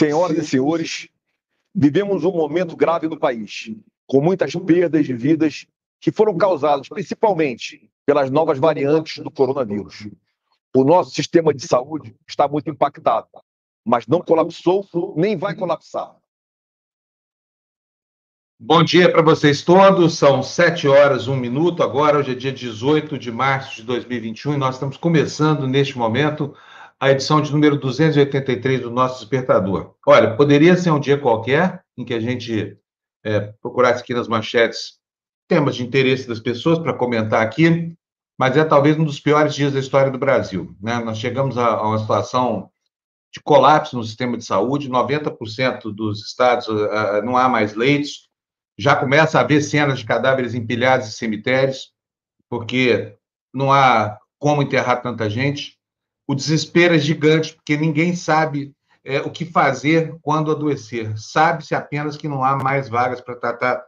Senhoras e senhores, vivemos um momento grave no país, com muitas perdas de vidas que foram causadas principalmente pelas novas variantes do coronavírus. O nosso sistema de saúde está muito impactado, mas não colapsou nem vai colapsar. Bom dia para vocês todos. São 7 horas, 1 minuto. Agora, hoje é dia 18 de março de 2021 e nós estamos começando neste momento a edição de número 283 do nosso Despertador. Olha, poderia ser um dia qualquer em que a gente é, procurasse aqui nas manchetes temas de interesse das pessoas para comentar aqui, mas é talvez um dos piores dias da história do Brasil. Né? Nós chegamos a, a uma situação de colapso no sistema de saúde, 90% dos estados uh, não há mais leitos, já começa a haver cenas de cadáveres empilhados em cemitérios, porque não há como enterrar tanta gente. O desespero é gigante, porque ninguém sabe é, o que fazer quando adoecer. Sabe-se apenas que não há mais vagas para tratar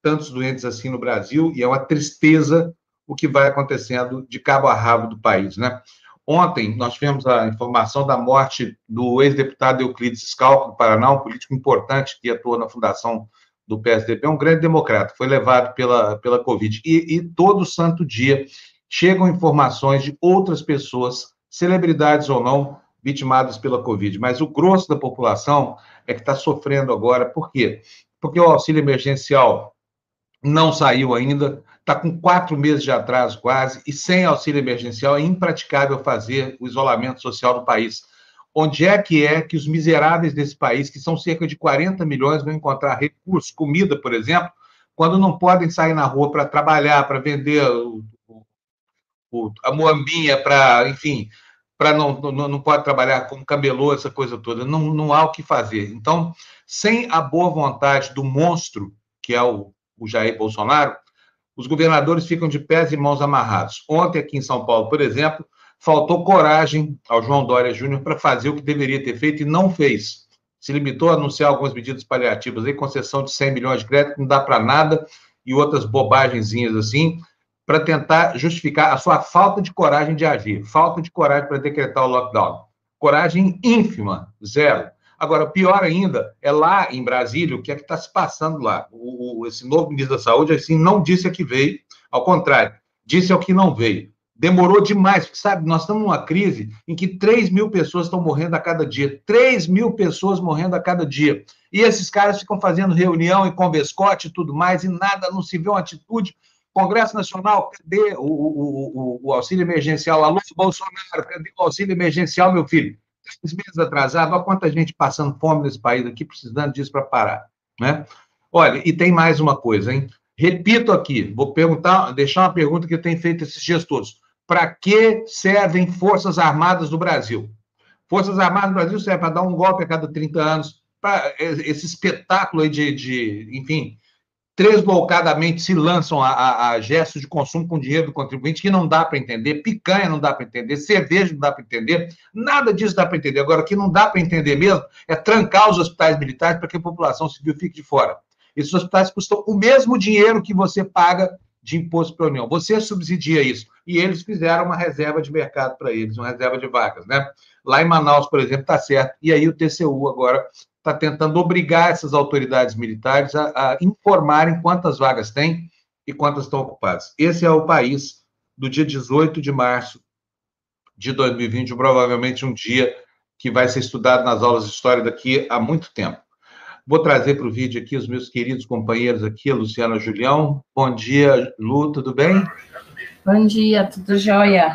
tantos doentes assim no Brasil, e é uma tristeza o que vai acontecendo de cabo a rabo do país, né? Ontem, nós tivemos a informação da morte do ex-deputado Euclides Scalco, do Paraná, um político importante que atuou na fundação do PSDB, um grande democrata, foi levado pela, pela Covid. E, e todo santo dia chegam informações de outras pessoas celebridades ou não, vitimadas pela Covid. Mas o grosso da população é que está sofrendo agora. Por quê? Porque o auxílio emergencial não saiu ainda, está com quatro meses de atraso quase, e sem auxílio emergencial é impraticável fazer o isolamento social do país. Onde é que é que os miseráveis desse país, que são cerca de 40 milhões, vão encontrar recursos, comida, por exemplo, quando não podem sair na rua para trabalhar, para vender o, a moambinha, para, enfim, para não, não, não pode trabalhar como camelô, essa coisa toda. Não, não há o que fazer. Então, sem a boa vontade do monstro, que é o, o Jair Bolsonaro, os governadores ficam de pés e mãos amarrados. Ontem, aqui em São Paulo, por exemplo, faltou coragem ao João Dória Júnior para fazer o que deveria ter feito e não fez. Se limitou a anunciar algumas medidas paliativas, aí, concessão de 100 milhões de crédito, não dá para nada, e outras bobagenzinhas assim para tentar justificar a sua falta de coragem de agir, falta de coragem para decretar o lockdown. Coragem ínfima, zero. Agora, pior ainda é lá em Brasília, o que é que está se passando lá. O, o, esse novo ministro da Saúde, assim, não disse a que veio, ao contrário, disse ao que não veio. Demorou demais, porque, sabe, nós estamos numa crise em que 3 mil pessoas estão morrendo a cada dia. 3 mil pessoas morrendo a cada dia. E esses caras ficam fazendo reunião e convescote e tudo mais, e nada, não se vê uma atitude Congresso Nacional, cadê o, o, o, o auxílio emergencial? Alô, Bolsonaro, cadê o auxílio emergencial, meu filho? Três meses atrasado, olha quanta gente passando fome nesse país aqui, precisando disso para parar. Né? Olha, e tem mais uma coisa, hein? Repito aqui, vou perguntar, deixar uma pergunta que eu tenho feito esses dias todos. Para que servem Forças Armadas do Brasil? Forças Armadas do Brasil servem para dar um golpe a cada 30 anos, para esse espetáculo aí de, de enfim, tresloucadamente se lançam a, a, a, gestos de consumo com dinheiro do contribuinte que não dá para entender, picanha não dá para entender, cerveja não dá para entender, nada disso dá para entender. Agora, o que não dá para entender mesmo é trancar os hospitais militares para que a população civil fique de fora. Esses hospitais custam o mesmo dinheiro que você paga de imposto para a União. Você subsidia isso. E eles fizeram uma reserva de mercado para eles, uma reserva de vagas, né? Lá em Manaus, por exemplo, está certo. E aí o TCU agora está tentando obrigar essas autoridades militares a, a, informarem quantas vagas tem e quantas estão ocupadas. Esse é o país do dia 18 de março de 2020, provavelmente um dia que vai ser estudado nas aulas de história daqui a muito tempo. Vou trazer para o vídeo aqui os meus queridos companheiros aqui, a Luciana Julião. Bom dia, Lu, tudo bem? Bom dia, tudo jóia?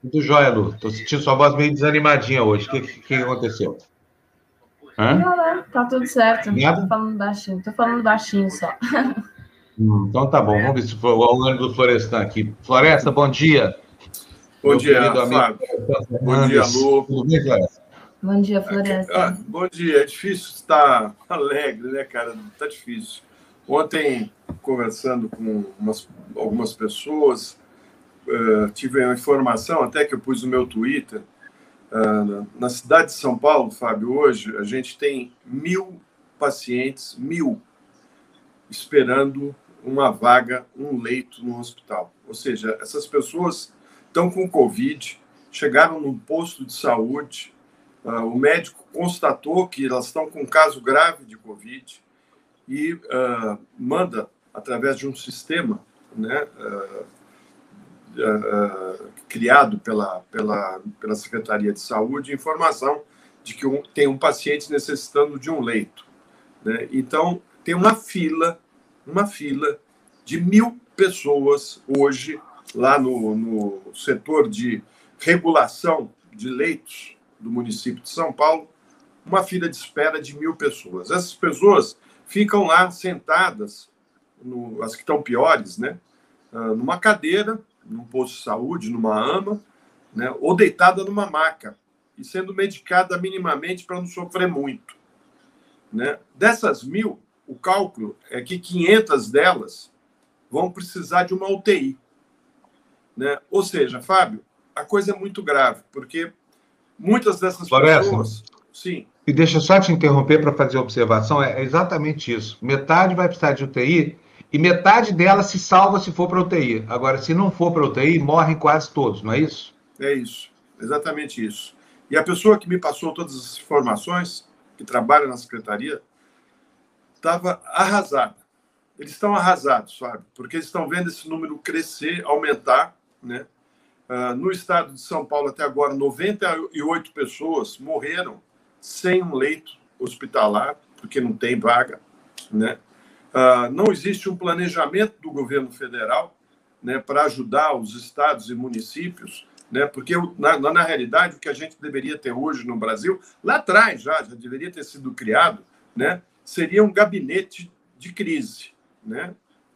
Tudo jóia, Lu. Estou sentindo sua voz meio desanimadinha hoje. O que, que, que aconteceu? Hã? Não, não, tá tudo certo. Nada? Tô falando baixinho, tô falando baixinho só. Hum, então tá bom, vamos ver se for o ânimo do Florestan aqui. Floresta, bom dia. Bom Meu dia, Fábio. Bom dia, Lu. Tudo bem, Floresta? Bom dia, Floresta. Ah, bom dia. É difícil estar alegre, né, cara? Tá difícil. Ontem, conversando com umas, algumas pessoas, uh, tive uma informação, até que eu pus no meu Twitter. Na cidade de São Paulo, Fábio, hoje a gente tem mil pacientes, mil, esperando uma vaga, um leito no hospital. Ou seja, essas pessoas estão com Covid, chegaram num posto de saúde, uh, o médico constatou que elas estão com um caso grave de Covid e uh, manda, através de um sistema né, uh, criado pela, pela, pela Secretaria de Saúde, informação de que um, tem um paciente necessitando de um leito. Né? Então, tem uma fila, uma fila de mil pessoas hoje lá no, no setor de regulação de leitos do município de São Paulo, uma fila de espera de mil pessoas. Essas pessoas ficam lá sentadas, no, as que estão piores, né? Ah, numa cadeira, num posto de saúde, numa ama, né? ou deitada numa maca, e sendo medicada minimamente para não sofrer muito. Né? Dessas mil, o cálculo é que 500 delas vão precisar de uma UTI. Né? Ou seja, Fábio, a coisa é muito grave, porque muitas dessas Floresta, pessoas. Sim. E deixa só te interromper para fazer observação, é exatamente isso. Metade vai precisar de UTI e metade dela se salva se for para UTI. Agora, se não for para UTI, morrem quase todos, não é isso? É isso, exatamente isso. E a pessoa que me passou todas as informações, que trabalha na secretaria, estava arrasada. Eles estão arrasados, sabe? Porque eles estão vendo esse número crescer, aumentar, né? Uh, no estado de São Paulo, até agora, 98 pessoas morreram sem um leito hospitalar, porque não tem vaga. Né? Uh, não existe um planejamento do governo federal né, para ajudar os estados e municípios, né, porque, na, na realidade, o que a gente deveria ter hoje no Brasil, lá atrás já, já deveria ter sido criado, né, seria um gabinete de crise. Né?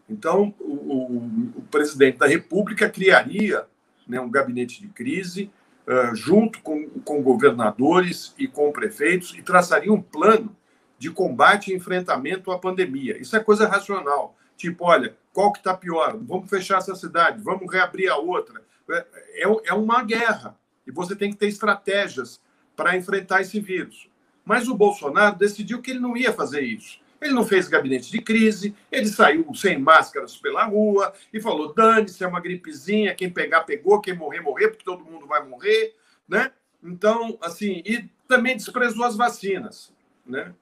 Então, o, o, o presidente da República criaria né, um gabinete de crise, uh, junto com, com governadores e com prefeitos, e traçaria um plano de combate e enfrentamento à pandemia. Isso é coisa racional. Tipo, olha, qual que está pior? Vamos fechar essa cidade, vamos reabrir a outra. É, é, é uma guerra. E você tem que ter estratégias para enfrentar esse vírus. Mas o Bolsonaro decidiu que ele não ia fazer isso. Ele não fez gabinete de crise, ele saiu sem máscaras pela rua e falou: dane-se, é uma gripezinha, quem pegar, pegou, quem morrer, morrer, porque todo mundo vai morrer, né? Então, assim, e também desprezou as vacinas, né?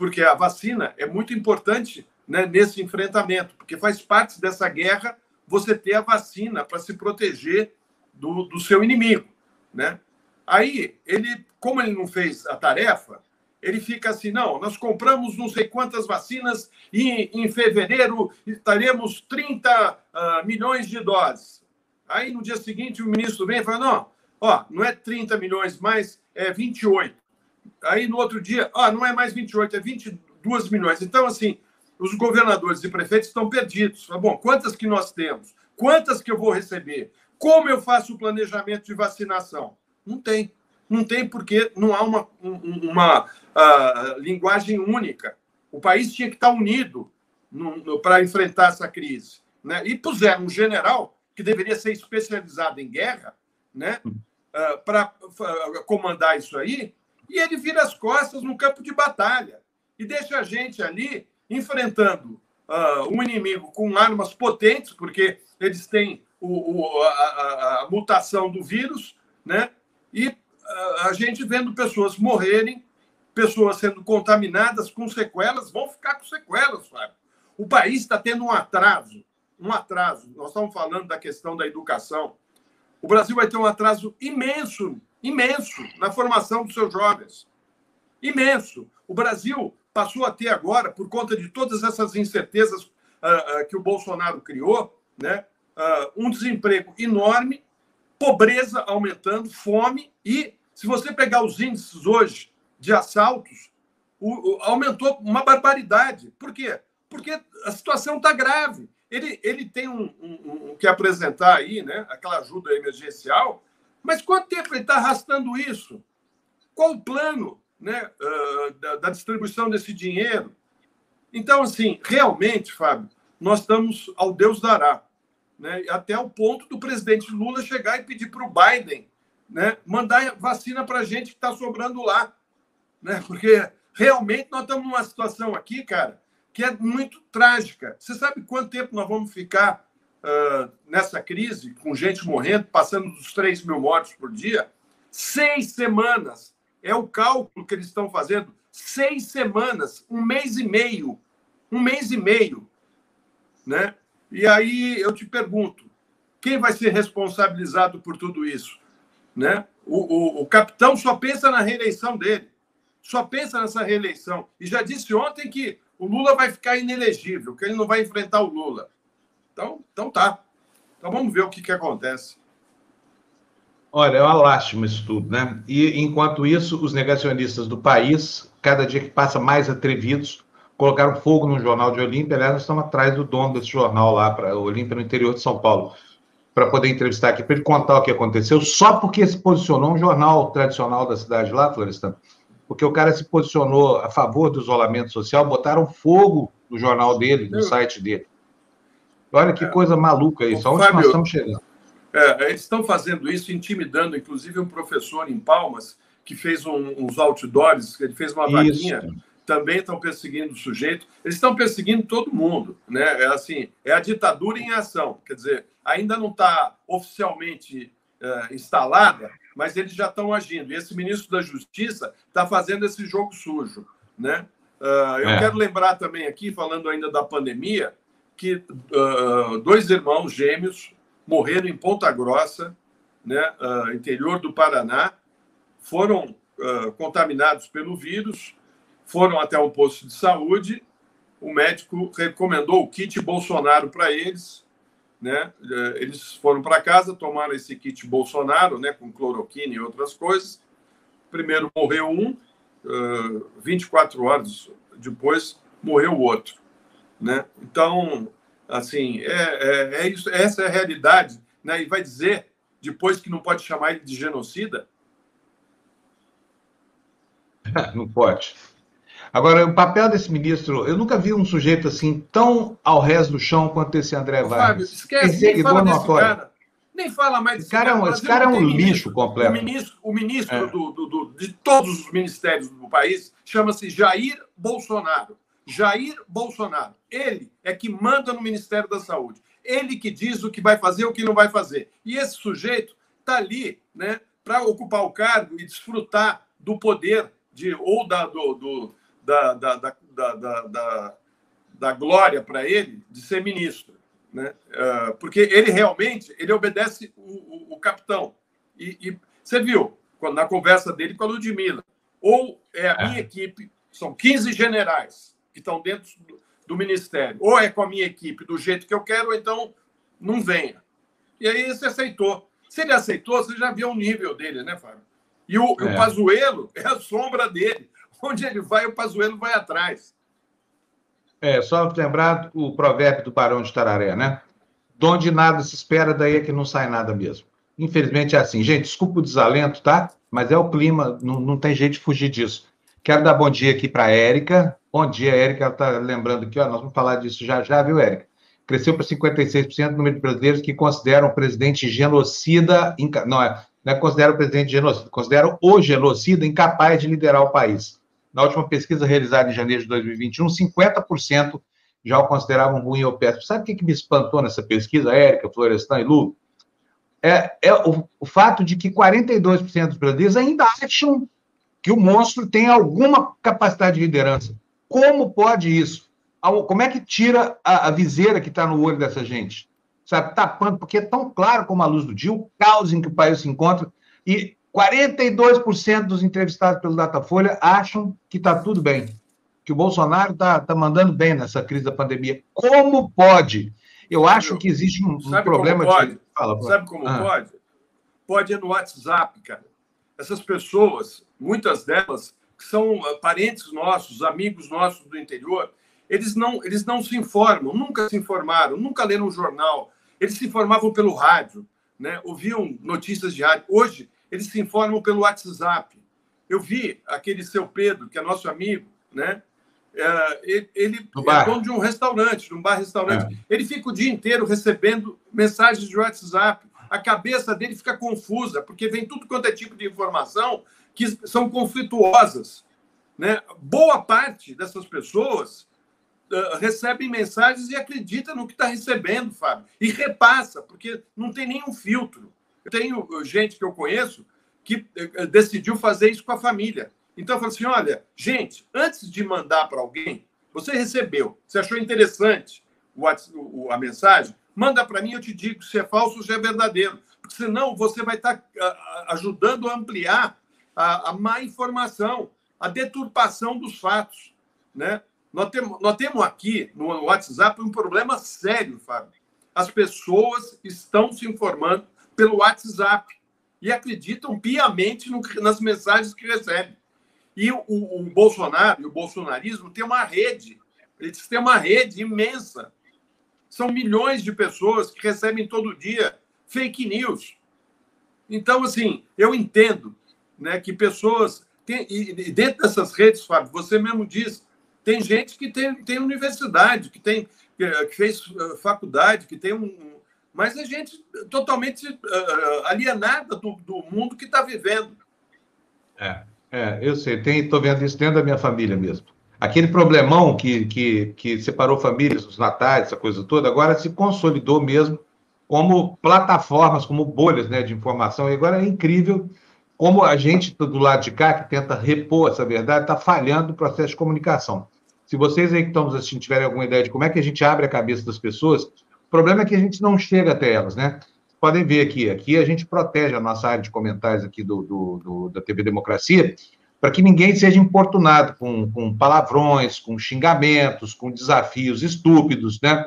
Porque a vacina é muito importante né, nesse enfrentamento, porque faz parte dessa guerra você ter a vacina para se proteger do, do seu inimigo, né? Aí, ele, como ele não fez a tarefa, ele fica assim: não, nós compramos não sei quantas vacinas e em fevereiro estaremos 30 uh, ah, milhões de doses. Aí no dia seguinte o ministro vem e fala: não, ó, não é 30 milhões mais, é 28. Aí no outro dia, ó, não é mais 28, é 22 milhões. Então, assim, os governadores e prefeitos estão perdidos. Bom, quantas que nós temos? Quantas que eu vou receber? Como eu faço o planejamento de vacinação? Não tem. Não tem porque não há uma, uma uh, linguagem única. O país tinha que estar unido para enfrentar essa crise. Né? E puseram um general que deveria ser especializado em guerra né? Uh, ah, para uh, comandar isso aí, e ele vira as costas no campo de batalha e deixa a gente ali enfrentando uh, um inimigo com armas potentes, porque eles têm o, o, a, a, mutação do vírus, né? E a gente vendo pessoas morrerem, pessoas sendo contaminadas com sequelas, vão ficar com sequelas, Fábio. O país está tendo um atraso, um atraso. Nós estamos falando da questão da educação. O Brasil vai ter um atraso imenso, imenso na formação dos seus jovens. Imenso. O Brasil passou a ter agora, por conta de todas essas incertezas uh, uh, que o Bolsonaro criou, né, uh, um desemprego enorme, pobreza aumentando, fome e se você pegar os índices hoje de assaltos, o, o, aumentou uma barbaridade. Por quê? Porque a situação está grave. Ele, ele tem um, um, um, que apresentar aí, né? Aquela ajuda emergencial, mas quanto tempo ele está arrastando isso? Qual o plano né, uh, da, da, distribuição desse dinheiro? Então, assim, realmente, Fábio, nós estamos ao Deus dará. Né, até o ponto do presidente Lula chegar e pedir para o Biden né, mandar vacina para a gente que está sobrando lá. Né, porque realmente nós estamos numa situação aqui, cara, que é muito trágica. Você sabe quanto tempo nós vamos ficar uh, nessa crise, com gente morrendo, passando dos 3 mil mortos por dia? Seis semanas. É o cálculo que eles estão fazendo. Seis semanas, um mês e meio. Um mês e meio. Né? E aí eu te pergunto: quem vai ser responsabilizado por tudo isso? Né? O, o, o capitão só pensa na reeleição dele. Só pensa nessa reeleição. E já disse ontem que o Lula vai ficar inelegível, que ele não vai enfrentar o Lula. Então, então tá. Então vamos ver o que, que acontece. Olha, é uma lástima isso tudo, né? E enquanto isso, os negacionistas do país, cada dia que passa mais atrevidos, colocaram fogo no jornal de Olímpia. Aliás, nós estamos atrás do dono desse jornal lá, para Olímpia, no interior de São Paulo, para poder entrevistar aqui, para ele contar o que aconteceu, só porque se posicionou um jornal tradicional da cidade lá, Florestan porque o cara se posicionou a favor do isolamento social, botaram fogo no jornal dele, no site dele. Olha que é. coisa maluca isso, onde Fábio, nós estamos chegando? É, eles estão fazendo isso, intimidando, inclusive, um professor em Palmas, que fez um, uns outdoors, ele fez uma vaquinha, também estão perseguindo o sujeito. Eles estão perseguindo todo mundo. Né? É assim, é a ditadura em ação. Quer dizer, ainda não está oficialmente uh, instalada, mas eles já estão agindo. E esse ministro da Justiça está fazendo esse jogo sujo. Né? Uh, eu é. quero lembrar também aqui, falando ainda da pandemia, que uh, dois irmãos gêmeos morreram em Ponta Grossa, né, uh, interior do Paraná, foram contaminados pelo vírus, foram até um posto de saúde, o médico recomendou o kit Bolsonaro para eles, né? Eh, eles foram para casa, tomaram esse kit Bolsonaro, né, com cloroquina e outras coisas. Primeiro morreu um, 24 horas depois morreu o outro, né? Então, assim, é, é, é isso, essa é a realidade, né? E vai dizer depois que não pode chamar ele de genocida? Não pode. Agora, o papel desse ministro, eu nunca vi um sujeito assim tão ao resto do chão quanto esse André Vargas. Fábio, esquece, nem fala desse cara. Nem fala mais desse cara. cara. Esse cara é um lixo ministro. completo. O ministro, o ministro é. do, do, do, de todos os ministérios do país chama-se Jair Bolsonaro. Jair Bolsonaro. Ele é que manda no Ministério da Saúde. Ele que diz o que vai fazer e o que não vai fazer. E esse sujeito está ali né, para ocupar o cargo e desfrutar do poder de, ou da, do, do da, da, da, da, da, glória para ele de ser ministro, né? Uh, porque ele realmente ele obedece o, o, o capitão. E, e, você viu quando, na conversa dele com a Ludmilla, ou é a minha é. equipe, são 15 generais que estão dentro do, ministério, ou é com a minha equipe do jeito que eu quero, ou então não venha. E aí você aceitou. Se ele aceitou, você já viu o nível dele, né, Fábio? E o, é. o Pazuello é a sombra dele. Onde ele vai, o Pazuello vai atrás. É, só lembrar o provérbio do Barão de Tararé, né? De onde nada se espera, daí é que não sai nada mesmo. Infelizmente é assim. Gente, desculpa o desalento, tá? Mas é o clima, não, não tem jeito de fugir disso. Quero dar bom dia aqui para a Érica. Bom dia, Érica. Ela está lembrando aqui, ó, nós vamos falar disso já já, viu, Érica? Cresceu para 56% o número de brasileiros que consideram o presidente genocida. Não, é, não é considera o presidente genocida, consideram o genocida incapaz de liderar o país. Na última pesquisa realizada em janeiro de 2021, 50% já o consideravam ruim ou péssimo. Sabe o que, que me espantou nessa pesquisa, Érica, Florestan e Lu? É, é o, o, fato de que 42% dos brasileiros ainda acham que o monstro tem alguma capacidade de liderança. Como pode isso? Como é que tira a, a viseira que está no olho dessa gente? Sabe, tapando, porque é tão claro como a luz do dia o caos em que o país se encontra. E 42% dos entrevistados pelo Datafolha acham que está tudo bem, que o Bolsonaro está tá mandando bem nessa crise da pandemia. Como pode? Eu acho que existe um, um problema como pode? de. Fala, Sabe como ah. pode? Pode ir no WhatsApp, cara. Essas pessoas, muitas delas, que são ah, parentes nossos, amigos nossos do interior, eles não, eles não se informam, nunca se informaram, nunca leram um jornal. Eles se informavam pelo rádio, né? ouviam notícias de rádio. Hoje, eles se informam pelo WhatsApp. eu vi aquele seu Pedro, que é nosso amigo, né? É, ele, ele é dono de um restaurante, de um bar-restaurante. É. Ele fica o dia inteiro recebendo mensagens de WhatsApp. A cabeça dele fica confusa, porque vem tudo quanto é tipo de informação que são conflituosas. Né? Boa parte dessas pessoas uh, recebem mensagens e acredita no que está recebendo, Fábio, e repassa, porque não tem nenhum filtro. Eu tenho gente que eu conheço que uh, decidiu fazer isso com a família. Então, eu falo assim: olha, gente, antes de mandar para alguém, você recebeu, você achou interessante o, a mensagem, manda para mim, eu te digo se é falso ou se é verdadeiro. Porque senão você vai estar tá, ajudando a ampliar a, a má informação, a deturpação dos fatos. Né? Nós, temos, nós temos aqui no WhatsApp um problema sério, Fábio. As pessoas estão se informando pelo WhatsApp e acreditam piamente no, nas mensagens que recebem. E o, o, Bolsonaro e o bolsonarismo têm uma rede, eles têm uma rede imensa. São milhões de pessoas que recebem todo dia fake news. Então, assim, eu entendo né, que pessoas. Tem, e dentro dessas redes, Fábio, você mesmo diz, tem gente que tem, tem universidade, que, tem, que fez uh, faculdade, que tem um. Mas é gente totalmente uh, alienada do, do mundo que está vivendo. É. É, eu sei, estou vendo isso dentro da minha família mesmo. Aquele problemão que, que, que separou famílias, os natais, essa coisa toda, agora se consolidou mesmo como plataformas, como bolhas né, de informação. E agora é incrível como a gente do lado de cá, que tenta repor essa verdade, está falhando no processo de comunicação. Se vocês aí que estão assistindo tiverem alguma ideia de como é que a gente abre a cabeça das pessoas, o problema é que a gente não chega até elas, né? podem ver aqui, aqui a gente protege a nossa área de comentários aqui do, do, do da TV Democracia, para que ninguém seja importunado com, com, palavrões, com xingamentos, com desafios estúpidos, né?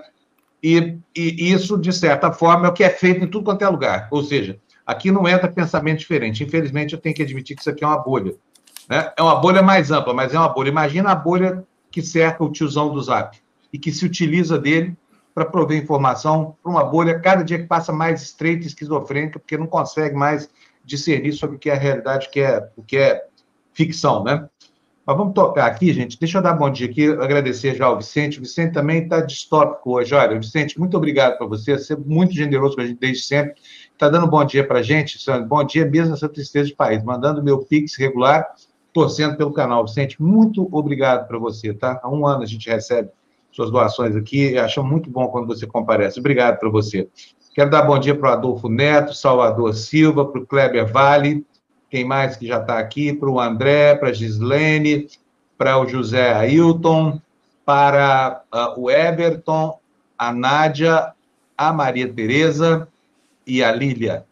E, e, isso, de certa forma, é o que é feito em tudo quanto é lugar. Ou seja, aqui não entra pensamento diferente. Infelizmente, eu tenho que admitir que isso aqui é uma bolha. Né? É uma bolha mais ampla, mas é uma bolha. Imagina a bolha que cerca o tiozão do Zap e que se utiliza dele para prover informação para uma bolha cada dia que passa mais estreita e esquizofrênica, porque não consegue mais discernir sobre o que é a realidade, o que é, o que é ficção, né? Mas vamos tocar aqui, gente. Deixa eu dar bom dia aqui, agradecer já ao Vicente. O Vicente também está distópico hoje. Olha, Vicente, muito obrigado para você, você é muito generoso com a gente desde sempre. Está dando bom dia para a gente, bom dia mesmo nessa tristeza de país, mandando meu Pix regular, torcendo pelo canal. Vicente, muito obrigado para você, tá? Há um ano a gente recebe suas doações aqui. Acho muito bom quando você comparece. Obrigado para você. Quero dar bom dia para o Adolfo Neto, Salvador Silva, para o Kleber Vale, quem mais que já está aqui, para o André, para a Gislene, para o José Ailton, para uh, o Everton, a Nádia, a Maria Tereza e a Lília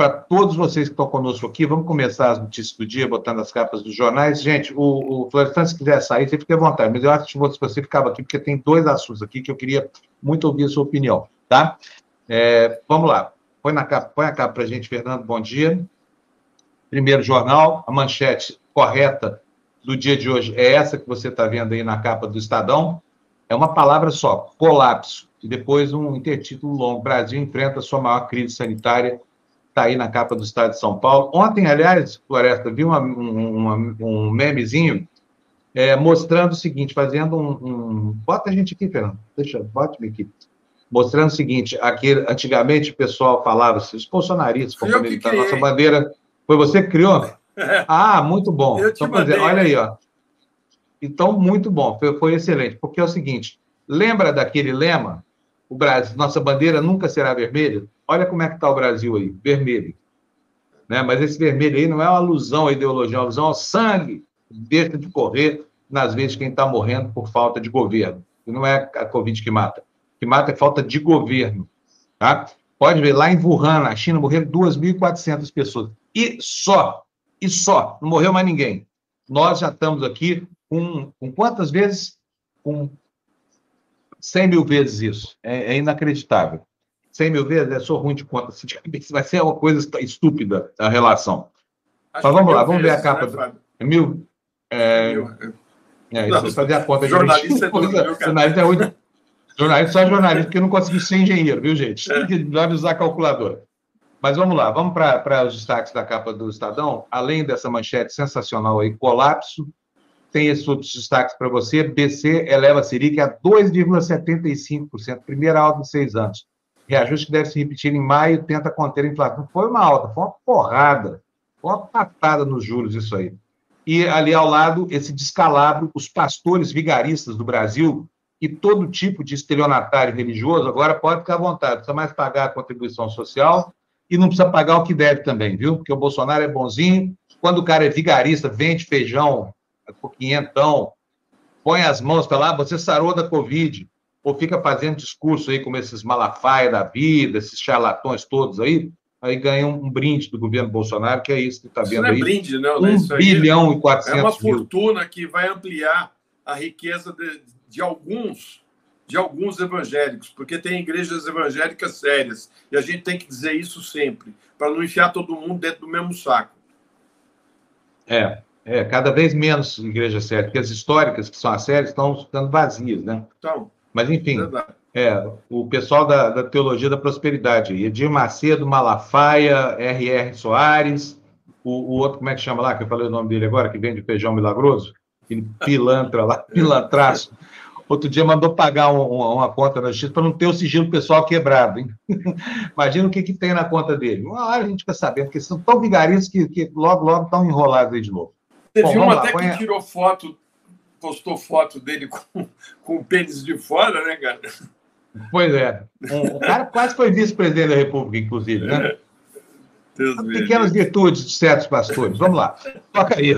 para todos vocês que estão conosco aqui, vamos começar as notícias do dia, botando as capas dos jornais. Gente, o, o Florestan, se quiser sair, você fica à vontade, mas eu acho que você ficava aqui, porque tem dois assuntos aqui que eu queria muito ouvir a sua opinião, tá? É, vamos lá, põe, na capa, põe a capa para a gente, Fernando, bom dia. Primeiro jornal, a manchete correta do dia de hoje é essa que você está vendo aí na capa do Estadão. É uma palavra só, colapso. E depois um intertítulo longo, Brasil enfrenta sua maior crise sanitária está aí na capa do Estado de São Paulo. Ontem, aliás, Floresta, vi uma, uma, um memezinho é, mostrando o seguinte, fazendo um, um, Bota a gente aqui, Fernando. Deixa, bota-me aqui. Mostrando o seguinte, aqui, antigamente o pessoal falava assim, os bolsonaristas, como a nossa bandeira. Foi você que criou? Ah, muito bom. Então, dizer, olha aí, ó. Então, muito bom, foi, foi excelente, porque é o seguinte: lembra daquele lema? O Brasil, nossa bandeira nunca será vermelha? Olha como é que está o Brasil aí, vermelho. Né? Mas esse vermelho aí não é uma alusão à ideologia, é uma alusão ao sangue. Deixa de correr nas vezes quem está morrendo por falta de governo. E não é a Covid que mata. O que mata é falta de governo. Tá? Pode ver, lá em Wuhan, na China, morreram 2.400 pessoas. E só, e só, não morreu mais ninguém. Nós já estamos aqui com, com quantas vezes? Com 100 mil vezes isso. É, é inacreditável. 100 mil vezes, eu sou ruim de conta. Assim, vai ser uma coisa estúpida a relação. Acho Mas vamos lá, vamos ver a capa. Né, do... Mil? É, mil. é isso, não, fazer a conta. Jornalista é jornalista é. Jornalista só jornalista, porque eu não consegui ser engenheiro, viu, gente? Tem que usar a calculadora. Mas vamos lá, vamos para os destaques da capa do Estadão. Além dessa manchete sensacional aí, colapso, tem esses outros destaques para você. BC eleva a Selic a 2,75%, primeira alta em seis anos. Reajuste que deve se repetir em maio, tenta conter a inflação. Foi uma alta, foi uma porrada, foi uma patada nos juros isso aí. E ali ao lado, esse descalabro, os pastores vigaristas do Brasil e todo tipo de estelionatário religioso agora pode ficar à vontade, precisa mais pagar a contribuição social e não precisa pagar o que deve também, viu? Porque o Bolsonaro é bonzinho, quando o cara é vigarista, vende feijão por quinhentão, põe as mãos para lá, você sarou da Covid, ou fica fazendo discurso aí como esses Malafaia da vida, esses charlatões todos aí, aí ganha um brinde do governo Bolsonaro, que é isso que está vendo aí. Não é brinde, não. Né? Um bilhão e quatrocentos É uma fortuna que vai ampliar a riqueza de, de alguns de alguns evangélicos, porque tem igrejas evangélicas sérias, e a gente tem que dizer isso sempre, para não enfiar todo mundo dentro do mesmo saco. É, é, cada vez menos igrejas sérias, porque as históricas, que são as sérias, estão ficando vazias, né? Então, Mas, enfim, é, o pessoal da, da Teologia da Prosperidade, Edir Macedo, Malafaia, R.R. Soares, o, o, outro, como é que chama lá, que eu falei o nome dele agora, que vende feijão milagroso? Aquele pilantra lá, pilantraço. Outro dia mandou pagar um, uma conta na Justiça para não ter o sigilo pessoal quebrado. Hein? Imagina o que, que tem na conta dele. Uma hora a gente fica sabendo, porque são tão vigaristas que, que logo, logo estão enrolados aí de novo. Teve Bom, um até lá, que tirou foto, postou foto dele com, com o pênis de fora, né, cara? Pois é. O cara quase foi vice-presidente da República, inclusive, né? Deus Pequenas virtudes de certos pastores. Vamos lá. Toca aí.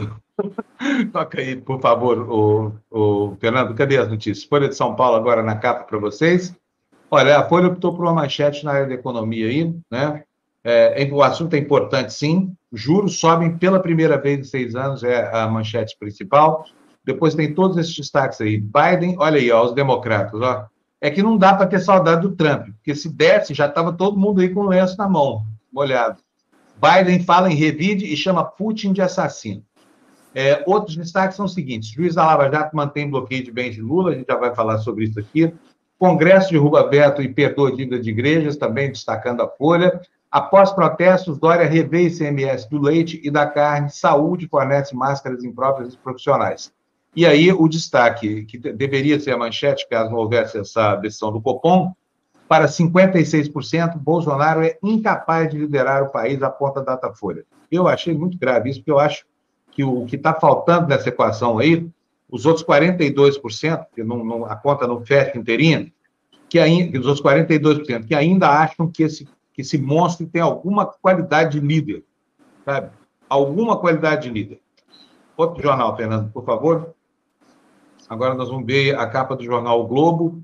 Toca aí, por favor, o, o Fernando. Cadê as notícias? Folha de São Paulo agora na capa para vocês. Olha, a Folha optou por uma manchete na área da economia aí, né? É, o assunto é importante, sim. Juros sobem pela primeira vez em seis anos, é a manchete principal. Depois tem todos esses destaques aí. Biden, olha aí, ó, os democratas, ó. É que não dá para ter saudade do Trump, porque se desse, já estava todo mundo aí com o lenço na mão, molhado. Biden fala em revide e chama Putin de assassino. É, outros destaques são os seguintes: juiz da Lava Jato mantém bloqueio de bens de Lula, a gente já vai falar sobre isso aqui. Congresso derruba veto e perdoa dívida de igrejas, também destacando a Folha. Após protestos, Dória revê ICMS do leite e da carne, saúde fornece máscaras impróprias e profissionais. E aí o destaque, que deveria ser a manchete, caso não houvesse essa decisão do Copom, para 56%, Bolsonaro é incapaz de liderar o país, aponta Datafolha. Eu achei muito grave isso, porque eu acho que o que está faltando nessa equação aí, os outros 42%, que não, não, a conta não fecha inteirinha, que ainda, os outros 42%, que ainda acham que esse que esse monstro tem alguma qualidade de líder, sabe? Alguma qualidade de líder. Outro jornal, Fernando, por favor. Agora nós vamos ver a capa do jornal o Globo.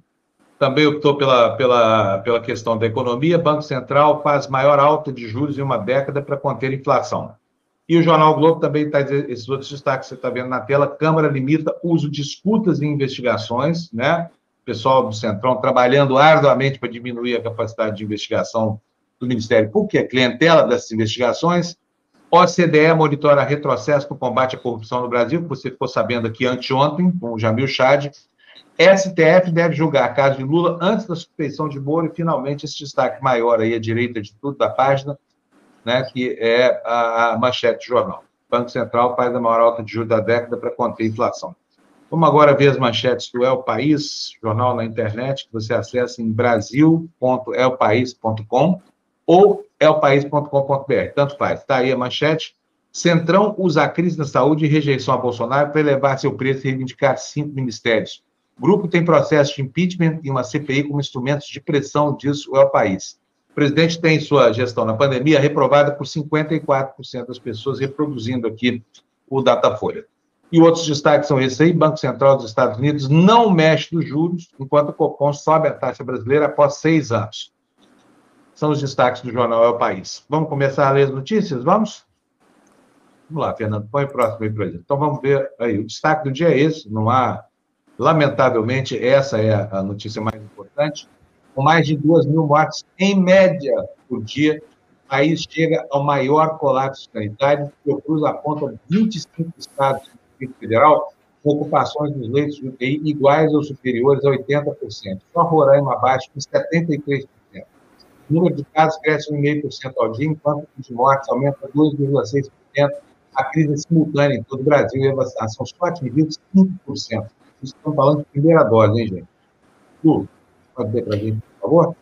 Também optou pela, pela, pela questão da economia. Banco Central faz maior alta de juros em uma década para conter inflação. E o Jornal Globo também está esses outros destaques que você está vendo na tela. Câmara limita uso de escutas e investigações, né? Pessoal do Centrão trabalhando arduamente para diminuir a capacidade de investigação do Ministério Público, que é clientela dessas investigações. OCDE monitora retrocesso no combate à corrupção no Brasil, que você ficou sabendo aqui anteontem, com o Jamil Chad. STF deve julgar caso de Lula antes da suspeição de Moro, e finalmente esse destaque maior aí à direita de tudo da página, né, que é a, a manchete do jornal. O Banco Central faz a maior alta de juros da década para conter inflação. Vamos agora ver as manchetes do El País, jornal na internet, que você acessa em brasil.elpaís.com ou elpaís.com.br, tanto faz. Está aí a manchete. Centrão usa a crise na saúde e rejeição a Bolsonaro para elevar seu preço e reivindicar cinco ministérios. O grupo tem processo de impeachment e uma CPI como instrumentos de pressão, diz o El País. O presidente tem sua gestão na pandemia reprovada por 54% das pessoas, reproduzindo aqui o Datafolha. E outros destaques são esses aí: Banco Central dos Estados Unidos não mexe nos juros, enquanto o Copom sobe a taxa brasileira após seis anos são os destaques do jornal É o País. Vamos começar a ler as notícias? Vamos? Vamos lá, Fernando, põe o próximo aí para gente. Então vamos ver aí. O destaque do dia é esse, não há. Lamentavelmente, essa é a notícia mais importante. Com mais de duas mil mortes em média por dia, o país chega ao maior colapso sanitário, o Cruz aponta 25 estados do Distrito Federal com ocupações dos leitos de UTI iguais ou superiores a 80%. Só Roraima abaixo, com 73%. O número de casos cresce 1,5% ao dia, enquanto o de mortes aumenta 2,6%. A crise é simultânea em todo o Brasil e a vacinação só atingiu 5%. Estamos falando de primeira dose, hein, gente? Lu, pode ver para a gente, por favor?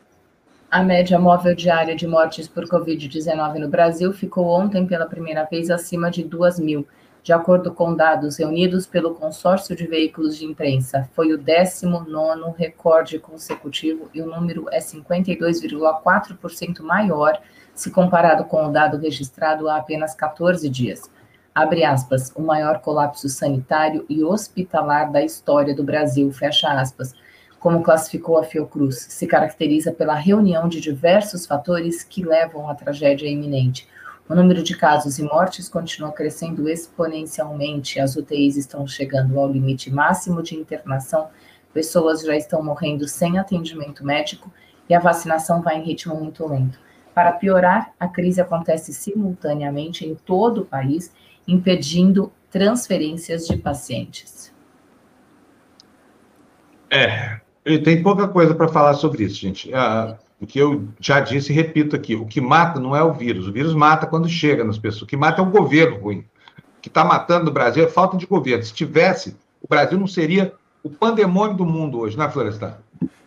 A média móvel diária de mortes por Covid-19 no Brasil ficou ontem pela primeira vez acima de 2 mil, de acordo com dados reunidos pelo consórcio de veículos de imprensa. Foi o 19 recorde consecutivo e o número é 52,4% maior se comparado com o dado registrado há apenas 14 dias. Abre aspas, o maior colapso sanitário e hospitalar da história do Brasil, fecha aspas como classificou a Fiocruz, se caracteriza pela reunião de diversos fatores que levam à tragédia iminente. O número de casos e mortes continua crescendo exponencialmente, as UTIs estão chegando ao limite máximo de internação, pessoas já estão morrendo sem atendimento médico e a vacinação vai em ritmo muito lento. Para piorar, a crise acontece simultaneamente em todo o país, impedindo transferências de pacientes. É, tem pouca coisa para falar sobre isso, gente. Ah, o que eu já disse e repito aqui: o que mata não é o vírus. O vírus mata quando chega nas pessoas. O que mata é o governo ruim. O que está matando no Brasil é falta de governo. Se tivesse, o Brasil não seria o pandemônio do mundo hoje, não é, Florestan?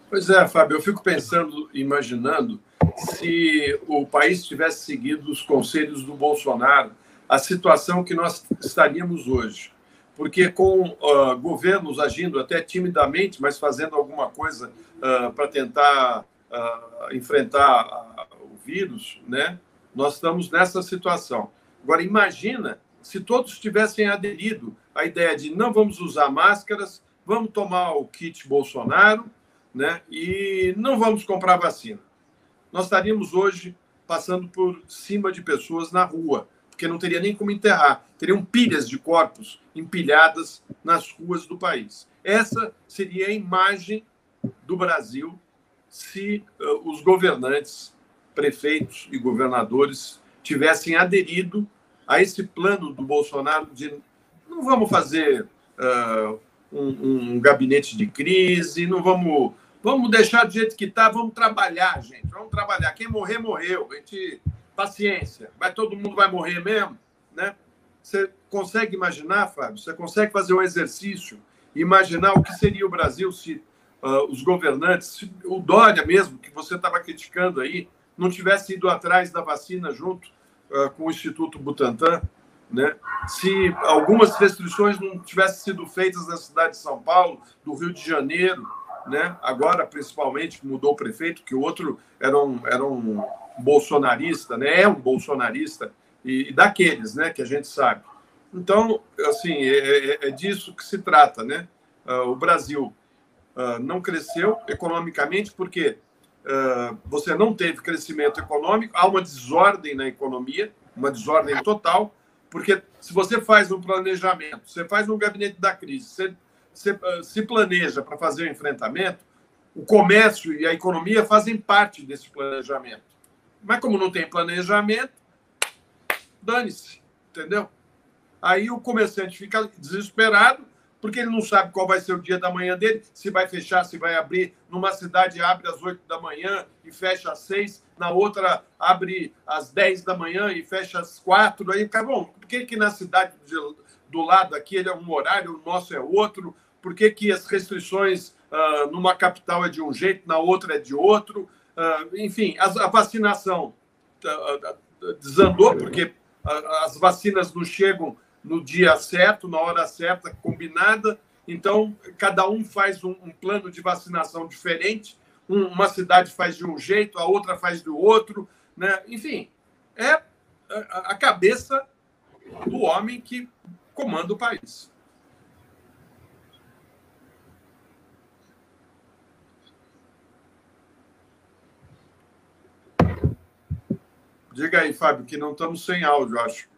Pois é, Fábio. Eu fico pensando, imaginando, se o país tivesse seguido os conselhos do Bolsonaro, a situação que nós estaríamos hoje porque com uh, governos agindo até timidamente, mas fazendo alguma coisa uh, para tentar uh, enfrentar o vírus, né? Nós estamos nessa situação. Agora imagina se todos tivessem aderido à ideia de não vamos usar máscaras, vamos tomar o kit Bolsonaro, né? E não vamos comprar vacina. Nós estaríamos hoje passando por cima de pessoas na rua porque não teria nem como enterrar. Teriam pilhas de corpos empilhadas nas ruas do país. Essa seria a imagem do Brasil se uh, os governantes, prefeitos e governadores tivessem aderido a esse plano do Bolsonaro de não vamos fazer uh, um, um, gabinete de crise, não vamos, vamos deixar do jeito que está, vamos trabalhar, gente, vamos trabalhar. Quem morrer, morreu. Gente paciência, vai todo mundo vai morrer mesmo, né? Você consegue imaginar, Fábio? Você consegue fazer um exercício, imaginar o que seria o Brasil se uh, os governantes, o Dória mesmo, que você estava criticando aí, não tivesse ido atrás da vacina junto uh, com o Instituto Butantan, né? Se algumas restrições não tivessem sido feitas na cidade de São Paulo, do Rio de Janeiro, né? Agora, principalmente, mudou o prefeito, que o outro era um, era um bolsonarista, né? É um bolsonarista e, e daqueles, né? Que a gente sabe. Então, assim, é, é, é disso que se trata, né? Uh, o Brasil uh, não cresceu economicamente porque uh, você não teve crescimento econômico, há uma desordem na economia, uma desordem total, porque se você faz um planejamento, você faz um gabinete da crise, você, você se planeja para fazer o enfrentamento, o comércio e a economia fazem parte desse planejamento. Mas como não tem planejamento, dane-se, entendeu? Aí o comerciante fica desesperado, porque ele não sabe qual vai ser o dia da manhã dele, se vai fechar, se vai abrir. Numa cidade abre às 8 da manhã e fecha às 6, na outra abre às 10 da manhã e fecha às 4. Aí, cara, bom, por que, que na cidade do lado aqui ele é um horário, o nosso é outro? Por que, que as restrições uh, numa capital é de um jeito, na outra é de outro? Ah, enfim, a, a vacinação ah, desandou, porque as vacinas não chegam no dia certo, na hora certa, combinada. Então, cada um faz um, um plano de vacinação diferente. Um, uma cidade faz de um jeito, a outra faz do outro. Né? Enfim, é a, cabeça do homem que comanda o país. Diga aí, Fábio, que não estamos sem áudio, acho.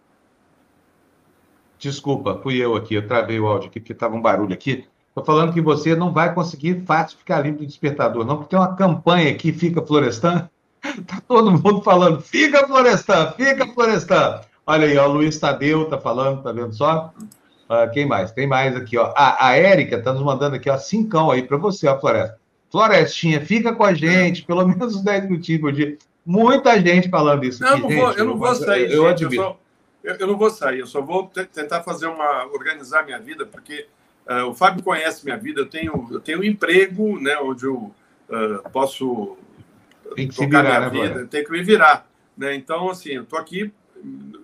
Desculpa, fui eu aqui, eu travei o áudio aqui porque estava um barulho aqui. Estou falando que você não vai conseguir fácil ficar livre do despertador, não, porque tem uma campanha aqui, Fica Florestan. Está todo mundo falando, fica Florestan, fica Florestan. Olha aí, ó, o Luiz Tadeu está falando, tá vendo só? Uh, quem mais? Tem mais aqui, ó. A, a Érica está nos mandando aqui, ó, cincão aí para você, ó, Floresta. Florestinha, fica com a gente, pelo menos uns 10 minutinhos por dia. Muita gente falando isso. Não, aqui, não vou, eu não vou sair, eu, gente, eu, só, eu, eu, não vou sair, eu só vou tentar fazer uma. organizar minha vida, porque uh, o Fábio conhece minha vida, eu tenho, eu tenho um emprego, né, onde eu uh, posso tocar minha né, vida, tem que me virar. Né? Então, assim, eu estou aqui,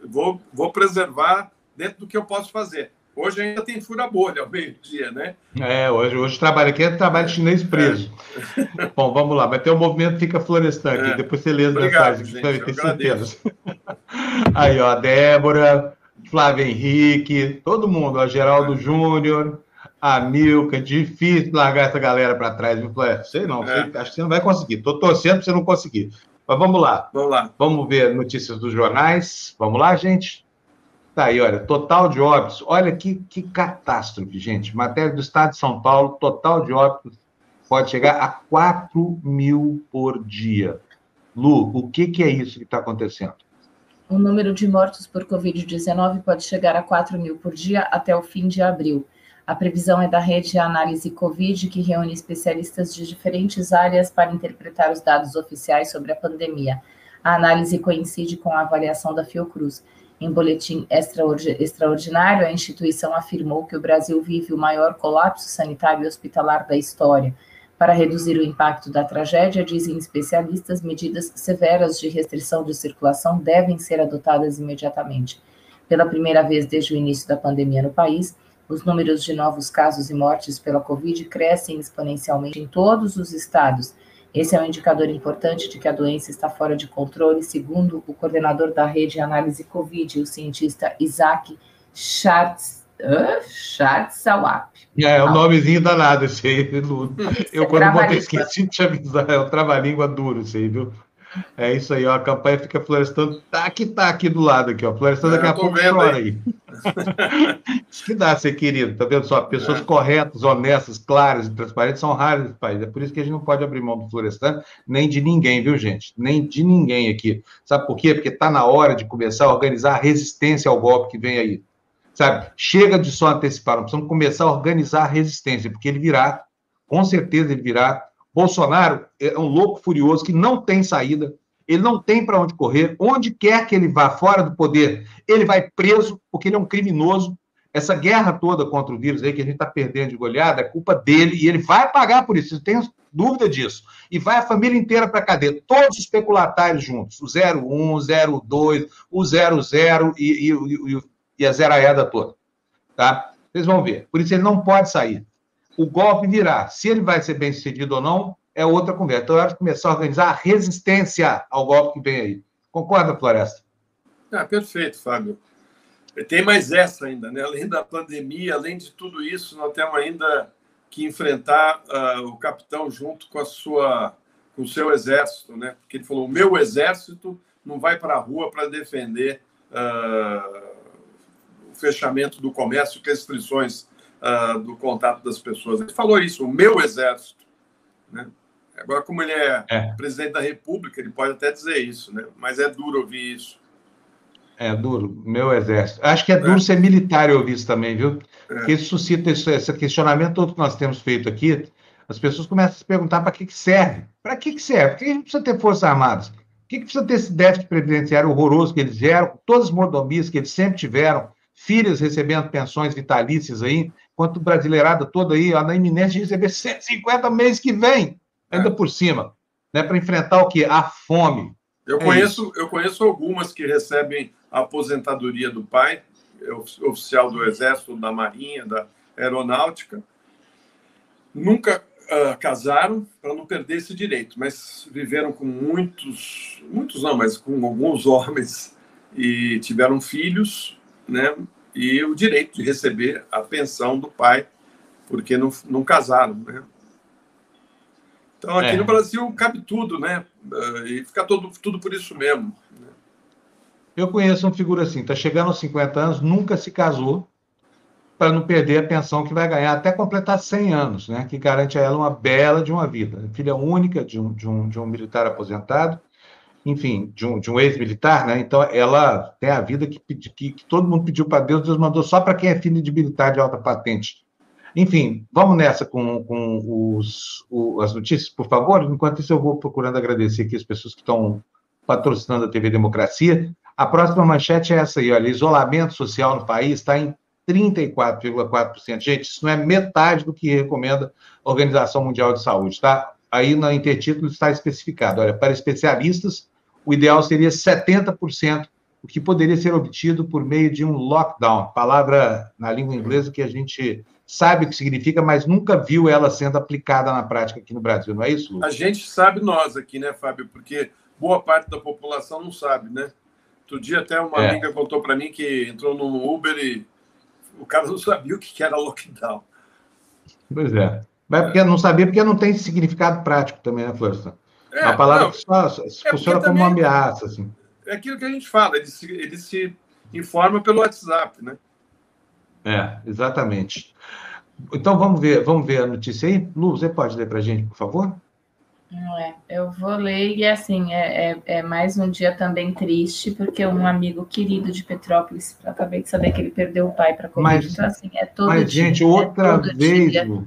vou, vou preservar dentro do que eu posso fazer. Hoje ainda tem fura-bolha ao meio-dia, né? É, hoje, hoje trabalho aqui é trabalho chinês preso. É. Bom, vamos lá, vai ter um movimento Fica Florestan aqui, é. depois você lê as mensagens, gente, tem certeza. Aí, ó, Débora, Flávio Henrique, todo mundo, ó, Geraldo é. Júnior, a Milka, difícil largar essa galera para trás, viu, Flávio? Sei não, é. sei, acho que você não vai conseguir. Tô torcendo para você não conseguir. Mas vamos lá. Vamos lá. Vamos ver notícias dos jornais. Vamos lá, gente? Tá aí, olha, total de óbitos. Olha que, que catástrofe, gente. Matéria do Estado de São Paulo, total de óbitos pode chegar a 4 mil por dia. Lu, o que, que é isso que está acontecendo? O número de mortos por Covid-19 pode chegar a 4 mil por dia até o fim de abril. A previsão é da rede Análise Covid, que reúne especialistas de diferentes áreas para interpretar os dados oficiais sobre a pandemia. A análise coincide com a avaliação da Fiocruz. Em boletim extraordinário, a instituição afirmou que o Brasil vive o maior colapso sanitário e hospitalar da história. Para reduzir o impacto da tragédia, dizem especialistas, medidas severas de restrição de circulação devem ser adotadas imediatamente. Pela primeira vez desde o início da pandemia no país, os números de novos casos e mortes pela Covid crescem exponencialmente em todos os estados esse é um indicador importante de que a doença está fora de controle, segundo o coordenador da rede Análise Covid, o cientista Isaac Schatz, Schatzawap. É, é o nomezinho danado esse aí, Lu. Eu, é quando vou esqueci de te avisar, é o trava-língua duro, esse aí, viu? É isso aí, ó, a campanha fica florestando, tá que tá aqui do lado aqui, ó, florestando daqui a pouco chora aí. Isso que dá, ser querido, tá vendo só? Pessoas é. corretas, honestas, claras e transparentes são raras nesse país, é por isso que a gente não pode abrir mão do florestando, nem de ninguém, viu, gente? Nem de ninguém aqui. Sabe por quê? Porque tá na hora de começar a organizar a resistência ao golpe que vem aí. Sabe? Chega de só antecipar, nós precisamos começar a organizar a resistência, porque ele virá, com certeza ele virá, Bolsonaro é um louco furioso que não tem saída, ele não tem para onde correr, onde quer que ele vá fora do poder, ele vai preso, porque ele é um criminoso. Essa guerra toda contra o vírus aí que a gente está perdendo de goleada é culpa dele e ele vai pagar por isso, eu tenho dúvida disso. E vai a família inteira para a cadeia, todos os especulatários juntos, o 01, o 02, o 00 e, e, e, e a zeraeda toda. Tá? Vocês vão ver. Por isso ele não pode sair o golpe virá. Se ele vai ser bem sucedido ou não, é outra conversa. Então, é hora de começar a organizar a resistência ao golpe que vem aí. Concorda, Floresta? Ah, perfeito, Fábio. Tem mais essa ainda, né? Além da pandemia, além de tudo isso, nós temos ainda que enfrentar uh, o capitão junto com a sua, com o seu exército, né? Porque ele falou: o meu exército não vai para a rua para defender uh, o fechamento do comércio, restrições uh, do contato das pessoas. Ele falou isso, o meu exército. Né? Agora, como ele é, é, presidente da República, ele pode até dizer isso, né? mas é duro ouvir isso. É duro, meu exército. Acho que é duro é. ser militar ouvir isso também, viu? É. Porque isso suscita esse, esse questionamento todo que nós temos feito aqui. As pessoas começam a se perguntar para que, que serve. Para que, que serve? Por que a gente precisa ter forças armadas? Por que, que precisa ter esse déficit previdenciário horroroso que eles geram, todas as mordomias que eles sempre tiveram, filhas recebendo pensões vitalícias aí, quanto brasileirada toda aí, ó, na iminência de receber 150 mês que vem, ainda é. por cima, né, para enfrentar o quê? A fome. Eu, é conheço, eu conheço algumas que recebem a aposentadoria do pai, é oficial do Exército, da Marinha, da Aeronáutica. Nunca uh, casaram para não perder esse direito, mas viveram com muitos, muitos não, mas com alguns homens e tiveram filhos, né? E o direito de receber a pensão do pai, porque não, não casaram. Né? Então, aqui é. no Brasil cabe tudo, né? Eh, e fica todo, tudo por isso mesmo. Né? Eu conheço uma figura assim, está chegando aos 50 anos, nunca se casou, para não perder a pensão que vai ganhar até completar 100 anos, né? que garante a ela uma bela de uma vida. Filha única de um, de um, de um militar aposentado, enfim, de um, de um ex-militar, né? Então ela tem a vida que, que, que todo mundo pediu para Deus, Deus mandou só para quem é filho de militar de alta patente. Enfim, vamos nessa com, com os, o, as notícias, por favor. Enquanto isso, eu vou procurando agradecer aqui as pessoas que estão patrocinando a TV Democracia. A próxima manchete é essa aí, olha, isolamento social no país está em 34,4%. Gente, isso não é metade do que recomenda a Organização Mundial de Saúde, tá? Aí no intertítulo está especificado, olha, para especialistas, o ideal seria 70%, o que poderia ser obtido por meio de um lockdown, palavra na língua inglesa que a gente sabe o que significa, mas nunca viu ela sendo aplicada na prática aqui no Brasil, não é isso? A gente sabe nós aqui, né, Fábio? Porque boa parte da população não sabe, né? Outro dia até uma é. amiga contou para mim que entrou no Uber e o cara não sabia o que era lockdown. Pois é. Mas porque não sabia porque não tem significado prático também, né, Florestan? É, uma palavra não, só, é funciona como uma ameaça, assim. É aquilo que a gente fala, ele se, ele se informa pelo WhatsApp, né? É, exatamente. Então vamos ver, vamos ver a notícia aí. Lu, você pode ler para a gente, por favor? Não é, eu vou ler e assim, é, é, é, mais um dia também triste, porque um amigo querido de Petrópolis, acabei de saber que ele perdeu o pai para Covid, mas, então assim, é todo mas, dia. gente, outra é vez, dia,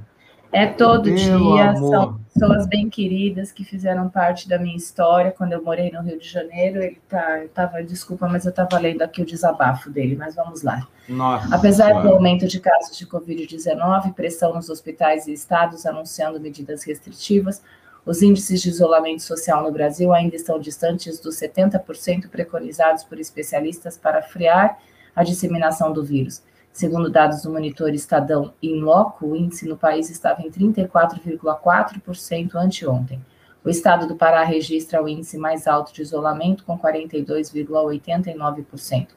É todo Meu dia, amor. são pessoas bem queridas que fizeram parte da minha história quando eu morei no Rio de Janeiro. Ele tá, eu tava, desculpa, mas eu estava lendo aqui o desabafo dele, mas vamos lá. Nossa, Apesar do aumento de casos de Covid-19, pressão nos hospitais e estados anunciando medidas restritivas, os índices de isolamento social no Brasil ainda estão distantes dos 70% preconizados por especialistas para frear a disseminação do vírus. Segundo dados do monitor Estadão em loco, o índice no país estava em 34,4% anteontem. O estado do Pará registra o índice mais alto de isolamento, com 42,89%.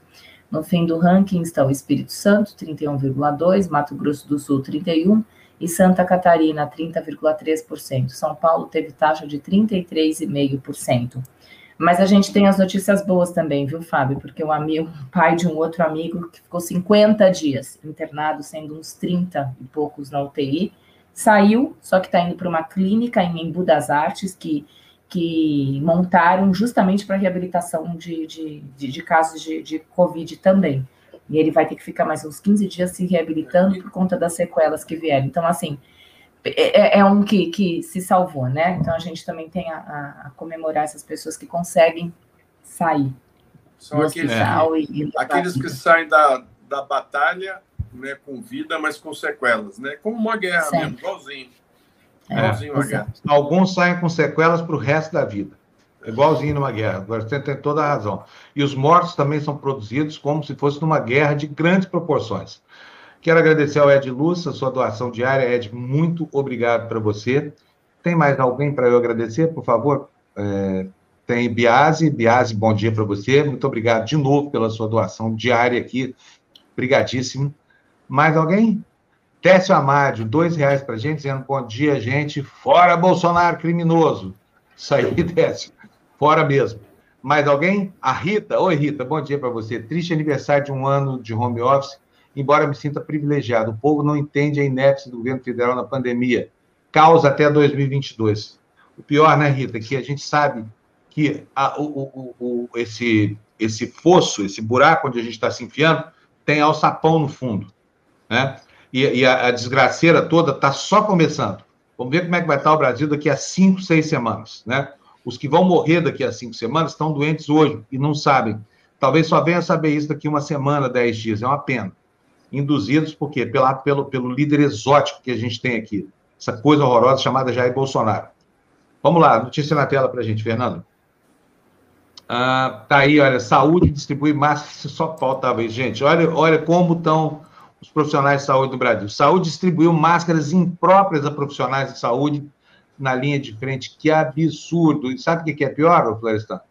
No fim do ranking está o Espírito Santo, 31,2%, Mato Grosso do Sul, 31%, e Santa Catarina, 30,3%. São Paulo teve taxa de 33,5%. Mas a gente tem as notícias boas também, viu, Fábio? Porque o amigo, pai de um outro amigo que ficou 50 dias internado, sendo uns 30 e poucos na UTI, saiu, só que está indo para uma clínica em Embu das Artes, que, que montaram justamente para reabilitação de, de, de, de casos de, de Covid também. E ele vai ter que ficar mais uns 15 dias se reabilitando por conta das sequelas que vieram. Então, assim, é, é, é um que, que se salvou, né? Então, a gente também tem a, a, a comemorar essas pessoas que conseguem sair. São aqueles, e, e aqueles que saem da, da batalha né, com vida, mas com sequelas, né? Como uma guerra Sempre. mesmo, igualzinho. É, igualzinho uma guerra. Alguns saem com sequelas para o resto da vida. Igualzinho numa guerra, você tem toda a razão. E os mortos também são produzidos como se fosse numa guerra de grandes proporções. Quero agradecer ao Ed Luz, a sua doação diária. Ed, muito obrigado para você. Tem mais alguém para eu agradecer, por favor? É, tem Biase. Biase, bom dia para você. Muito obrigado de novo pela sua doação diária aqui. Obrigadíssimo. Mais alguém? Técio Amádio, dois reais para a gente, dizendo bom dia, gente. Fora Bolsonaro criminoso. Isso aí, Técio. Fora mesmo. Mais alguém? A Rita. Oi, Rita, bom dia para você. Triste aniversário de um ano de home office, embora me sinta privilegiado. O povo não entende a inépcia do governo federal na pandemia. Causa até 2022. O pior, né, Rita, que a gente sabe que a, o, o, o, esse, esse fosso, esse buraco onde a gente está se enfiando, tem alçapão no fundo. Né? E, e a, a desgraceira toda está só começando. Vamos ver como é que vai estar o Brasil daqui a cinco, seis semanas. Né? Os que vão morrer daqui a cinco semanas estão doentes hoje e não sabem. Talvez só venha saber isso daqui uma semana, dez dias. É uma pena. Induzidos por quê? Pela, pelo, pelo líder exótico que a gente tem aqui. Essa coisa horrorosa chamada Jair Bolsonaro. Vamos lá, notícia na tela para a gente, Fernando. Ah, tá aí, olha, saúde distribui máscaras, só faltava aí, gente. Olha, olha como estão os profissionais de saúde do Brasil. Saúde distribuiu máscaras impróprias a profissionais de saúde na linha de frente. Que absurdo. E sabe o que é pior, Florestan?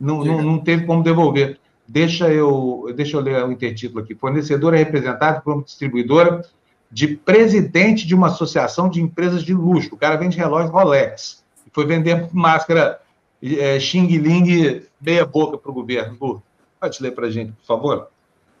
Não, não, não teve como devolver. Deixa eu, deixa eu ler o intertítulo aqui. Fornecedora é representada por uma distribuidora de presidente de uma associação de empresas de luxo. O cara vende relógio Rolex. Foi vender máscara é, Xing Ling meia boca para o governo. Lu, pode ler para a gente, por favor?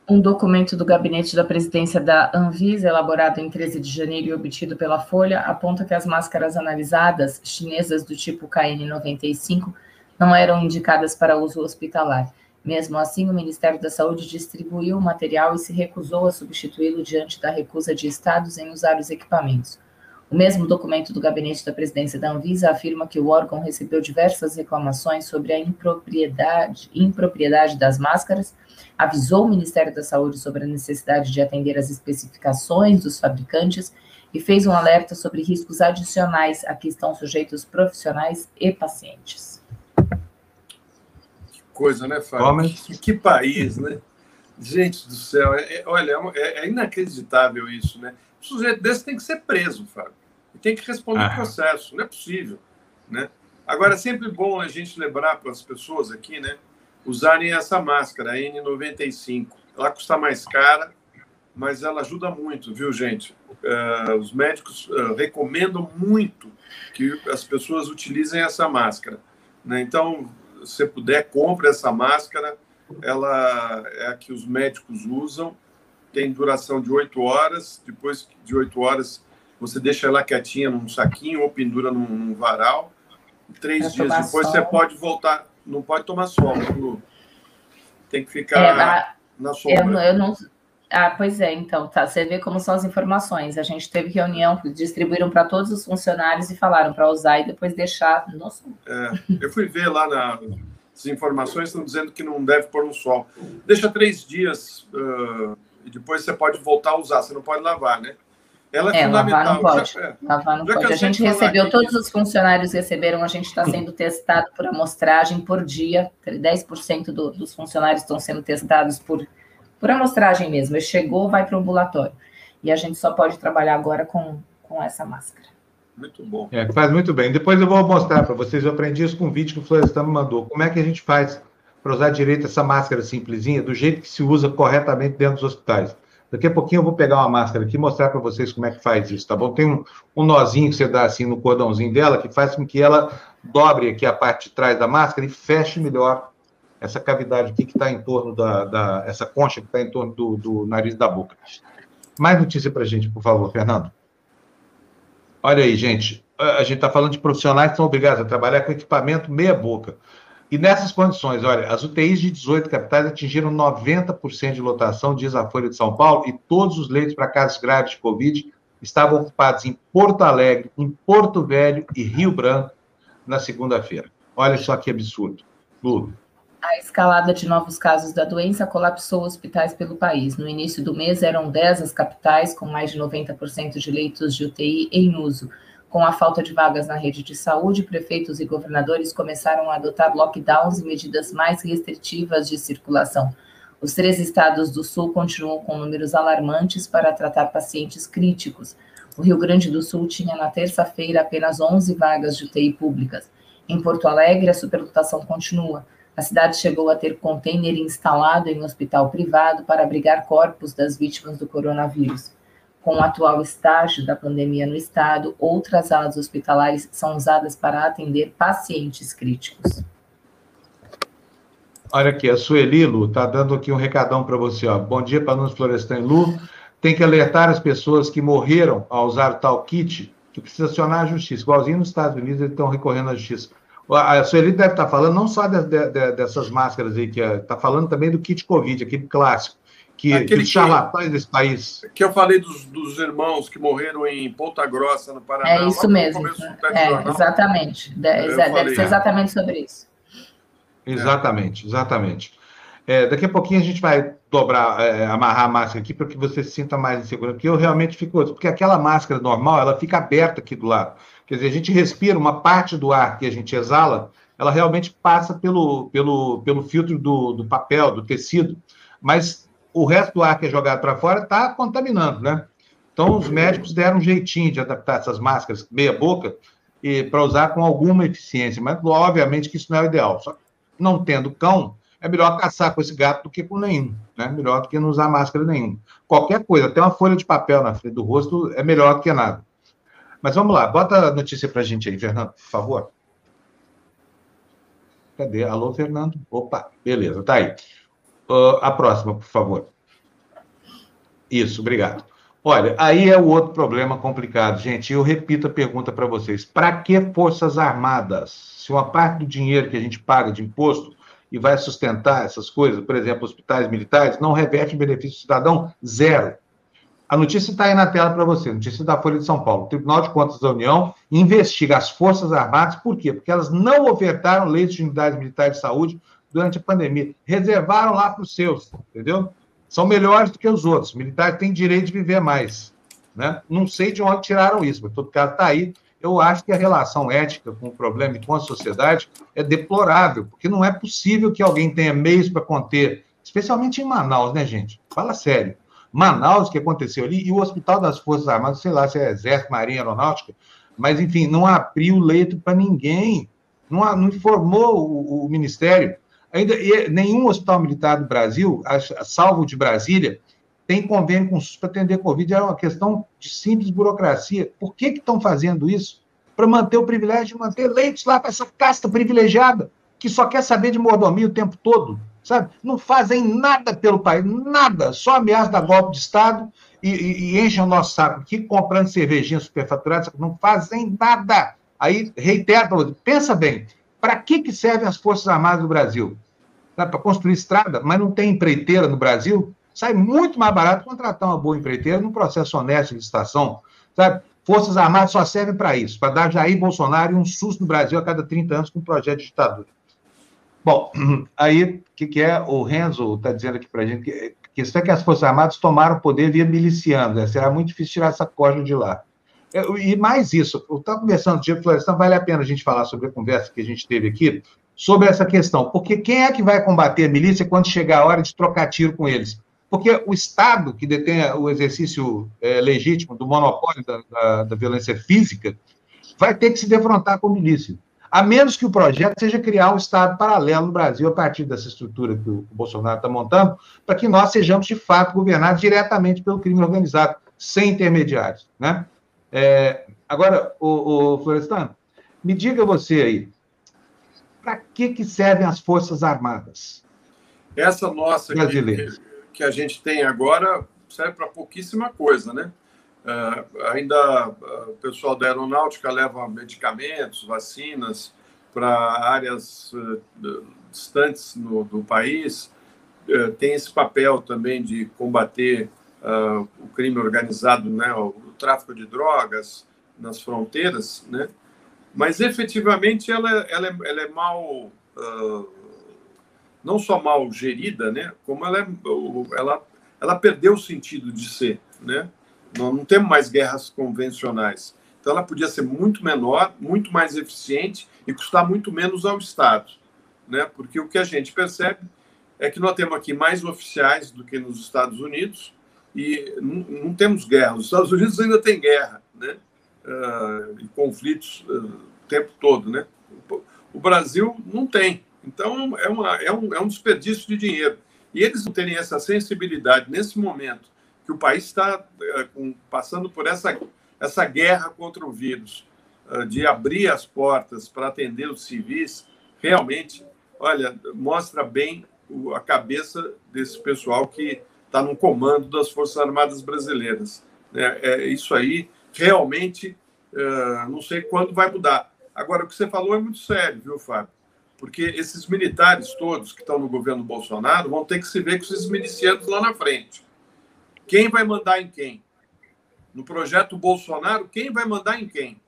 Um documento do gabinete da presidência da Anvisa, elaborado em 13 de janeiro e obtido pela Folha, aponta que as máscaras analisadas, chinesas do tipo KN95, não eram indicadas para uso hospitalar. Mesmo assim, o Ministério da Saúde distribuiu o material e se recusou a substituí-lo diante da recusa de estados em usar os equipamentos. O mesmo documento do gabinete da presidência da Anvisa afirma que o órgão recebeu diversas reclamações sobre a impropriedade, impropriedade das máscaras, avisou o Ministério da Saúde sobre a necessidade de atender às especificações dos fabricantes e fez um alerta sobre riscos adicionais a que estão sujeitos profissionais e pacientes. Coisa, né, Fábio? Que, que, país, né? Gente do céu, é, é, olha, é, é, inacreditável isso, né? Um sujeito desse tem que ser preso, Fábio tem que responder o processo, não é possível. Né? Agora, é sempre bom a gente lembrar para as pessoas aqui, né, usarem essa máscara, a N95. Ela custa mais cara, mas ela ajuda muito, viu, gente? Uh, os médicos uh, recomendam muito que as pessoas utilizem essa máscara. Né? Então, se puder, compre essa máscara. Ela é a que os médicos usam. Tem duração de oito horas. Depois de oito horas, você deixa ela quietinha num saquinho ou pendura num, num varal. Três dias depois sol. você pode voltar. Não pode tomar sol, Lu. Tem que ficar é, na sombra. Eu, eu não, ah, pois é, então, tá. Você vê como são as informações. A gente teve reunião, distribuíram para todos os funcionários e falaram para usar e depois deixar no sol. É, eu fui ver lá na, as informações estão dizendo que não deve pôr no sol. Deixa três dias uh, e depois você pode voltar a usar. Você não pode lavar, né? Ela é, é lavar não pode. Já, é. Lavar não pode. A gente recebeu, todos os funcionários receberam, a gente está sendo testado por amostragem por dia. 10% do, dos funcionários estão sendo testados por, por amostragem mesmo. Ele chegou, vai para o ambulatório. E a gente só pode trabalhar agora com, com essa máscara. Muito bom. É, faz muito bem. Depois eu vou mostrar para vocês, eu aprendi isso com um vídeo que o Florestan me mandou. Como é que a gente faz para usar direito essa máscara simplesinha, do jeito que se usa corretamente dentro dos hospitais. Daqui a pouquinho eu vou pegar uma máscara aqui e mostrar para vocês como é que faz isso, tá bom? Tem um, um nozinho que você dá assim no cordãozinho dela que faz com que ela dobre aqui a parte de trás da máscara e feche melhor essa cavidade aqui que está em torno da, da, essa concha que está em torno do, do nariz da boca. Mais notícia para a gente, por favor, Fernando. Olha aí, gente. A gente está falando de profissionais que são obrigados a trabalhar com equipamento meia boca. E nessas condições, olha, as UTIs de 18 capitais atingiram 90% de lotação, diz a Folha de São Paulo, e todos os leitos para casos graves de Covid estavam ocupados em Porto Alegre, em Porto Velho e Rio Branco na segunda-feira. Olha só que absurdo. Lu. A escalada de novos casos da doença colapsou hospitais pelo país. No início do mês, eram 10 as capitais, com mais de 90% de leitos de UTI em uso. Com a falta de vagas na rede de saúde, prefeitos e governadores começaram a adotar lockdowns e medidas mais restritivas de circulação. Os três estados do Sul continuam com números alarmantes para tratar pacientes críticos. O Rio Grande do Sul tinha na terça-feira apenas 11 vagas de UTI públicas. Em Porto Alegre, a superlotação continua. A cidade chegou a ter container instalado em um hospital privado para abrigar corpos das vítimas do coronavírus. Com o atual estágio da pandemia no estado, outras alas hospitalares são usadas para atender pacientes críticos. Olha aqui, a Sueli Lu está dando aqui um recadão para você. Ó. Bom dia para nós, Florestan Lu. Tem que alertar as pessoas que morreram ao usar tal kit, que precisa acionar a justiça. Igualzinho nos Estados Unidos, eles estão recorrendo à justiça. A Sueli deve estar tá falando não só de, de, de, dessas máscaras aí, que está falando também do kit Covid, aquele clássico que aqueles charlatães desse país. Que eu falei dos, dos, irmãos que morreram em Ponta Grossa, no Paraná. É isso mesmo. É, exatamente. Deve, deve ser exatamente sobre isso. Exatamente, exatamente. É, daqui a pouquinho a gente vai dobrar, é, amarrar a máscara aqui para que você se sinta mais inseguro. Porque eu realmente fico. Porque aquela máscara normal, ela fica aberta aqui do lado. Quer dizer, a gente respira uma parte do ar que a gente exala, ela realmente passa pelo, pelo, pelo filtro do, do papel, do tecido. Mas o resto do ar que é jogado para fora está contaminando, né? Então, os médicos deram um jeitinho de adaptar essas máscaras meia-boca para usar com alguma eficiência, mas obviamente que isso não é o ideal. Só não tendo cão, é melhor caçar com esse gato do que com nenhum, né? Melhor do que não usar máscara nenhuma. Qualquer coisa, até uma folha de papel na frente do rosto é melhor do que nada. Mas vamos lá, bota a notícia para a gente aí, Fernando, por favor. Cadê? Alô, Fernando? Opa, beleza, tá aí. Uh, a próxima, por favor. Isso, obrigado. Olha, aí é o outro problema complicado, gente. Eu repito a pergunta para vocês: para que Forças Armadas? Se uma parte do dinheiro que a gente paga de imposto e vai sustentar essas coisas, por exemplo, hospitais militares, não reverte benefício do cidadão, zero. A notícia está aí na tela para você, notícia da Folha de São Paulo. O Tribunal de Contas da União investiga as Forças Armadas, por quê? Porque elas não ofertaram leitos de unidades militares de saúde durante a pandemia. Reservaram lá para os seus, entendeu? São melhores do que os outros. Militares têm direito de viver mais. Né? Não sei de onde tiraram isso, mas todo caso está aí. Eu acho que a relação ética com o problema e com a sociedade é deplorável, porque não é possível que alguém tenha meios para conter, especialmente em Manaus, né, gente? Fala sério. Manaus, que aconteceu ali, e o Hospital das Forças Armadas, sei lá se é Exército, Marinha, Aeronáutica, mas, enfim, não abriu leito para ninguém, não, não informou o, o Ministério. Ainda, nenhum hospital militar do Brasil, salvo de Brasília, tem convênio com o SUS para atender Covid. É uma questão de simples burocracia. Por que estão fazendo isso? Para manter o privilégio de manter leitos lá para essa casta privilegiada, que só quer saber de mordomia o tempo todo sabe? Não fazem nada pelo país, nada, só ameaça da golpe de Estado e, e, e enchem o nosso saco aqui comprando cervejinha superfaturada, não fazem nada. Aí, reitero pensa bem, para que, que servem as Forças Armadas do Brasil? Para construir estrada, mas não tem empreiteira no Brasil? Sai muito mais barato contratar uma boa empreiteira num processo honesto de licitação, sabe? Forças Armadas só servem para isso, para dar Jair Bolsonaro um susto no Brasil a cada 30 anos com um projeto de ditadura. Bom, aí o que, que, é? O Renzo está dizendo aqui para a gente que, que isso é que as Forças Armadas tomaram o poder via milicianos, né? será muito difícil tirar essa corda de lá. E mais isso, eu estava conversando com o Diego Florestan, vale a pena a gente falar sobre a conversa que a gente teve aqui, sobre essa questão, porque quem é que vai combater a milícia quando chegar a hora de trocar tiro com eles? Porque o Estado, que detém o exercício é, legítimo do monopólio da, da, da violência física, vai ter que se defrontar com a milícia a menos que o projeto seja criar um Estado paralelo no Brasil a partir dessa estrutura que o Bolsonaro está montando, para que nós sejamos, de fato, governados diretamente pelo crime organizado, sem intermediários. Né? É, agora, o, o Florestan, me diga você aí, para que, que servem as Forças Armadas? Essa nossa que, que, a gente tem agora serve para pouquíssima coisa, né? Uh, ainda uh, o pessoal da aeronáutica leva medicamentos, vacinas para áreas uh, distantes no, do país. tem esse papel também de combater o crime organizado, né, o, o, tráfico de drogas nas fronteiras, né? Mas efetivamente ela, ela, é, ela é mal, não só mal gerida, né? Como ela, é, ela, ela perdeu o sentido de ser, né? Nós não temos mais guerras convencionais. Então, ela podia ser muito menor, muito mais eficiente e custar muito menos ao Estado. Né? Porque o que a gente percebe é que nós temos aqui mais oficiais do que nos Estados Unidos e não, temos guerra. Os Estados Unidos ainda tem guerra né? Uh, e conflitos uh, o tempo todo. Né? O Brasil não tem. Então, é, uma, é, um, é um desperdício de dinheiro. E eles não terem essa sensibilidade nesse momento que o país está é, passando por essa, essa guerra contra o vírus, uh, de abrir as portas para atender os civis, realmente, olha, mostra bem a cabeça desse pessoal que está no comando das Forças Armadas Brasileiras. É, é isso aí, realmente, uh, não sei quando vai mudar. Agora, o que você falou é muito sério, viu, Fábio? Porque esses militares todos que estão no governo Bolsonaro vão ter que se ver com esses milicianos lá na frente. Quem vai mandar em quem? No projeto Bolsonaro, quem vai mandar em quem?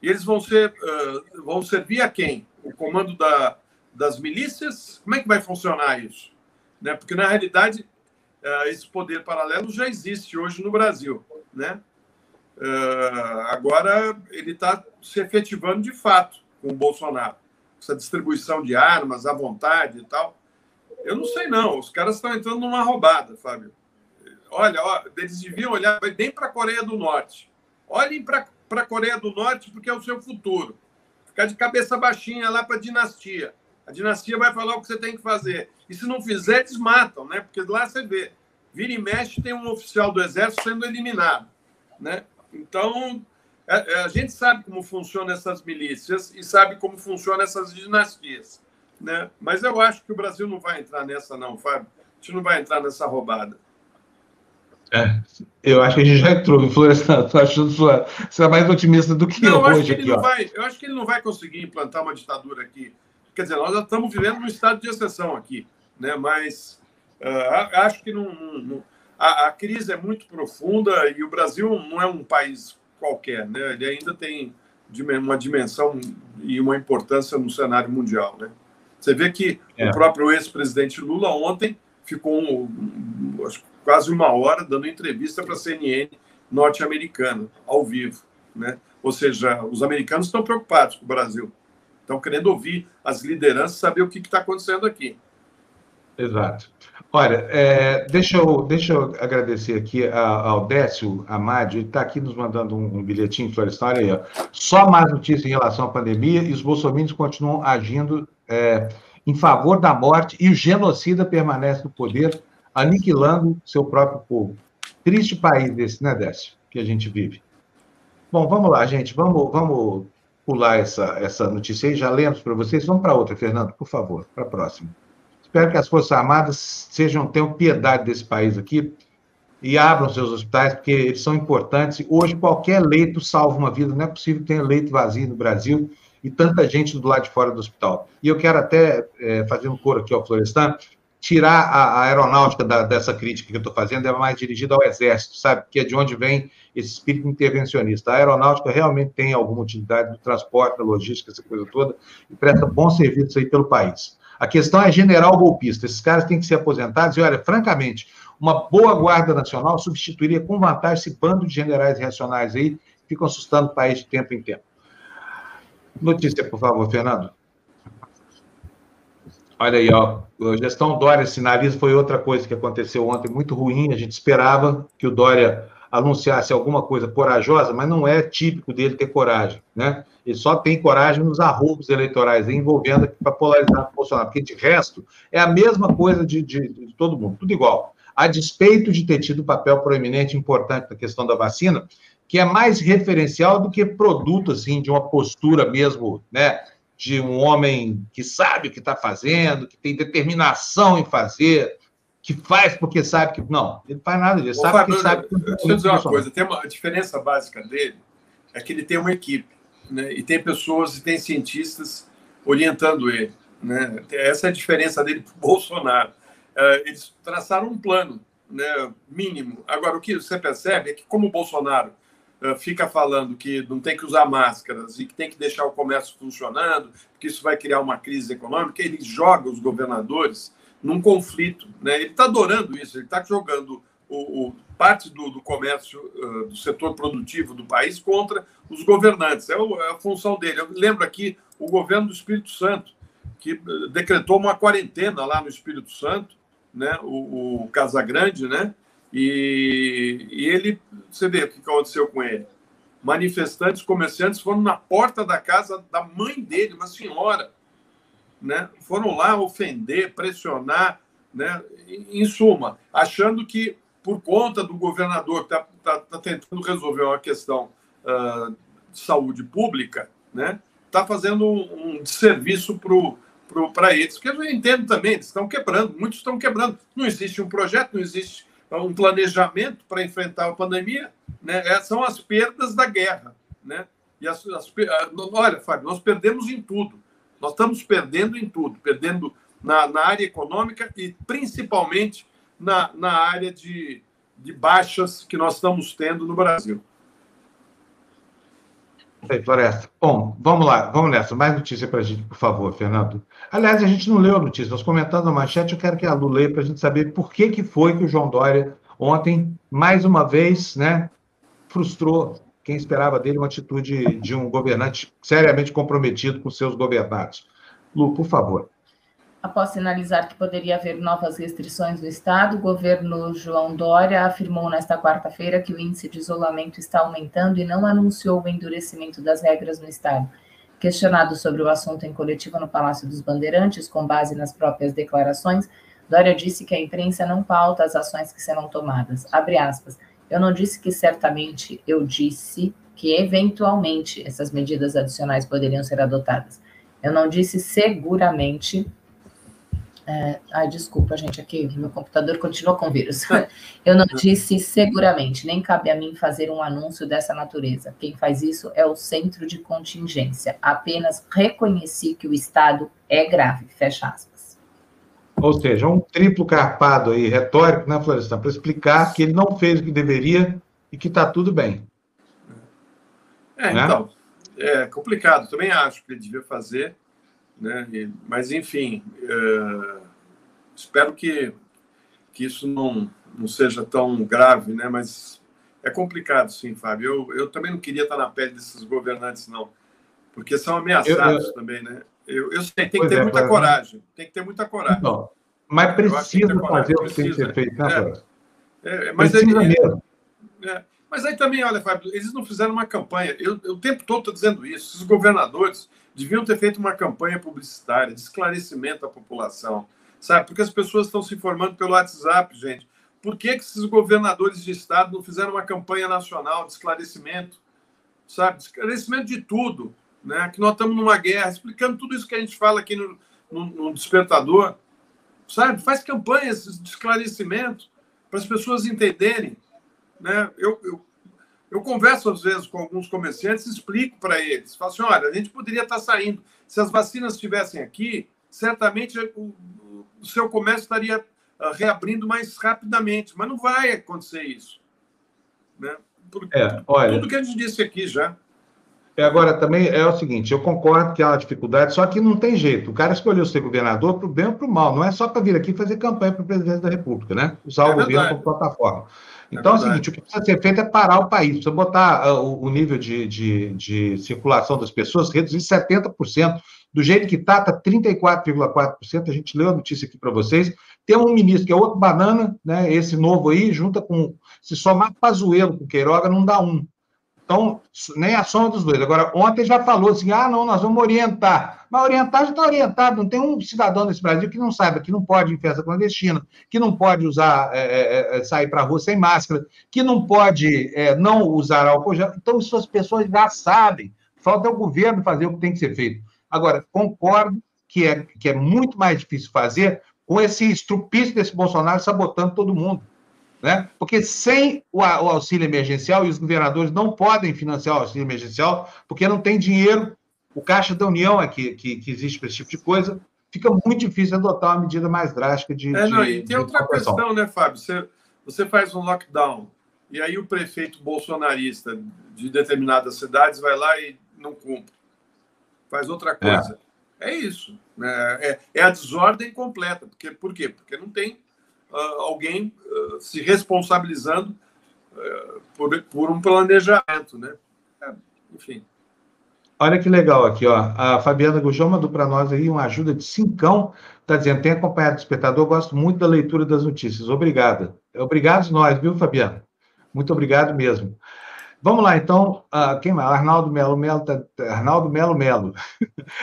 Eles vão ser uh, vão servir a quem? O comando da, das milícias? Como é que vai funcionar isso? Né? Porque na realidade uh, esse poder paralelo já existe hoje no Brasil, né? Uh, agora ele está se efetivando de fato com o Bolsonaro, essa distribuição de armas à vontade e tal. Eu não sei não, os caras estão entrando numa roubada, Fábio olha, ó, eles deviam olhar bem para a Coreia do Norte. Olhem para a Coreia do Norte, porque é o seu futuro. Ficar de cabeça baixinha lá para a dinastia. A dinastia vai falar o que você tem que fazer. E se não fizer, eles matam, né? Porque lá você vê. Vira e mexe, tem um oficial do exército sendo eliminado. Né? Então, a, é, é, a gente sabe como funcionam essas milícias e sabe como funcionam essas dinastias. Né? Mas eu acho que o Brasil não vai entrar nessa, não, Fábio. A gente não vai entrar nessa roubada. É, eu acho que a gente já entrou Florestan. Achando que você é mais otimista do que não, eu hoje aqui. Ó. Vai, eu acho que ele não vai conseguir implantar uma ditadura aqui. Quer dizer, nós já estamos vivendo num estado de exceção aqui, né? mas uh, acho que não, não, a, a, crise é muito profunda e o Brasil não é um país qualquer, né? Ele ainda tem uma dimensão e uma importância no cenário mundial, né? Você vê que é. o próprio ex-presidente Lula ontem ficou um, um, quase uma hora dando entrevista para a CNN norte-americana, ao vivo, né? Ou seja, os americanos estão preocupados com o Brasil, estão querendo ouvir as lideranças, saber o que está acontecendo aqui. Exato. Olha, é, deixa, eu, deixa eu agradecer aqui ao Décio Amadio, ele está aqui nos mandando um, um bilhetinho, Florestal, olha aí, ó. só mais notícias em relação à pandemia e os bolsominions continuam agindo é, em favor da morte e o genocida permanece no poder, aniquilando seu próprio povo. Triste país esse, né, Décio, que a gente vive. Bom, vamos lá, gente, vamos, vamos pular essa, essa notícia aí, já lemos para vocês. Vamos para outra, Fernando, por favor, para a próxima. Espero que as Forças Armadas sejam, tenham piedade desse país aqui e abram seus hospitais, porque eles são importantes. Hoje, qualquer leito salva uma vida. Não é possível ter leito vazio no Brasil e tanta gente do lado de fora do hospital. E eu quero até, é, fazer um coro aqui ao Florestan, tirar a, a aeronáutica da, dessa crítica que eu estou fazendo, é mais dirigida ao Exército, sabe? Que é de onde vem esse espírito intervencionista. A aeronáutica realmente tem alguma utilidade no transporte, na logística, essa coisa toda, e presta bons serviços aí pelo país. A questão é general golpista. Esses caras têm que ser aposentados. E olha, francamente, uma boa Guarda Nacional substituiria com vantagem esse bando de generais reacionários aí que ficam assustando o país de tempo em tempo. Notícia, por favor, Fernando. Olha aí, ó. A gestão Dória sinaliza foi outra coisa que aconteceu ontem, muito ruim. A gente esperava que o Dória anunciasse alguma coisa corajosa, mas não é típico dele ter coragem, né? Ele só tem coragem nos arroubos eleitorais, envolvendo para polarizar o Bolsonaro, porque de resto é a mesma coisa de, de, de, todo mundo, tudo igual. A despeito de ter tido um papel proeminente importante na questão da vacina, que é mais referencial do que produto assim de uma postura mesmo, né? De um homem que sabe o que está fazendo, que tem determinação em fazer, que faz porque sabe que. Não, ele não faz nada disso. Sabe Fábio, que sabe que. Deixa eu dizer uma coisa: tem uma, a diferença básica dele é que ele tem uma equipe, né? e tem pessoas e tem cientistas orientando ele. Né? Essa é a diferença dele para o Bolsonaro. Uh, eles traçaram um plano né, mínimo. Agora, o que você percebe é que, como o Bolsonaro fica falando que não tem que usar máscaras e que tem que deixar o comércio funcionando, porque isso vai criar uma crise econômica, ele joga os governadores num conflito. Né? Ele está adorando isso, ele está jogando o, o, parte do, do comércio, uh, do setor produtivo do país contra os governantes. É, o, é, a função dele. Eu lembro aqui o governo do Espírito Santo, que decretou uma quarentena lá no Espírito Santo, né? o, o Casagrande, né? E, e ele, você vê o que aconteceu com ele. Manifestantes, comerciantes foram na porta da casa da mãe dele, uma senhora, né, foram lá ofender, pressionar, né, em suma, achando que por conta do governador que está tá, tá tentando resolver uma questão uh, de saúde pública, né, está fazendo um, um desserviço para eles, que eu entendo também, eles estão quebrando, muitos estão quebrando. Não existe um projeto, não existe um planejamento para enfrentar a pandemia, né? É, são as perdas da guerra. Né? E as, as, ah, olha, Fábio, nós perdemos em tudo. Nós estamos perdendo em tudo, perdendo na, na área econômica e principalmente na, na área de, de baixas que nós estamos tendo no Brasil. Ei, Floresta. Bom, vamos lá, vamos nessa. Mais notícia para a gente, por favor, Fernando. Aliás, a gente não leu a notícia, nós comentando a manchete, eu quero que a Lu leia para a gente saber por que, que foi que o João Dória ontem, mais uma vez, né, frustrou quem esperava dele uma atitude de um governante seriamente comprometido com seus governados. Lu, por favor. Após sinalizar que poderia haver novas restrições no Estado, o governo João Dória afirmou nesta quarta-feira que o índice de isolamento está aumentando e não anunciou o endurecimento das regras no Estado. Questionado sobre o assunto em coletiva no Palácio dos Bandeirantes, com base nas próprias declarações, Dória disse que a imprensa não pauta as ações que serão tomadas. Abre aspas. Eu não disse que certamente, eu disse que eventualmente essas medidas adicionais poderiam ser adotadas. Eu não disse seguramente. É, ai, desculpa, gente, aqui meu computador continua com vírus. Eu não disse seguramente, nem cabe a mim fazer um anúncio dessa natureza. Quem faz isso é o centro de contingência. Apenas reconheci que o estado é grave. Fecha aspas. Ou seja, um triplo carpado aí, retórico, né, Florestan, para explicar que ele não fez o que deveria e que está tudo bem. É, né? então, é complicado. Também acho que ele devia fazer, né? mas, enfim, é... espero que, que isso não, não seja tão grave, né? mas é complicado, sim, Fábio. Eu, eu também não queria estar na pele desses governantes, não, porque são ameaçados eu, eu... também, né? Eu, eu sei, tem que ter é, muita coragem. Tem que ter muita coragem. Não, mas precisa fazer o que tem que ser feito, né, é, é, mas precisa aí, mesmo. É, mas aí também, olha, Fábio, eles não fizeram uma campanha. Eu, eu o tempo todo estou dizendo isso. Os governadores deviam ter feito uma campanha publicitária de esclarecimento à população, sabe? Porque as pessoas estão se informando pelo WhatsApp, gente. Por que, que esses governadores de estado não fizeram uma campanha nacional de esclarecimento, sabe? De esclarecimento de tudo né? que nós estamos numa guerra, explicando tudo isso que a gente fala aqui no, no, no Despertador, sabe? Faz campanhas de esclarecimento para as pessoas entenderem. Né? Eu, eu, eu converso às vezes com alguns comerciantes, explico para eles, falo assim, olha, a gente poderia estar saindo, se as vacinas estivessem aqui, certamente o, o seu comércio estaria uh, reabrindo mais rapidamente, mas não vai acontecer isso. Né? Por, é, olha, tudo que a gente disse aqui já. É, agora, também é o seguinte, eu concordo que há uma dificuldade, só que não tem jeito. O cara escolheu ser governador para o bem ou para o mal. Não é só para vir aqui fazer campanha para o presidente da República, né? Usar é o governo como plataforma. Então, é, é, o seguinte, o que precisa ser feito é parar o país. Precisa botar uh, o, o, nível de, de, de, circulação das pessoas, reduzir 70%. Do jeito que está, está 34,4%. A gente leu a notícia aqui para vocês. Tem um ministro que é outro banana, né? Esse novo aí, junta com... Se somar Pazuello com Queiroga, não dá um. Então, nem a soma dos dois. Agora, ontem já falou assim: ah, não, nós vamos orientar. Mas orientar já está orientado. Não tem um cidadão nesse Brasil que não saiba que não pode ir em festa clandestina, que não pode usar, é, é sair para a rua sem máscara, que não pode é, não usar álcool gel. Então, isso as pessoas já sabem. Falta o governo fazer o que tem que ser feito. Agora, concordo que é, que é muito mais difícil fazer com esse estrupício desse Bolsonaro sabotando todo mundo. Né? Porque sem o, auxílio emergencial, e os governadores não podem financiar o auxílio emergencial, porque não tem dinheiro, o Caixa da União é que, que, que existe para esse tipo de coisa, fica muito difícil adotar uma medida mais drástica de. É, não, e tem outra questão, né, Fábio? Você, você faz um lockdown, e aí o prefeito bolsonarista de determinadas cidades vai lá e não cumpre. Faz outra coisa. É, é isso. Né? É, é a desordem completa. Porque, por quê? Porque não tem alguém uh, se responsabilizando uh, por, por, um planejamento, né? É, enfim. Olha que legal aqui, ó. A Fabiana Gujão mandou para nós aí uma ajuda de cincão. Está dizendo, tem acompanhado o espectador, gosto muito da leitura das notícias. Obrigada. Obrigado nós, viu, Fabiana? Muito obrigado mesmo. Vamos lá, então. Uh, quem mais? Arnaldo Melo Melo. Tá, Arnaldo Melo Melo.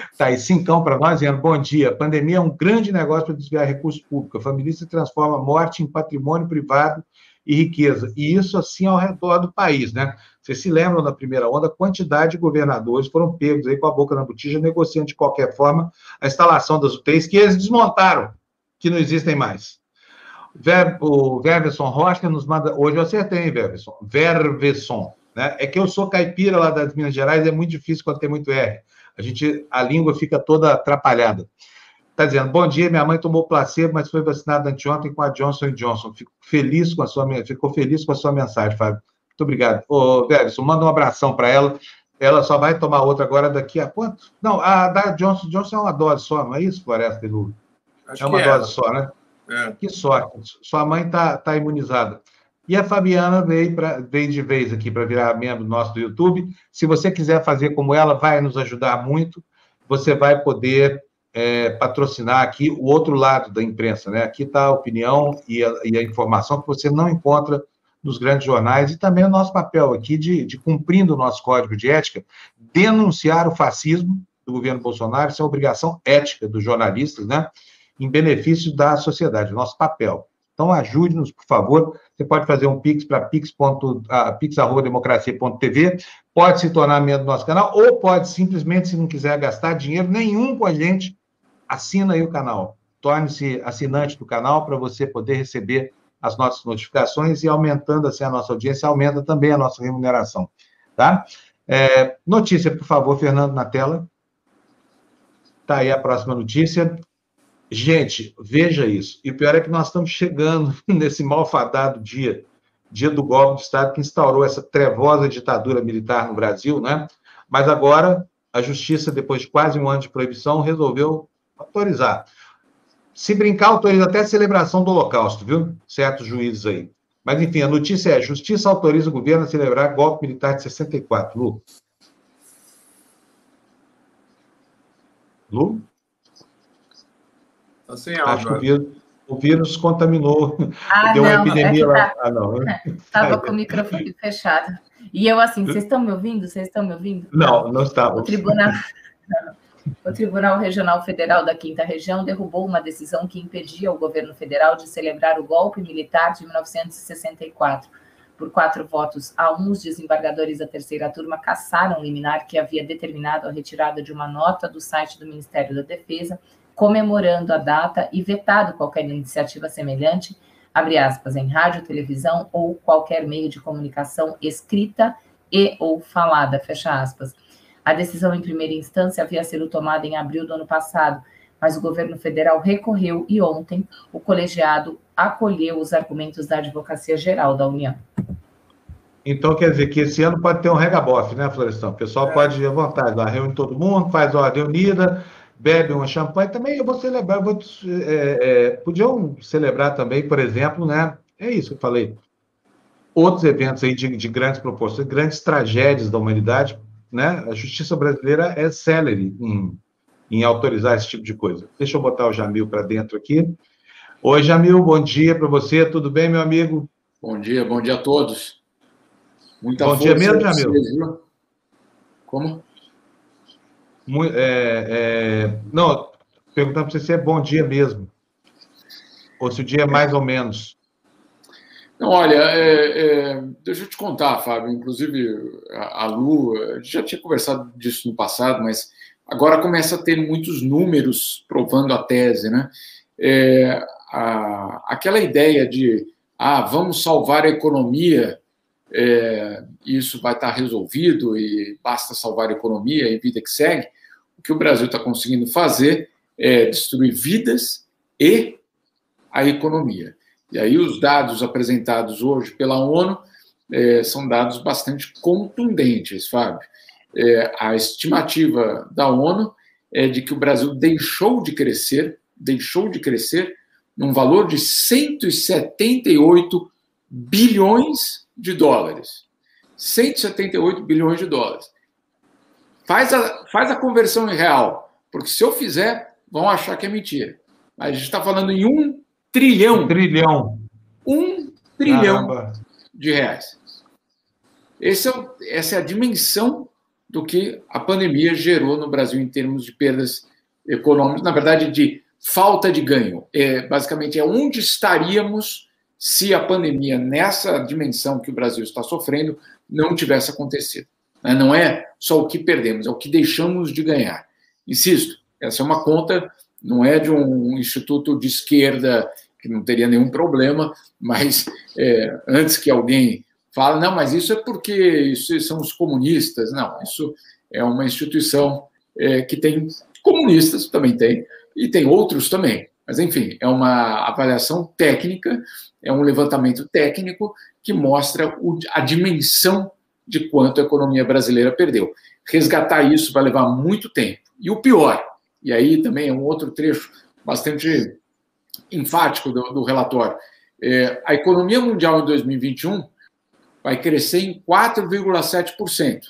Está aí, cincão para nós, dizendo: bom dia. A pandemia é um grande negócio para desviar recursos públicos. A família se transforma morte em patrimônio privado e riqueza. E isso assim ao redor do país, né? Vocês se lembram da primeira onda, quantidade de governadores foram pegos aí com a boca na botija, negociando de qualquer forma a instalação das UTIs que eles desmontaram, que não existem mais. O Verveson Rocha nos manda. Hoje eu acertei, hein, Verveson? Verveson. Né? É que eu sou caipira lá das Minas Gerais, é muito difícil quando tem muito R. A gente, a língua fica toda atrapalhada. Está dizendo, bom dia, minha mãe tomou placebo, mas foi vacinada anteontem com a Johnson Johnson. Fico feliz com a sua, ficou feliz com a sua mensagem, Fábio. Muito obrigado. Ô, Verson, manda um abração para ela. Ela só vai tomar outra agora daqui a quanto? Não, a da Johnson Johnson é uma dose só, não é isso, Floresta e Lula? é uma dose é. só, né? É. Que sorte. Sua mãe está tá imunizada. E a Fabiana veio, pra, veio de vez aqui para virar membro nosso do YouTube. Se você quiser fazer como ela, vai nos ajudar muito. Você vai poder é, patrocinar aqui o outro lado da imprensa. Né? Aqui está a opinião e a, e a, informação que você não encontra nos grandes jornais e também o nosso papel aqui de, de cumprindo o nosso código de ética, denunciar o fascismo do governo Bolsonaro, isso é uma obrigação ética dos jornalistas, né? em benefício da sociedade, nosso papel. Então, ajude-nos, por favor. Você pode fazer um pix para pix.democracia.tv, pode se tornar membro do nosso canal, ou pode simplesmente, se não quiser gastar dinheiro nenhum com a gente, assina aí o canal. Torne-se assinante do canal para você poder receber as nossas notificações e aumentando assim a nossa audiência, aumenta também a nossa remuneração. Tá? É, notícia, por favor, Fernando, na tela. Está aí a próxima notícia. Gente, veja isso. E o pior é que nós estamos chegando nesse malfadado dia, dia do golpe de Estado que instaurou essa trevosa ditadura militar no Brasil, né? Mas agora a justiça, depois de quase um ano de proibição, resolveu autorizar. Se brincar, autoriza até a celebração do Holocausto, viu? Certos juízes aí. Mas, enfim, a notícia é: a justiça autoriza o governo a celebrar golpe militar de 64. Lu? Lu? Tá sem áudio. Acho que o vírus, o vírus contaminou. Ah, Deu uma não, epidemia é lá. tá, Ah, não. Estava com o microfone fechado. E eu assim, vocês estão me ouvindo? Vocês estão me ouvindo? Não, não estava. O Tribunal, o Tribunal Regional Federal da Quinta Região derrubou uma decisão que impedia o governo federal de celebrar o golpe militar de 1964. Por quatro votos a um, os desembargadores da terceira turma cassaram o liminar que havia determinado a retirada de uma nota do site do Ministério da Defesa comemorando a data e vetado qualquer iniciativa semelhante, abre aspas, em rádio, televisão ou qualquer meio de comunicação escrita e ou falada, fecha aspas. A decisão em primeira instância havia sido tomada em abril do ano passado, mas o governo federal recorreu e ontem o colegiado acolheu os argumentos da Advocacia Geral da União. Então, quer dizer que esse ano pode ter um regabof, né, Florestão? O pessoal pode ir à vontade, lá, reúne todo mundo, faz ordem unida, bebe uma champanhe. Também eu vou celebrar, eu vou, é, é, podiam celebrar também, por exemplo, né? É isso que eu falei. Outros eventos aí de, de grandes proporções, grandes tragédias da humanidade, né? A justiça brasileira é célere em, em autorizar esse tipo de coisa. Deixa eu botar o Jamil para dentro aqui. Oi, Jamil, bom dia para você. Tudo bem, meu amigo? Bom dia, bom dia a todos. Muita bom dia mesmo, Jamil. Vocês, Como? É, é, não, perguntando para você se é bom dia mesmo. Ou se o dia é mais ou menos. Não, olha, é, é, deixa eu te contar, Fábio. Inclusive, a, a Lu, a gente já tinha conversado disso no passado, mas agora começa a ter muitos números provando a tese, né? É, a, aquela ideia de, ah, vamos salvar a economia, é, isso vai estar resolvido e basta salvar a economia e vida que segue. O que o Brasil está conseguindo fazer é destruir vidas e a economia. E aí os dados apresentados hoje pela ONU é, são dados bastante contundentes, Fábio. É, a estimativa da ONU é de que o Brasil deixou de crescer, deixou de crescer num valor de 178 bilhões de dólares. 178 bilhões de dólares. Faz a, faz a conversão em real, porque se eu fizer, vão achar que é mentira. Mas a gente está falando em um trilhão. Um trilhão. Um trilhão Caramba. de reais. Esse é, essa é a dimensão do que a pandemia gerou no Brasil em termos de perdas econômicas, na verdade, de falta de ganho. É, basicamente, é onde estaríamos se a pandemia, nessa dimensão que o Brasil está sofrendo, não tivesse acontecido. Né? Não é só o que perdemos, é o que deixamos de ganhar. Insisto, essa é uma conta, não é de um instituto de esquerda que não teria nenhum problema, mas é, antes que alguém fale, não, mas isso é porque isso são os comunistas. Não, isso é uma instituição é, que tem comunistas, também tem, e tem outros também. Mas, enfim, é uma avaliação técnica, é um levantamento técnico que mostra a dimensão de quanto a economia brasileira perdeu. Resgatar isso vai levar muito tempo. E o pior, e aí também é um outro trecho bastante enfático do, do relatório, é, a economia mundial em 2021 vai crescer em 4,7%.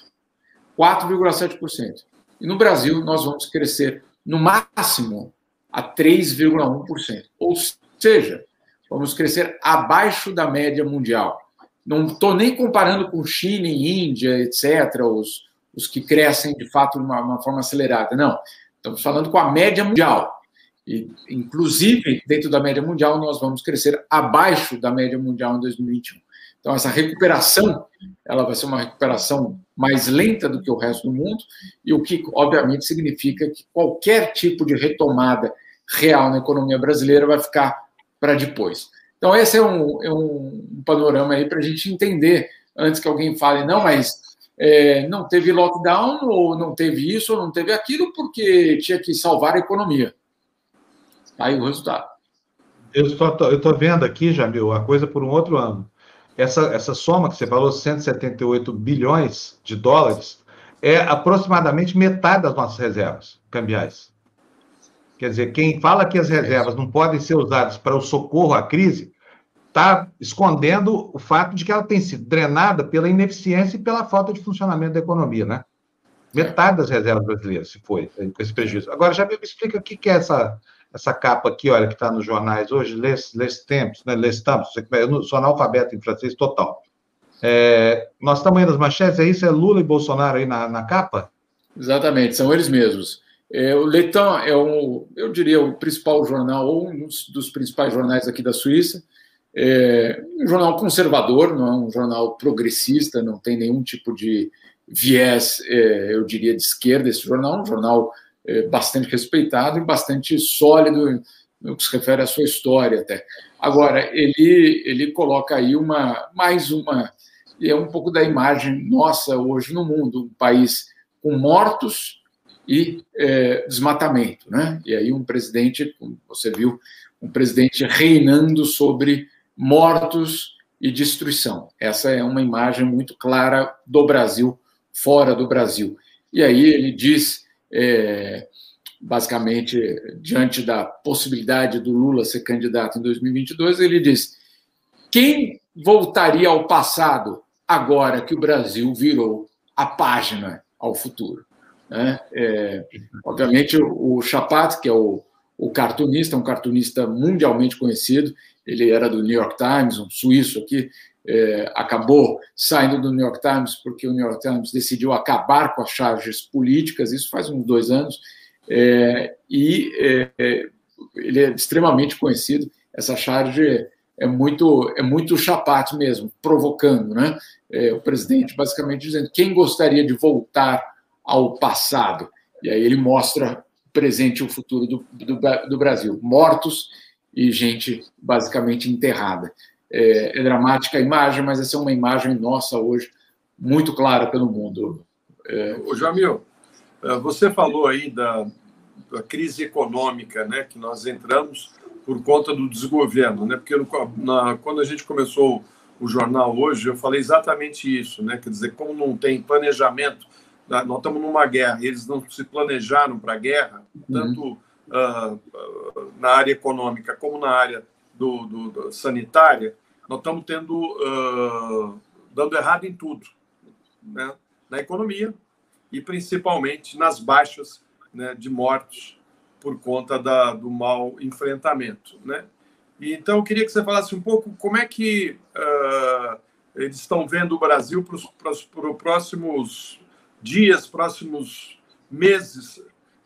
4,7%. E no Brasil, nós vamos crescer no máximo a 3,1%. Ou seja, vamos crescer abaixo da média mundial. Não estou nem comparando com China e Índia, etc., os, os que crescem de fato de uma, uma forma acelerada. Não. Estamos falando com a média mundial. E, inclusive, dentro da média mundial, nós vamos crescer abaixo da média mundial em 2021. Então, essa recuperação, ela vai ser uma recuperação mais lenta do que o resto do mundo, e o que, obviamente, significa que qualquer tipo de retomada real na economia brasileira vai ficar para depois. Então, esse é um, é um panorama aí para a gente entender, antes que alguém fale, não, mas é, não teve lockdown, ou não teve isso, ou não teve aquilo, porque tinha que salvar a economia. Aí o resultado. Eu estou vendo aqui, Jamil, a coisa por um outro ângulo. Essa, essa soma que você falou, 178 bilhões de dólares, é aproximadamente metade das nossas reservas cambiais. Quer dizer, quem fala que as reservas não podem ser usadas para o socorro à crise, está escondendo o fato de que ela tem sido drenada pela ineficiência e pela falta de funcionamento da economia, né? Metade das reservas brasileiras se foi com esse prejuízo. Agora, já me explica o que é essa, essa capa aqui, olha, que está nos jornais hoje, Les, Les Temps, né? Les Temps, eu sou analfabeto em francês total. É, nós estamos aí nas manchetes, é isso? É Lula e Bolsonaro aí na, na capa? Exatamente, são eles mesmos. É, o Letan é, um, eu diria, o principal jornal, ou um dos principais jornais aqui da Suíça. É um jornal conservador, não é um jornal progressista, não tem nenhum tipo de viés, é, eu diria, de esquerda. Esse jornal é um jornal é, bastante respeitado e bastante sólido no que se refere à sua história até. Agora, ele, ele coloca aí uma mais uma é um pouco da imagem nossa hoje no mundo, um país com mortos e é, desmatamento, né? E aí um presidente, como você viu, um presidente reinando sobre mortos e destruição. Essa é uma imagem muito clara do Brasil, fora do Brasil. E aí ele diz, é, basicamente, diante da possibilidade do Lula ser candidato em 2022, ele diz: quem voltaria ao passado agora que o Brasil virou a página ao futuro. Né? É, obviamente, o Chapat, que é o, o cartunista, um cartunista mundialmente conhecido, ele era do New York Times, um suíço aqui, é, acabou saindo do New York Times porque o New York Times decidiu acabar com as charges políticas, isso faz uns dois anos, é, e é, ele é extremamente conhecido. Essa charge é muito é muito chapate mesmo, provocando, né? É, o presidente basicamente dizendo quem gostaria de voltar ao passado. E aí ele mostra o presente e o futuro do, do, do Brasil, mortos e gente basicamente enterrada. É, é, dramática a imagem, mas essa é uma imagem nossa hoje muito clara pelo mundo. É... O Jamil, é, você falou aí da, da crise econômica, né, que nós entramos por conta do desgoverno, né? Porque na, quando a gente começou o jornal hoje, eu falei exatamente isso, né? Quer dizer, como não tem planejamento, nós estamos numa guerra, eles não se planejaram para a guerra, uhum. tanto uh, uh, na área econômica como na área do, do, do sanitária, nós estamos tendo uh, dando errado em tudo, né? Na economia e principalmente nas baixas né, de mortos por conta da, do mau enfrentamento, né? E, então, eu queria que você falasse um pouco como é que uh, eles estão vendo o Brasil para os próximos dias, próximos meses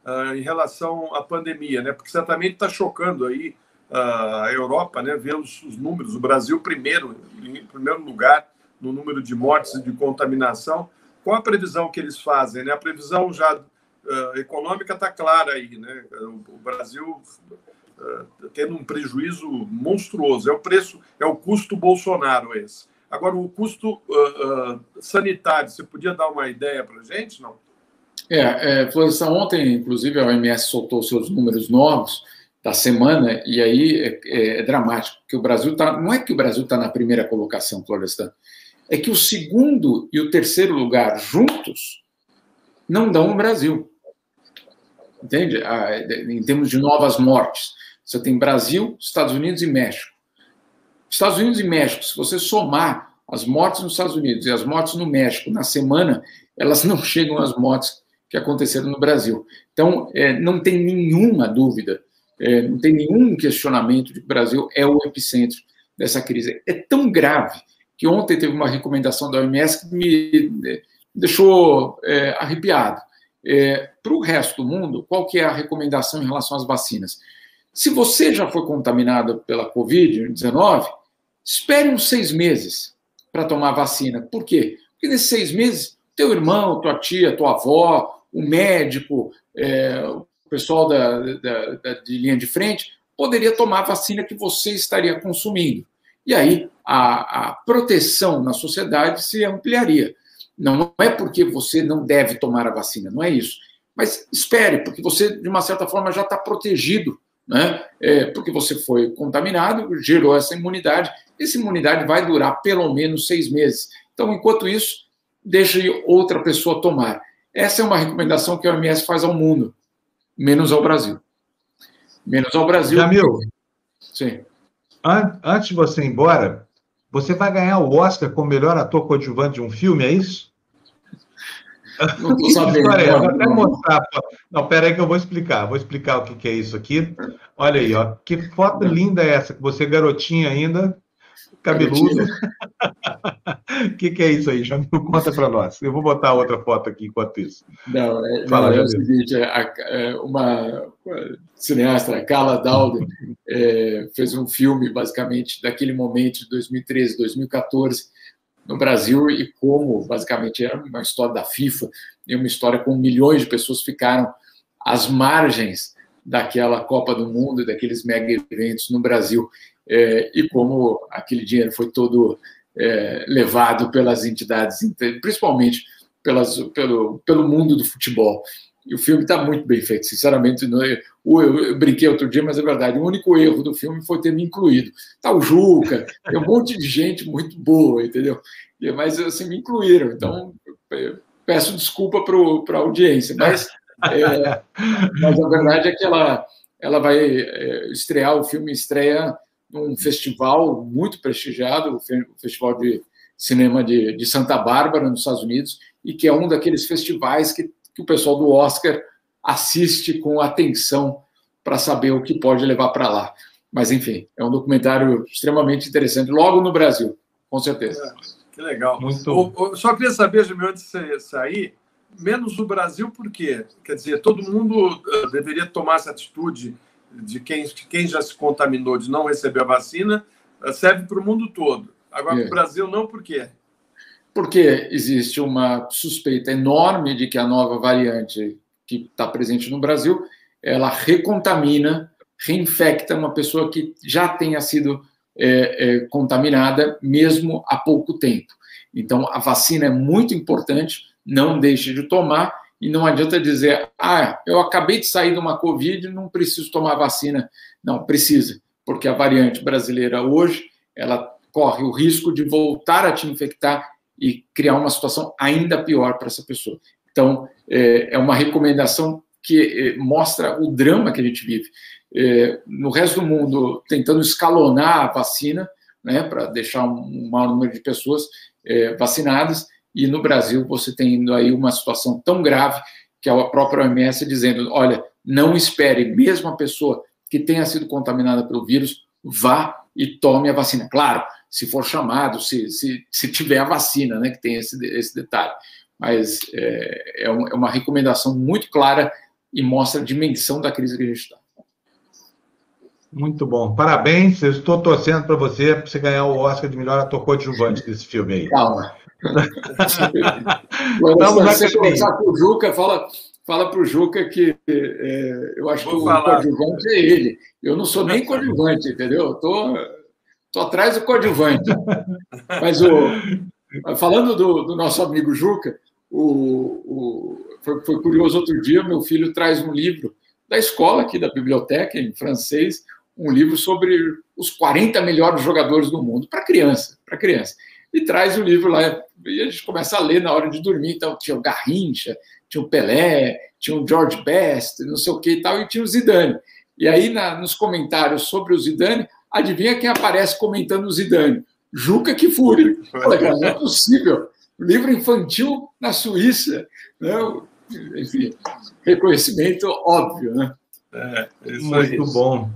uh, em relação à pandemia, né? Porque certamente está chocando aí uh, a Europa, né? Ver os, os, números, o Brasil primeiro, em primeiro lugar no número de mortes e de contaminação. Qual a previsão que eles fazem? Né? A previsão já uh, econômica está clara aí, né? O, o Brasil tendo um prejuízo monstruoso. É o preço, é o custo Bolsonaro esse. Agora, o custo uh, sanitário, você podia dar uma ideia para a gente, não? É, é, Florestan, ontem, inclusive, a OMS soltou seus números novos da semana, e aí é, é, é dramático, porque o Brasil está. Não é que o Brasil está na primeira colocação, Florestan, é que o segundo e o terceiro lugar juntos não dão o Brasil entende? Ah, em termos de novas mortes. Você tem Brasil, Estados Unidos e México. Estados Unidos e México, se você somar as mortes nos Estados Unidos e as mortes no México na semana, elas não chegam às mortes que aconteceram no Brasil. Então, é, não tem nenhuma dúvida, é, não tem nenhum questionamento de que o Brasil é o epicentro dessa crise. É tão grave que ontem teve uma recomendação da OMS que me deixou é, arrepiado. É, Para o resto do mundo, qual que é a recomendação em relação às vacinas? Se você já foi contaminado pela Covid-19, espere uns seis meses para tomar vacina. Por quê? Porque nesses seis meses, teu irmão, tua tia, tua avó, o médico, é, o pessoal da, da, da, de linha de frente, poderia tomar a vacina que você estaria consumindo. E aí a, a proteção na sociedade se ampliaria. Não é porque você não deve tomar a vacina, não é isso. Mas espere, porque você, de uma certa forma, já está protegido né? É, porque você foi contaminado, gerou essa imunidade. Essa imunidade vai durar pelo menos seis meses. Então, enquanto isso, deixe outra pessoa tomar. Essa é uma recomendação que a OMS faz ao mundo, menos ao Brasil. Menos ao Brasil. Jamil, Sim. Antes de você ir embora, você vai ganhar o Oscar como melhor ator coadjuvante de um filme, é isso? Não estou sabendo. Vou até mostrar. Não, pera aí que eu vou explicar. Vou explicar o que, que é isso aqui. Olha aí, ó. Que foto linda é essa? Que você garotinha ainda, cabeludo. O que, que, é isso aí? Já me conta para nós. Eu vou botar outra foto aqui enquanto isso. Não, é, Fala, não, é o seguinte: é, é, uma cineasta, Carla Dowden, é, fez um filme, basicamente, daquele momento de 2013, 2014, no Brasil, e como, basicamente, era uma história da FIFA, e uma história com milhões de pessoas ficaram às margens daquela Copa do Mundo, daqueles mega eventos no Brasil, é, e como aquele dinheiro foi todo é, levado pelas entidades, principalmente pelas, pelo, pelo mundo do futebol. E o filme está muito bem feito, sinceramente. Não, eu, eu, brinquei outro dia, mas é verdade. O único erro do filme foi ter me incluído. Tá o Juca, tem um monte de gente muito boa, entendeu? Mas assim, me incluíram. Então, peço desculpa para a audiência. Mas, é, mas a verdade é que ela, ela vai é, estrear, o filme estreia num festival muito prestigiado, o Festival de Cinema de, de Santa Bárbara, nos Estados Unidos, e que é um daqueles festivais que que o pessoal do Oscar assiste com atenção para saber o que pode levar para lá. Mas, enfim, é um documentário extremamente interessante, logo no Brasil, com certeza. É, que legal. Muito... O, o, só queria saber, Jimmy, antes de você sair, menos o Brasil, por quê? Quer dizer, todo mundo uh, deveria tomar essa atitude de quem, de quem já se contaminou de não receber a vacina, uh, serve para o mundo todo. Agora, é. para o Brasil, não, por quê? Porque existe uma suspeita enorme de que a nova variante que está presente no Brasil, ela recontamina, reinfecta uma pessoa que já tenha sido é, é, contaminada, mesmo há pouco tempo. Então, a vacina é muito importante, não deixe de tomar, e não adianta dizer, ah, eu acabei de sair de uma Covid, não preciso tomar vacina. Não, precisa, porque a variante brasileira hoje, ela corre o risco de voltar a te infectar e criar uma situação ainda pior para essa pessoa. Então, é, é uma recomendação que é, mostra o drama que a gente vive. É, no resto do mundo, tentando escalonar a vacina, né, para deixar um maior número de pessoas vacinadas, e no Brasil você tendo aí uma situação tão grave que a própria OMS dizendo, olha, não espere, mesmo a pessoa que tenha sido contaminada pelo vírus, vá e tome a vacina. Claro, se for chamado, se, se, se tiver a vacina, né, que tem esse, esse detalhe. Mas é, é, um, é uma recomendação muito clara e mostra a dimensão da crise que a gente está. Muito bom. Parabéns. Eu estou torcendo para você, para você ganhar o Oscar de melhor ator coadjuvante desse filme aí. Calma. Vamos você conversar com o Juca, fala, fala para o Juca que é, eu acho Vou que falar. o coadjuvante é ele. Eu não sou nem coadjuvante, entendeu? Eu estou Estou atrás do coadjuvante. Mas o, falando do, do nosso amigo Juca, o, o, foi, foi, curioso outro dia, meu filho traz um livro da escola aqui, da biblioteca, em francês, um livro sobre os 40 melhores jogadores do mundo, para criança, para criança. E traz o livro lá, e a gente começa a ler na hora de dormir. Então, tinha o Garrincha, tinha o Pelé, tinha o George Best, não sei o que e tal, e tinha o Zidane. E aí, na, nos comentários sobre o Zidane, Adivinha quem aparece comentando o Zidane? Juca Kifuri. Não é possível. Livro infantil na Suíça. Né? Enfim, reconhecimento óbvio, né? É, isso Muito aí. bom.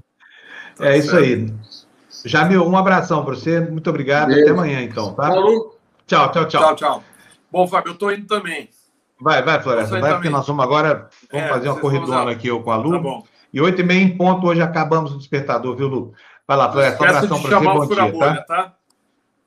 Tá é certo. isso aí. Jamil, um abração para você. Muito obrigado. Beijo. Até amanhã, então. Tá? Falou. Tchau, tchau, tchau. Tchau, tchau. Bom, Fábio, eu estou indo também. Vai, vai, Floresta. Vai, também. porque nós vamos agora vamos é, fazer uma corridona aqui eu com a Lu. Tá bom. E oito e meia em ponto, hoje acabamos o despertador, viu, Lu? Vai lá, Floresta, um abração para você, bom dia, tá? tá?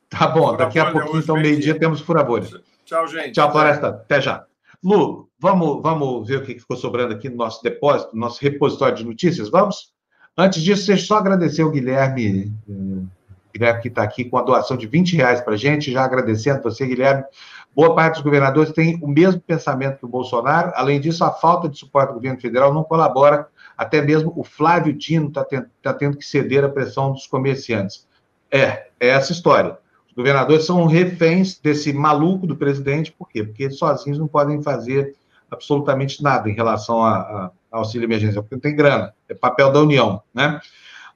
Tá bom, daqui a pouquinho, então, meio-dia, temos furabolha. Tchau, gente. Tchau, Floresta, até já. Lu, vamos, vamos ver o que ficou sobrando aqui no nosso depósito, no nosso repositório de notícias, vamos? Antes disso, deixa eu só agradecer o Guilherme, eh, Guilherme que está aqui com a doação de 20 reais para a gente, já agradecendo você, Guilherme. Boa parte dos governadores tem o mesmo pensamento que o Bolsonaro. Além disso, a falta de suporte do governo federal não colabora. Até mesmo o Flávio Dino está tendo, tá tendo que ceder à pressão dos comerciantes. É, é essa história. Os governadores são reféns desse maluco do presidente, por quê? Porque sozinhos não podem fazer absolutamente nada em relação a, a auxílio emergencial, porque não tem grana, é papel da União, né?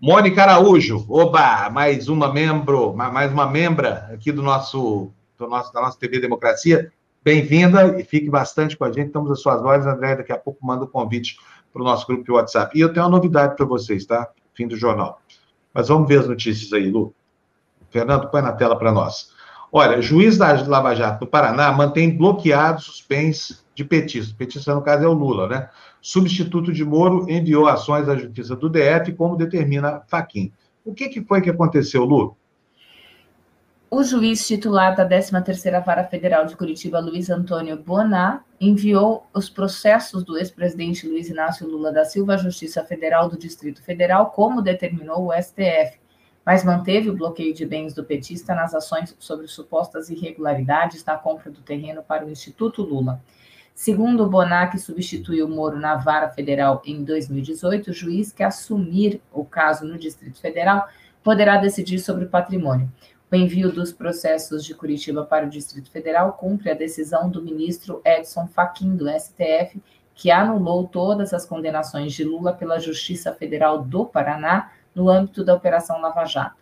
Mônica Araújo, oba, mais uma membro, mais uma membra aqui do nosso, do nosso da nossa TV Democracia. Bem-vinda e fique bastante com a gente. Estamos às suas ordens, André. Daqui a pouco manda o convite para o nosso grupo de WhatsApp. E eu tenho uma novidade para vocês, tá? Fim do jornal. Mas vamos ver as notícias aí, Lu. Fernando, põe na tela para nós. Olha, juiz da Lava Jato do Paraná mantém bloqueados os de petista. Petista, no caso, é o Lula, né? substituto de Moro enviou ações à Justiça do DF, como determina Faquim. O que, que foi que aconteceu, Lu? O juiz titular da 13ª Vara Federal de Curitiba, Luiz Antônio Bonar, enviou os processos do ex-presidente Luiz Inácio Lula da Silva à Justiça Federal do Distrito Federal, como determinou o STF, mas manteve o bloqueio de bens do petista nas ações sobre supostas irregularidades na compra do terreno para o Instituto Lula. Segundo o Bonac, que substituiu Moro na vara federal em 2018, o juiz que assumir o caso no Distrito Federal poderá decidir sobre o patrimônio. O envio dos processos de Curitiba para o Distrito Federal cumpre a decisão do ministro Edson Fachin, do STF, que anulou todas as condenações de Lula pela Justiça Federal do Paraná no âmbito da Operação Lava Jato.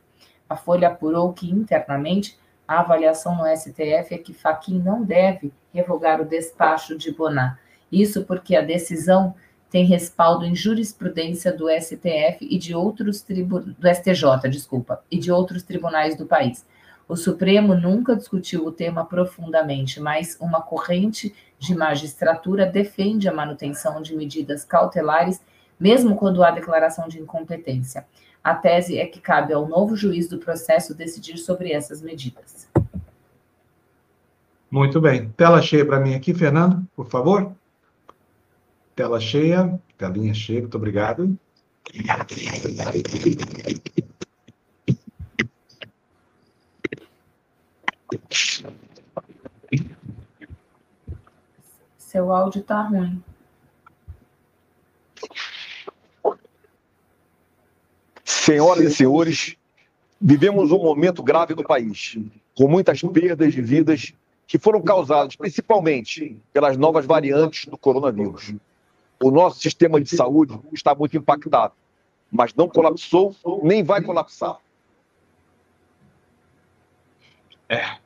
A Folha apurou que, internamente, a avaliação no STF é que Fachin não deve revogar o despacho de Bonar. Isso porque a decisão tem respaldo em jurisprudência do STF e de outros tribunais do STJ, desculpa, e de outros tribunais do país. O Supremo nunca discutiu o tema profundamente, mas uma corrente de magistratura defende a manutenção de medidas cautelares, mesmo quando há declaração de incompetência. A tese é que cabe ao novo juiz do processo decidir sobre essas medidas. Muito bem. Tela cheia para mim aqui, Fernando, por favor. Tela cheia, telinha cheia, muito obrigado. Seu áudio está ruim. Senhoras e senhores, vivemos um momento grave no país, com muitas perdas de vidas que foram causadas principalmente pelas novas variantes do coronavírus. O nosso sistema de saúde está muito impactado, mas não colapsou nem vai colapsar. É.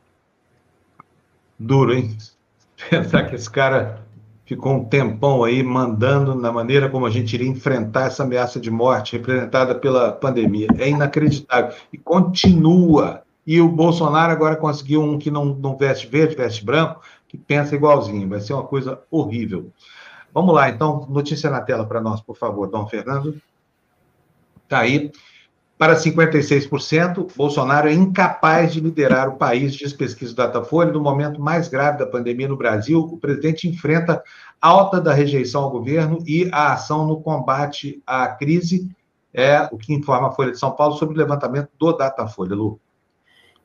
Duro, hein? Pensar que esse cara ficou um tempão aí mandando na maneira como a gente iria enfrentar essa ameaça de morte representada pela pandemia. É inacreditável. E continua. E o Bolsonaro agora conseguiu um que não, não veste verde, veste branco, que pensa igualzinho. Vai ser uma coisa horrível. Vamos lá, então, notícia na tela para nós, por favor, Dom Fernando. Está aí. Para 56%, Bolsonaro é incapaz de liderar o país, diz pesquisa Datafolha. No momento mais grave da pandemia no Brasil, o presidente enfrenta alta da rejeição ao governo e a ação no combate à crise. É o que informa a Folha de São Paulo sobre o levantamento do Datafolha, Lu.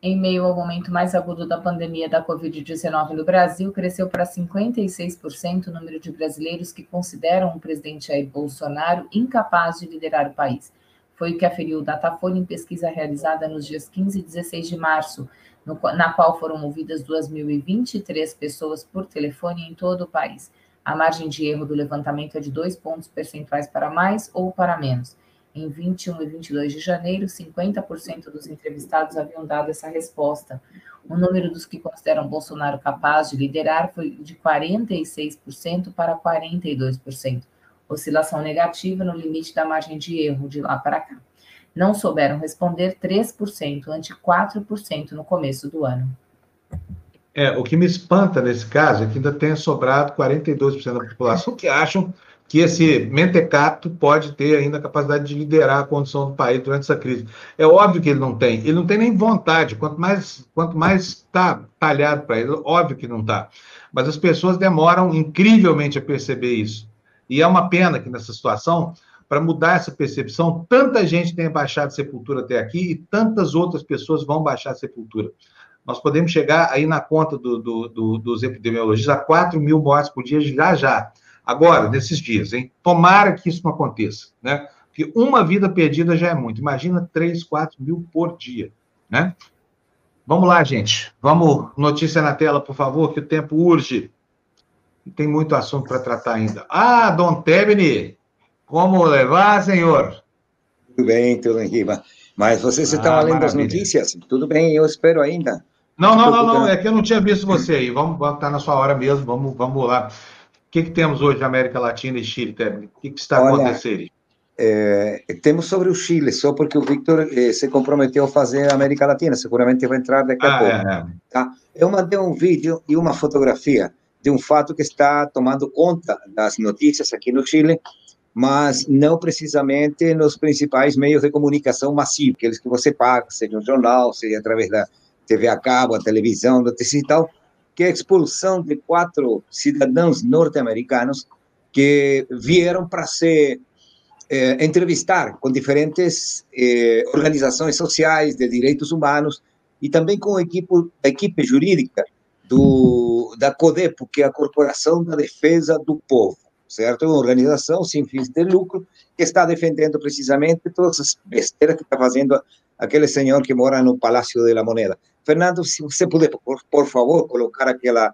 Em meio ao momento mais agudo da pandemia da Covid-19 no Brasil, cresceu para 56% o número de brasileiros que consideram o presidente Jair Bolsonaro incapaz de liderar o país. Foi o que aferiu o Datafolha em pesquisa realizada nos dias 15 e 16 de março, no, na qual foram ouvidas 2.023 pessoas por telefone em todo o país. A margem de erro do levantamento é de dois pontos percentuais para mais ou para menos. Em 21 e 22 de janeiro, 50% dos entrevistados haviam dado essa resposta. O número dos que consideram Bolsonaro capaz de liderar foi de 46% para 42% oscilação negativa no limite da margem de erro de lá para cá. Não souberam responder 3%, ante 4% no começo do ano. É, o que me espanta nesse caso é que ainda tenha sobrado 42% da população que acham que esse mentecato pode ter ainda a capacidade de liderar a condição do país durante essa crise. É óbvio que ele não tem, ele não tem nem vontade, quanto mais quanto mais está talhado para ele, óbvio que não está. Mas as pessoas demoram incrivelmente a perceber isso. E é uma pena que nessa situação para mudar essa percepção. Tanta gente tem baixado Sepultura até aqui e tantas outras pessoas vão baixar Sepultura. Nós podemos chegar aí na conta do, do, do, dos epidemiologistas a 4 mil mortes por dia já já. Agora, nesses dias, hein? Tomara que isso não aconteça, né? Porque uma vida perdida já é muito. Imagina 3, 4 mil por dia, né? Vamos lá, gente. Vamos, notícia na tela, por favor, que o tempo urge. E tem muito assunto para tratar ainda. Ah, Dom Tebni, como levar, senhor? Tudo bem, tudo bem. Mas vocês ah, estão lendo as notícias? Tudo bem, eu espero ainda. Não, não, não, não, é que eu não tinha visto você aí. Vamos, vamos estar tá na sua hora mesmo, vamos, vamos lá. O que, que temos hoje na América Latina e Chile, Tebni? O que, que está Olha, acontecendo? É, temos sobre o Chile, só porque o Victor eh, se comprometeu a fazer a América Latina, seguramente vai entrar daqui a ah, pouco. É, é. Tá? Eu mandei um vídeo e uma fotografia de um fato que está tomando conta das notícias aqui no Chile, mas não precisamente nos principais meios de comunicação massivos, aqueles que você paga, seja um jornal, seja através da TV a cabo, a televisão, notícias e tal, que é a expulsão de quatro cidadãos norte-americanos que vieram para ser eh, entrevistar com diferentes eh, organizações sociais de direitos humanos e também com a equipe, a equipe jurídica do, da CODEPO, que é a Corporação da Defesa do Povo, certo? Uma organização sem fins de lucro que está defendendo precisamente todas as besteiras que está fazendo aquele senhor que mora no Palácio de la Moneda. Fernando, se você puder, por, por favor, colocar aquela,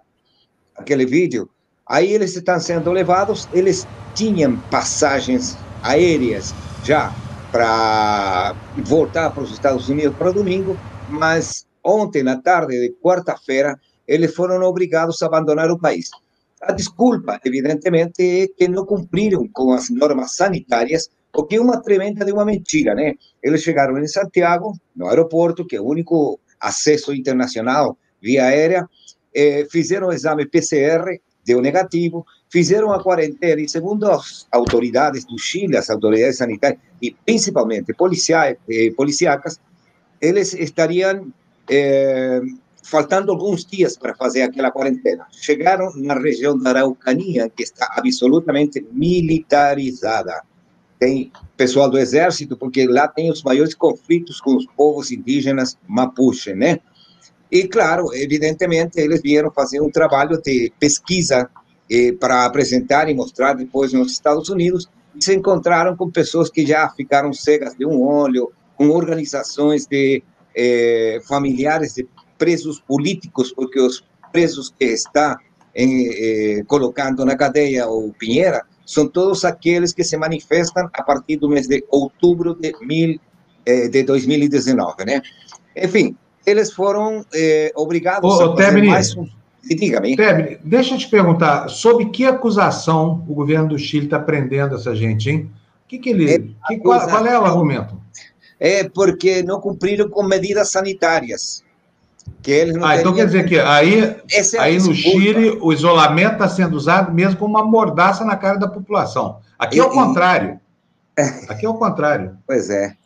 aquele vídeo. Aí eles estão sendo levados, eles tinham passagens aéreas já para voltar para os Estados Unidos para domingo, mas ontem, na tarde de quarta-feira, eles foram obrigados a abandonar o país. A desculpa, evidentemente, é que não cumpriram com as normas sanitárias, o que é uma tremenda de uma mentira, né? Eles chegaram em Santiago, no aeroporto, que é o único acesso internacional via aérea, eh, fizeram o exame PCR, deu negativo, fizeram a quarentena e, segundo as autoridades do Chile, as autoridades sanitárias e principalmente policiais, eh, policiacas, eles estariam eh, faltando alguns dias para fazer aquela quarentena. Chegaram na região da Araucania, que está absolutamente militarizada. Tem pessoal do exército, porque lá tem os maiores conflitos com os povos indígenas mapuche, né? E, claro, evidentemente, eles vieram fazer um trabalho de pesquisa eh, para apresentar e mostrar depois nos Estados Unidos, e se encontraram com pessoas que já ficaram cegas de um olho, com organizações de eh, familiares de presos políticos, porque os presos que está eh, colocando na cadeia o Pinheira são todos aqueles que se manifestam a partir do mês de outubro de, mil, eh, de 2019, né? Enfim, eles foram eh, obrigados Ô, a fazer mais um... Diga-me. deixa eu te perguntar, sob que acusação o governo do Chile está prendendo essa gente, hein? Que que ele, é, que, qual, qual é o argumento? É porque não cumpriram com medidas sanitárias. Que eles não ah, então quer dizer que aí, é aí no Chile o isolamento está sendo usado mesmo como uma mordaça na cara da população. Aqui é o contrário. Aqui é o contrário. Pois é.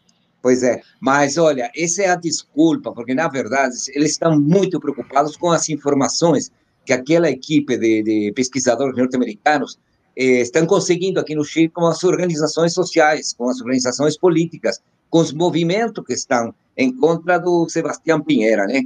Pois é, mas olha, essa é a desculpa, porque na verdade eles estão muito preocupados com as informações que aquela equipe de, de pesquisadores norte-americanos eh, estão conseguindo aqui no Chile com as organizações sociais, com as organizações políticas, com os movimentos que estão em contra do Sebastião Pinheira, né?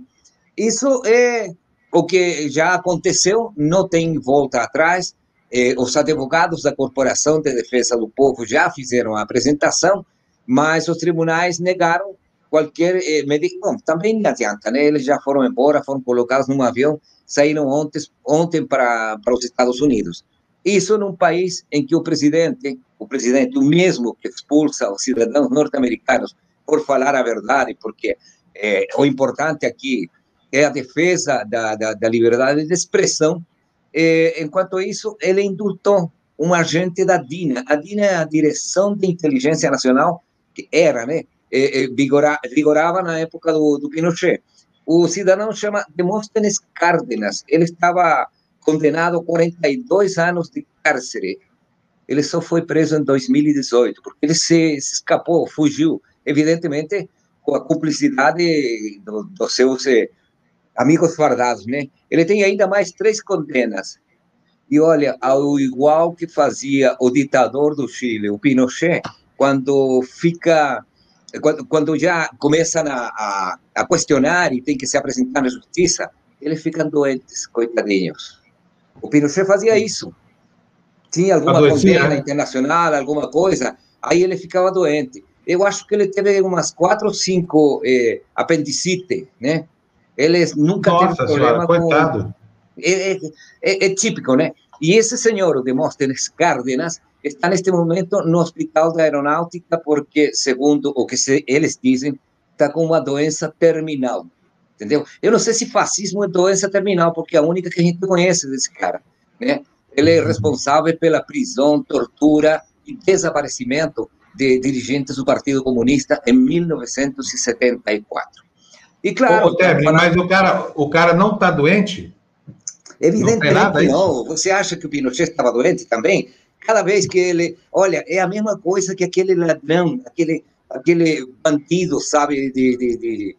Isso é o que já aconteceu, não tem volta atrás. Eh, os advogados da Corporação de Defesa do Povo já fizeram a apresentação, mas os tribunais negaram qualquer eh, medida. Bom, também não adianta, né? Eles já foram embora, foram colocados num avião, saíram ontem, ontem para, os Estados Unidos. Isso num país em que o presidente, o presidente, o mesmo que expulsa os cidadãos norte-americanos por falar a verdade, porque é, o importante aqui é a defesa da, da, da liberdade de expressão. É, enquanto isso, ele indultou um agente da DINA. A DINA é a Direção de Inteligência Nacional, que era, né? Vigora, vigorava na época do, do Pinochet. O cidadão chama Demóstenes Cárdenas. Ele estava condenado a 42 anos de cárcere. Ele só foi preso em 2018, porque ele se, se escapou, fugiu, evidentemente com a cumplicidade do, dos seus eh, amigos guardados, né? Ele tem ainda mais três condenas. E olha, ao igual que fazia o ditador do Chile, o Pinochet, quando fica quando, quando já começam a, a, a, questionar e tem que se apresentar na justiça, eles ficam doentes, coitadinhos. O Pinochet fazia isso. Tinha alguma condena né? internacional, alguma coisa, aí ele ficava doente. Eu acho que ele teve umas quatro ou cinco eh, apendicite, né? Ele nunca Nossa teve problema senhora, com... Coitado. É, é, é, típico, né? E esse senhor, o Demóstenes Cárdenas, está neste momento no Hospital da Aeronáutica porque, segundo o que se, eles dizem, está com uma doença terminal. Entendeu? Eu não sei se fascismo é doença terminal, porque é a única que a gente conhece desse cara. Né? Ele é responsável pela prisão, tortura e desaparecimento de dirigentes do Partido Comunista em 1974. E claro. Ô, Tebre, mas o cara, o cara não está doente? Evidentemente não, não. Você acha que o Pinochet estava doente também? Cada vez que ele. Olha, é a mesma coisa que aquele ladrão, aquele, aquele bandido, sabe, de, de, de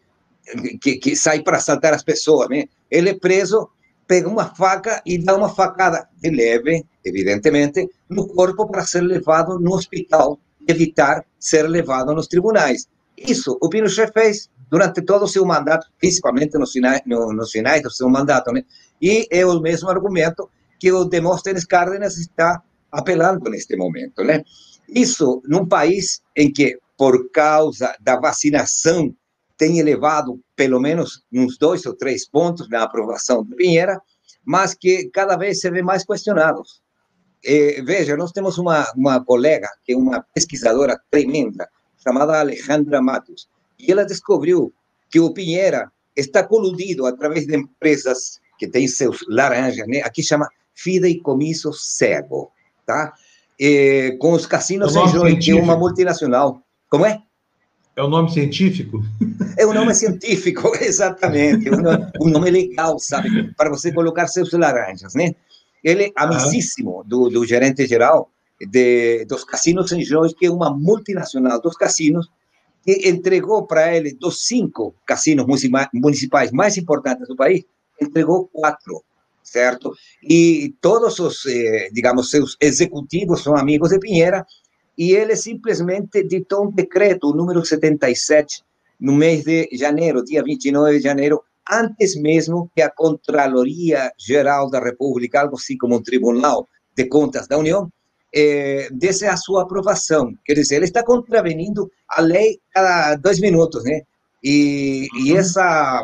que, que, sai para assaltar as pessoas, né? Ele é preso, pega uma faca e dá uma facada de leve, evidentemente, no corpo para ser levado no hospital, evitar ser levado nos tribunais. Isso o Pinochet fez durante todo o seu mandato, principalmente nos finais, nos finais do seu mandato, né? E é o mesmo argumento que o Demóstenes Cárdenas está apelando neste momento, né? Isso num país em que, por causa da vacinação, tem elevado pelo menos uns dois ou três pontos na aprovação de Pinheira, mas que cada vez se vê mais questionados. Veja, nós temos uma, uma colega, que é uma pesquisadora tremenda, chamada Alejandra Matos, e ela descobriu que o Pinheira está coludido através de empresas que têm seus laranjas, né? aqui chama fideicomisso cego, tá? E, com os cassinos São João, que é uma multinacional. Como é? É o nome científico? É um nome científico, exatamente. Um nome, um nome legal, sabe? Para você colocar seus laranjas, né? Ele é amicíssimo do, do gerente geral de, dos cassinos São João, que é uma multinacional dos cassinos, que entregou para ele dos cinco cassinos municipais mais importantes do país, entregou quatro, certo? E todos os, eh, digamos, seus executivos são amigos de Pinheira, e ele simplesmente ditou um decreto, o número 77, no mês de janeiro, dia 29 de janeiro, antes mesmo que a Contraloria Geral da República, algo assim como um Tribunal de Contas da União, eh, desse a sua aprovação. Quer dizer, ele está contravenindo a lei cada dois minutos, né? E, e essa,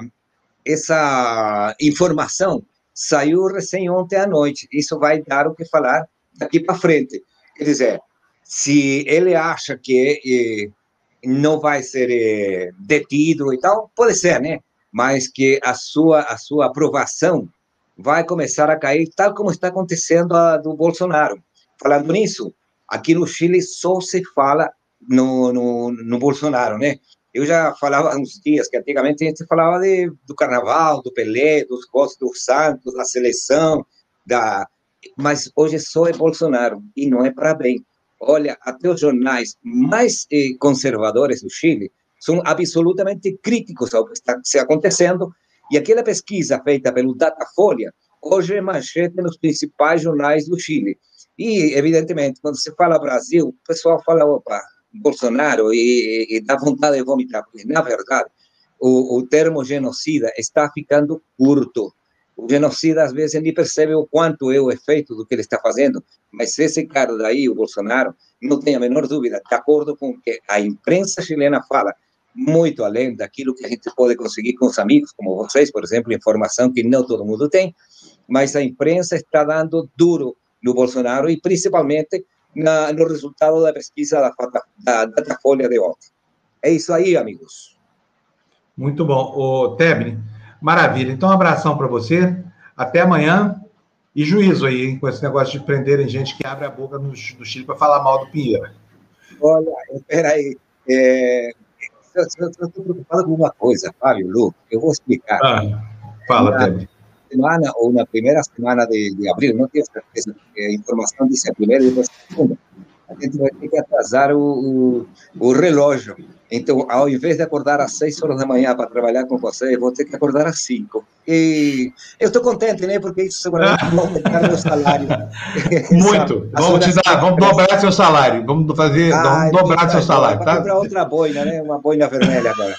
essa informação saiu recém ontem à noite. Isso vai dar o que falar daqui para frente. Quer dizer, se ele acha que eh, não vai ser eh, detido e tal, pode ser, né? Mas que a sua, a sua aprovação vai começar a cair, tal como está acontecendo a do Bolsonaro. Falando nisso, aqui no Chile só se fala no, no, no Bolsonaro, né? Eu já falava uns dias que antigamente a gente falava de, do carnaval, do Pelé, dos gostos dos Santos, da seleção, da... mas hoje só é Bolsonaro e não é para bem. Olha, até os jornais mais eh, conservadores do Chile são absolutamente críticos ao que está se acontecendo e aquela pesquisa feita pelo Datafolha hoje é manchete nos principais jornais do Chile. E, evidentemente, quando se fala Brasil, o pessoal fala, opa, Bolsonaro, e, e dá vontade de vomitar, porque, na verdade, o, o termo genocida está ficando curto. O genocida, às vezes, nem percebe o quanto é o efeito do que ele está fazendo, mas esse cara daí, o Bolsonaro, não tem a menor dúvida, de acordo com o que a imprensa chilena fala, muito além daquilo que a gente pode conseguir com os amigos, como vocês, por exemplo, informação que não todo mundo tem, mas a imprensa está dando duro no Bolsonaro e principalmente na, no resultado da pesquisa da, da Datafolha de ontem. É isso aí, amigos. Muito bom. O Tebni, maravilha. Então, um abração para você. Até amanhã. E juízo aí, hein, com esse negócio de prenderem gente que abre a boca no, no Chile para falar mal do Pinheiro. Olha, espera aí. É, eu estou preocupado com uma coisa, Fábio, Lu. Eu vou explicar. Ah, fala, Tebni semana ou na primeira semana de, de abril, não tenho certeza, porque a informação diz a primeira e depois a segunda. a gente vai ter que atrasar o, o, o relógio. Então, ao invés de acordar às 6 horas da manhã para trabalhar com você, eu vou ter que acordar às 5. E eu estou contente, né? Porque isso seguramente vai aumentar meu salário. Muito. vamos te dar, vamos dobrar seu salário. Vamos fazer, ah, vamos dobrar seu salário, tá? comprar outra boina, né? Uma boina vermelha agora.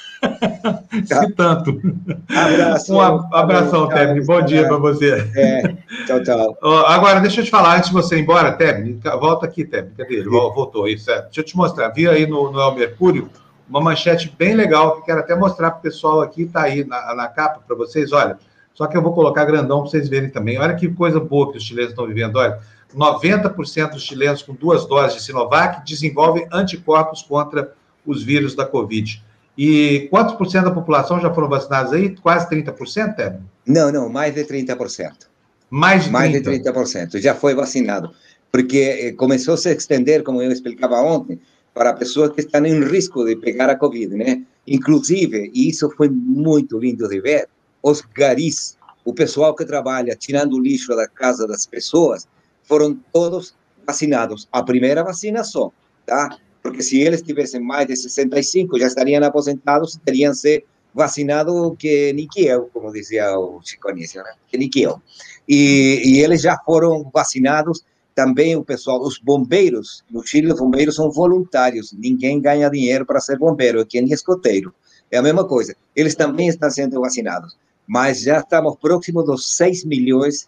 Se tanto. Abraço. Um abração, Tebni. Bom dia para você. É. Tchau, tchau. Agora, deixa eu te falar, antes de você ir embora, Tebni, volta aqui, Tebni. Cadê ele? Voltou, isso é. Deixa eu te mostrar. Vi aí no, no El Mercúrio uma manchete bem legal que quero até mostrar para o pessoal aqui, está aí na, na capa para vocês, olha. Só que eu vou colocar grandão para vocês verem também. Olha que coisa boa que os chilenos estão vivendo. Olha, 90% dos chilenos com duas doses de Sinovac desenvolvem anticorpos contra os vírus da Covid. E quantos por cento da população já foram vacinados aí? Quase 30%, Tébio? Não, não, mais de 30%. Mais de 30%? Mais de 30%. Já foi vacinado. Porque eh, começou a se estender, como eu explicava ontem, para pessoas que estão em risco de pegar a Covid, né? Inclusive, e isso foi muito lindo de ver, os garis, o pessoal que trabalha tirando o lixo da casa das pessoas, foram todos vacinados. A primeira vacina só, tá? Porque se eles tivessem mais de 65, já estariam aposentados teriam ser vacinados que nem como dizia o Chico Anísio, né? que nem que eu. E, e eles já foram vacinados também o pessoal, os bombeiros, no Chile os bombeiros são voluntários, ninguém ganha dinheiro para ser bombeiro, é que escoteiro. É a mesma coisa. Eles também estão sendo vacinados, mas já estamos próximos dos 6 milhões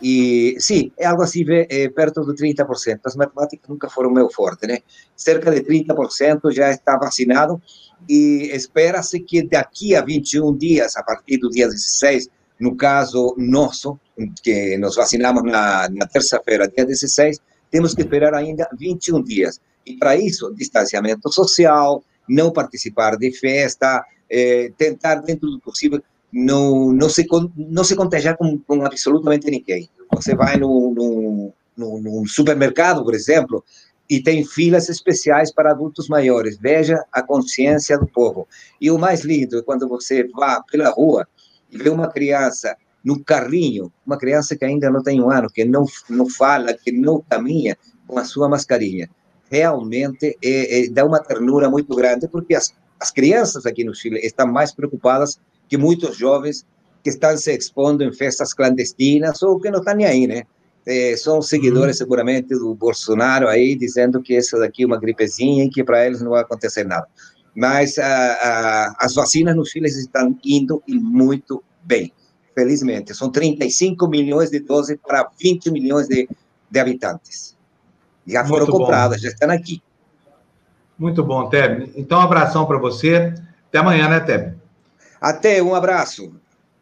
e sim, é algo assim é, perto de 30%. As matemáticas nunca foram meu forte, né? Cerca de 30% já está vacinado e espera-se que daqui a 21 dias, a partir do dia 16, no caso nosso, que nos vacinamos na, na terça-feira, dia 16, temos que esperar ainda 21 dias. E para isso, distanciamento social, não participar de festa, eh, tentar, dentro do possível, não, não, se, não se contagiar com, com absolutamente ninguém. Você vai no, no, no, no supermercado, por exemplo, e tem filas especiais para adultos maiores. Veja a consciência do povo. E o mais lindo é quando você vai pela rua e vê uma criança no carrinho, uma criança que ainda não tem um ano, que não, não fala, que não caminha com a sua mascarinha. Realmente é, é, dá uma ternura muito grande, porque as, as crianças aqui no Chile estão mais preocupadas que muitos jovens que estão se expondo em festas clandestinas ou que não estão nem aí, né? É, são seguidores uhum. seguramente do Bolsonaro aí, dizendo que isso daqui é uma gripezinha e que para eles não vai acontecer nada. Mas a, a, as vacinas no Chile estão indo e muito bem, felizmente. São 35 milhões de doses para 20 milhões de, de habitantes. Já foram muito compradas, bom. já estão aqui. Muito bom, Teb. Então, um abração para você. Até amanhã, né, Teb? Até, um abraço.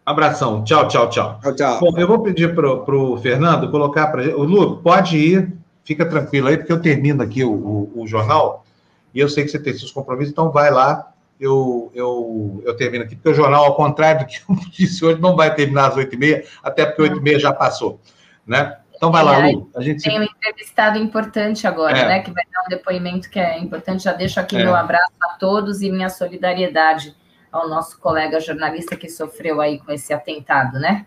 Abração. Tchau, tchau, tchau. Tchau, tchau. Bom, eu vou pedir para o Fernando colocar para O Lu, pode ir, fica tranquilo aí, porque eu termino aqui o, o, o, jornal e eu sei que você tem seus compromissos, então vai lá, eu, eu, eu termino aqui, porque o jornal, ao contrário do que eu disse hoje, não vai terminar às 8h30, até porque 8h30 já passou, né? Então vai lá, Lu. A gente tem um entrevistado importante agora, é. né? Que vai dar um depoimento que é importante. Já deixo aqui é. meu abraço a todos e minha solidariedade ao nosso colega jornalista que sofreu aí com esse atentado, né?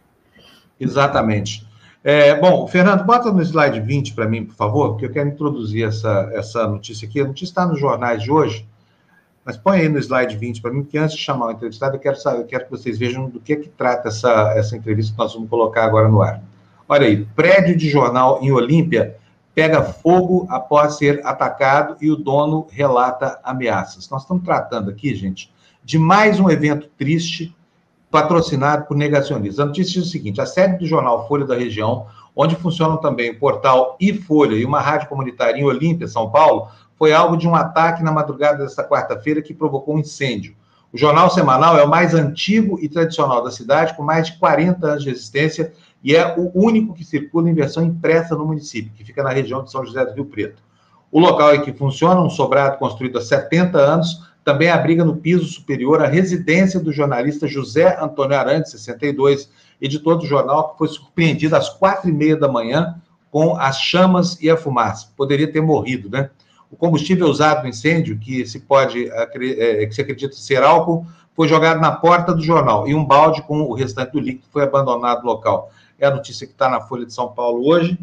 Exatamente. É, bom, Fernando, bota no slide 20 para mim, por favor, porque eu quero introduzir essa, essa notícia aqui. A notícia está nos jornais de hoje, mas põe aí no slide 20 para mim, porque antes de chamar o entrevistado, eu quero, saber, eu quero que vocês vejam do que, é que trata essa, essa entrevista que nós vamos colocar agora no ar. Olha aí, prédio de jornal em Olímpia pega fogo após ser atacado e o dono relata ameaças. Nós estamos tratando aqui, gente, de mais um evento triste patrocinado por negacionistas. A notícia diz o seguinte: a sede do jornal Folha da Região, onde funcionam também o portal e Folha e uma rádio comunitária em Olímpia, São Paulo, foi alvo de um ataque na madrugada desta quarta-feira que provocou um incêndio. O jornal semanal é o mais antigo e tradicional da cidade, com mais de 40 anos de existência, e é o único que circula em versão impressa no município, que fica na região de São José do Rio Preto. O local em que funciona, um sobrado construído há 70 anos, também abriga no piso superior a residência do jornalista José Antônio Arantes, 62, editor do jornal, que foi surpreendido às quatro e meia da manhã com as chamas e a fumaça. Poderia ter morrido, né? O combustível usado no incêndio, que se pode, é, que se acredita ser álcool, foi jogado na porta do jornal e um balde com o restante do líquido foi abandonado no local. É a notícia que está na Folha de São Paulo hoje.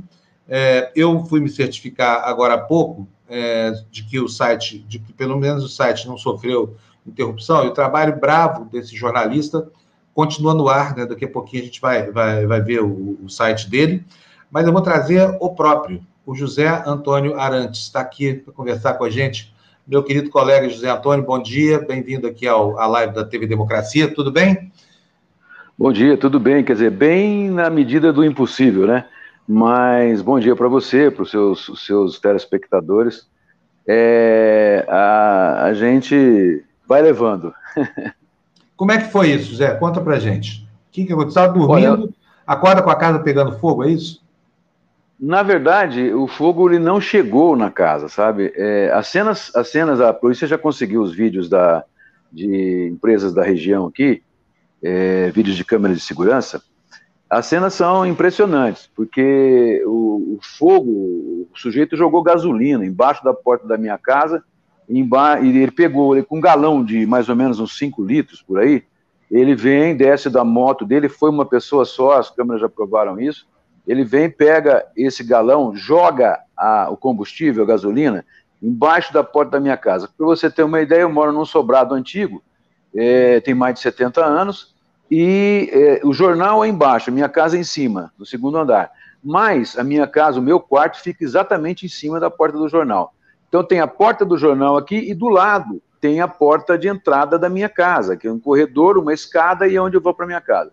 É, eu fui me certificar agora há pouco é, de que o site, de que pelo menos o site não sofreu interrupção, e o trabalho bravo desse jornalista continua no ar, né? Daqui a pouquinho a gente vai, vai, vai ver o, o site dele, mas eu vou trazer o próprio, o José Antônio Arantes, está aqui para conversar com a gente. Meu querido colega José Antônio, bom dia, bem-vindo aqui ao, à live da TV Democracia, tudo bem? Bom dia, tudo bem, quer dizer, bem na medida do impossível, né? Mas bom dia para você, para os seus, seus telespectadores. É, a, a gente vai levando. Como é que foi isso, Zé? Conta pra gente. O que, que aconteceu? Estava dormindo, Olha, acorda com a casa pegando fogo, é isso? Na verdade, o fogo ele não chegou na casa, sabe? É, as cenas, as cenas, a polícia já conseguiu os vídeos da, de empresas da região aqui, é, vídeos de câmeras de segurança. As cenas são impressionantes, porque o, o fogo, o sujeito jogou gasolina embaixo da porta da minha casa e ele pegou ele, com um galão de mais ou menos uns 5 litros por aí. Ele vem, desce da moto dele, foi uma pessoa só, as câmeras já provaram isso. Ele vem, pega esse galão, joga a, o combustível, a gasolina, embaixo da porta da minha casa. Para você ter uma ideia, eu moro num sobrado antigo, é, tem mais de 70 anos, e é, o jornal é embaixo, a minha casa é em cima, no segundo andar. Mas a minha casa, o meu quarto, fica exatamente em cima da porta do jornal. Então tem a porta do jornal aqui e do lado tem a porta de entrada da minha casa, que é um corredor, uma escada e é onde eu vou para minha casa.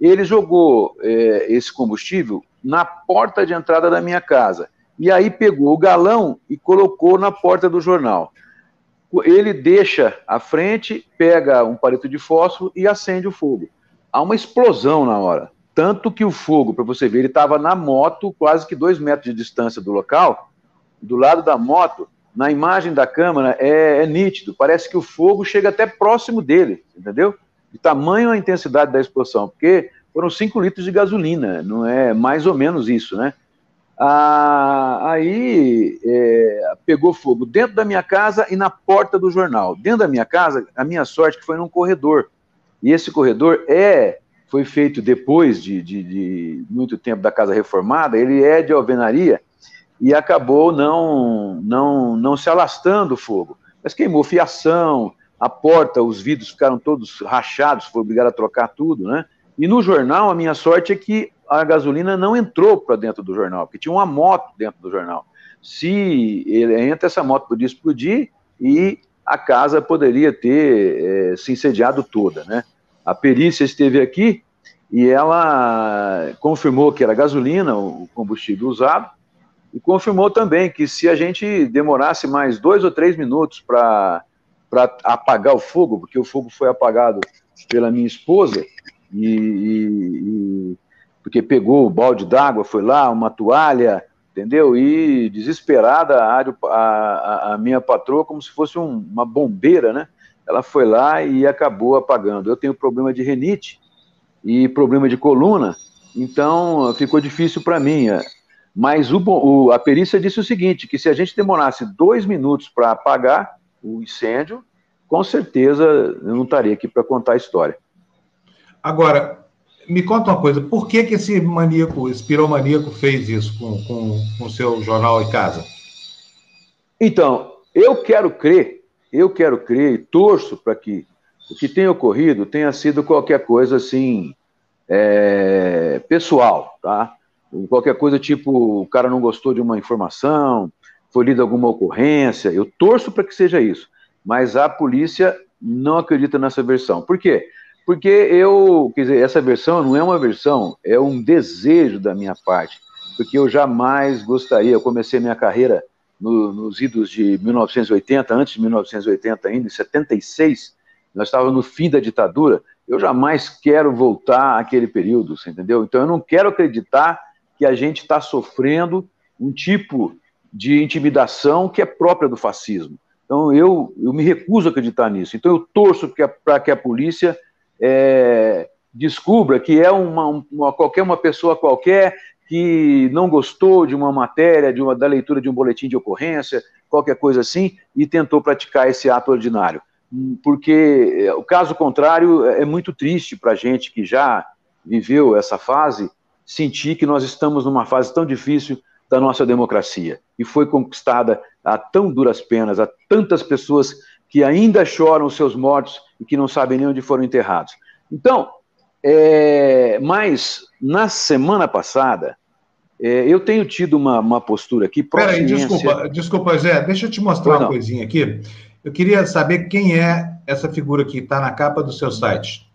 Ele jogou é, esse combustível na porta de entrada da minha casa e aí pegou o galão e colocou na porta do jornal. Ele deixa à frente, pega um palito de fósforo e acende o fogo. Há uma explosão na hora. Tanto que o fogo, para você ver, ele estava na moto, quase que dois metros de distância do local, do lado da moto, na imagem da câmera, é, é, nítido. Parece que o fogo chega até próximo dele, entendeu? De tamanho a intensidade da explosão, porque foram 5 litros de gasolina, não é mais ou menos isso, né? Ah, aí é, pegou fogo dentro da minha casa e na porta do jornal. Dentro da minha casa, a minha sorte que foi num corredor. E esse corredor é foi feito depois de, de, de muito tempo da casa reformada, ele é de alvenaria, e acabou não, não, não se alastrando o fogo. Mas queimou fiação, a porta, os vidros ficaram todos rachados, foi obrigado a trocar tudo, né? E no jornal, a minha sorte é que a gasolina não entrou para dentro do jornal, porque tinha uma moto dentro do jornal. Se ele entra, essa moto podia explodir e a casa poderia ter é, se incendiado toda, né? A perícia esteve aqui e ela confirmou que era gasolina, o combustível usado, e confirmou também que se a gente demorasse mais dois ou três minutos para apagar o fogo, porque o fogo foi apagado pela minha esposa, e, e, e porque pegou o balde d'água, foi lá, uma toalha, entendeu? E desesperada, a, a, a minha patroa, como se fosse um, uma bombeira, né? Ela foi lá e acabou apagando. Eu tenho problema de renite e problema de coluna, então ficou difícil para mim. Mas o, o, a perícia disse o seguinte: que se a gente demorasse dois minutos para apagar o incêndio, com certeza eu não estaria aqui para contar a história. Agora, me conta uma coisa: por que, que esse maníaco, esse piromaníaco, fez isso com o com, com seu jornal em casa? Então, eu quero crer, eu quero crer e torço para que o que tenha ocorrido tenha sido qualquer coisa assim é, pessoal, tá? qualquer coisa tipo, o cara não gostou de uma informação, foi lida alguma ocorrência, eu torço para que seja isso, mas a polícia não acredita nessa versão. Por quê? Porque eu, quer dizer, essa versão não é uma versão, é um desejo da minha parte, porque eu jamais gostaria, eu comecei minha carreira no, nos idos de 1980, antes de 1980 ainda, em 76, nós estávamos no fim da ditadura, eu jamais quero voltar àquele período, você entendeu? Então eu não quero acreditar que a gente está sofrendo um tipo de intimidação que é própria do fascismo. Então, eu, eu me recuso a acreditar nisso. Então, eu torço para que a polícia é, descubra que é uma, uma, qualquer uma pessoa qualquer que não gostou de uma matéria, de uma, da leitura de um boletim de ocorrência, qualquer coisa assim, e tentou praticar esse ato ordinário. Porque é, o caso contrário é, é muito triste para a gente que já viveu essa fase sentir que nós estamos numa fase tão difícil da nossa democracia e foi conquistada a tão duras penas, a tantas pessoas que ainda choram os seus mortos e que não sabem nem onde foram enterrados. Então, é, mas na semana passada, é, eu tenho tido uma, uma postura aqui. Peraí, desculpa, desculpa, Zé, deixa eu te mostrar uma coisinha aqui. Eu queria saber quem é essa figura que está na capa do seu site.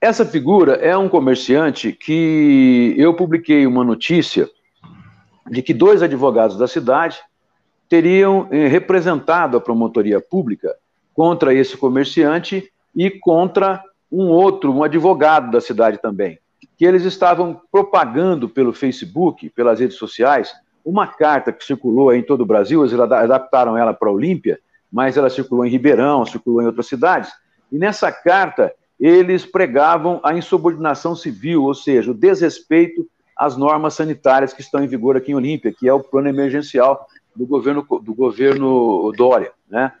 Essa figura é um comerciante que eu publiquei uma notícia de que dois advogados da cidade teriam eh, representado a promotoria pública contra esse comerciante e contra um outro, um advogado da cidade também, que eles estavam propagando pelo Facebook, pelas redes sociais, uma carta que circulou em todo o Brasil, eles adaptaram ela para a Olímpia, mas ela circulou em Ribeirão, circulou em outras cidades, e nessa carta eles pregavam a insubordinação civil, ou seja, o desrespeito às normas sanitárias que estão em vigor aqui em Olímpia, que é o plano emergencial do governo, do governo Dória. Né?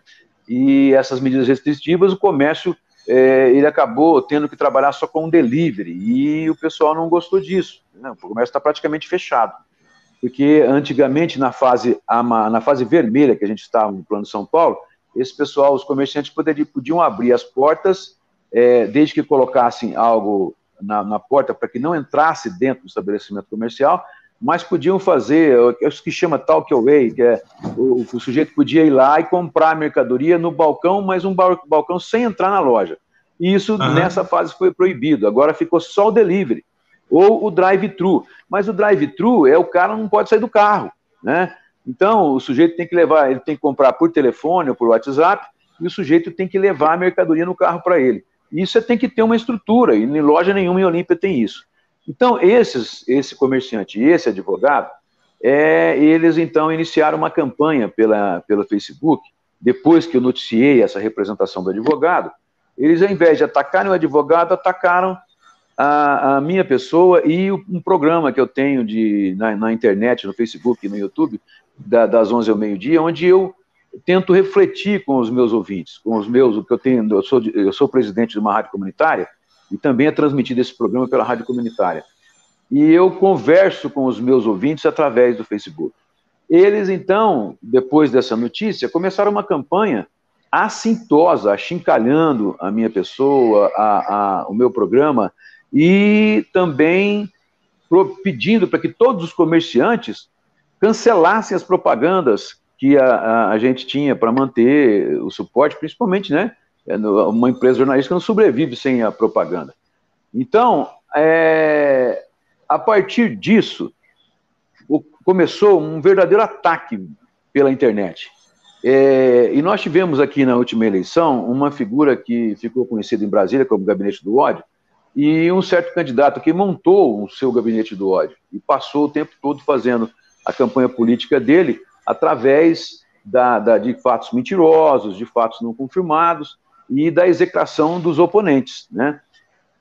E essas medidas restritivas, o comércio é, ele acabou tendo que trabalhar só com delivery, e o pessoal não gostou disso. Né? O comércio está praticamente fechado. Porque antigamente, na fase, na fase vermelha que a gente estava no plano São Paulo, esse pessoal, os comerciantes poderiam, podiam abrir as portas é, desde que colocassem algo na, na porta para que não entrasse dentro do estabelecimento comercial, mas podiam fazer o que chama talk away, que é o, o, sujeito podia ir lá e comprar a mercadoria no balcão, mas um balcão sem entrar na loja. E isso uhum. nessa fase foi proibido. Agora ficou só o delivery ou o drive-thru. Mas o drive-thru é o cara não pode sair do carro, né? Então o sujeito tem que levar, ele tem que comprar por telefone ou por WhatsApp e o sujeito tem que levar a mercadoria no carro para ele. Isso tem que ter uma estrutura, e em loja nenhuma em Olímpia tem isso. Então, esses, esse comerciante e esse advogado, é, eles então iniciaram uma campanha pela, pelo Facebook, depois que eu noticiei essa representação do advogado, eles, ao invés de atacarem o advogado, atacaram a, a minha pessoa e um programa que eu tenho de, na, na internet, no Facebook, no YouTube, da, das 11 ao meio-dia, onde eu tento refletir com os meus ouvintes, com os meus, o que eu tenho, eu sou, eu sou presidente de uma rádio comunitária e também é transmitido esse programa pela rádio comunitária. E eu converso com os meus ouvintes através do Facebook. Eles, então, depois dessa notícia, começaram uma campanha assintosa, achincalhando a minha pessoa, a, a, o meu programa, e também pedindo para que todos os comerciantes cancelassem as propagandas que a, a, gente tinha para manter o suporte, principalmente, né? É, uma empresa jornalística não sobrevive sem a propaganda. Então, é, a partir disso, começou um verdadeiro ataque pela internet. É, e nós tivemos aqui na última eleição uma figura que ficou conhecida em Brasília como Gabinete do Ódio, e um certo candidato que montou o seu Gabinete do Ódio e passou o tempo todo fazendo a campanha política dele através da, da, de fatos mentirosos, de fatos não confirmados e da execração dos oponentes, né?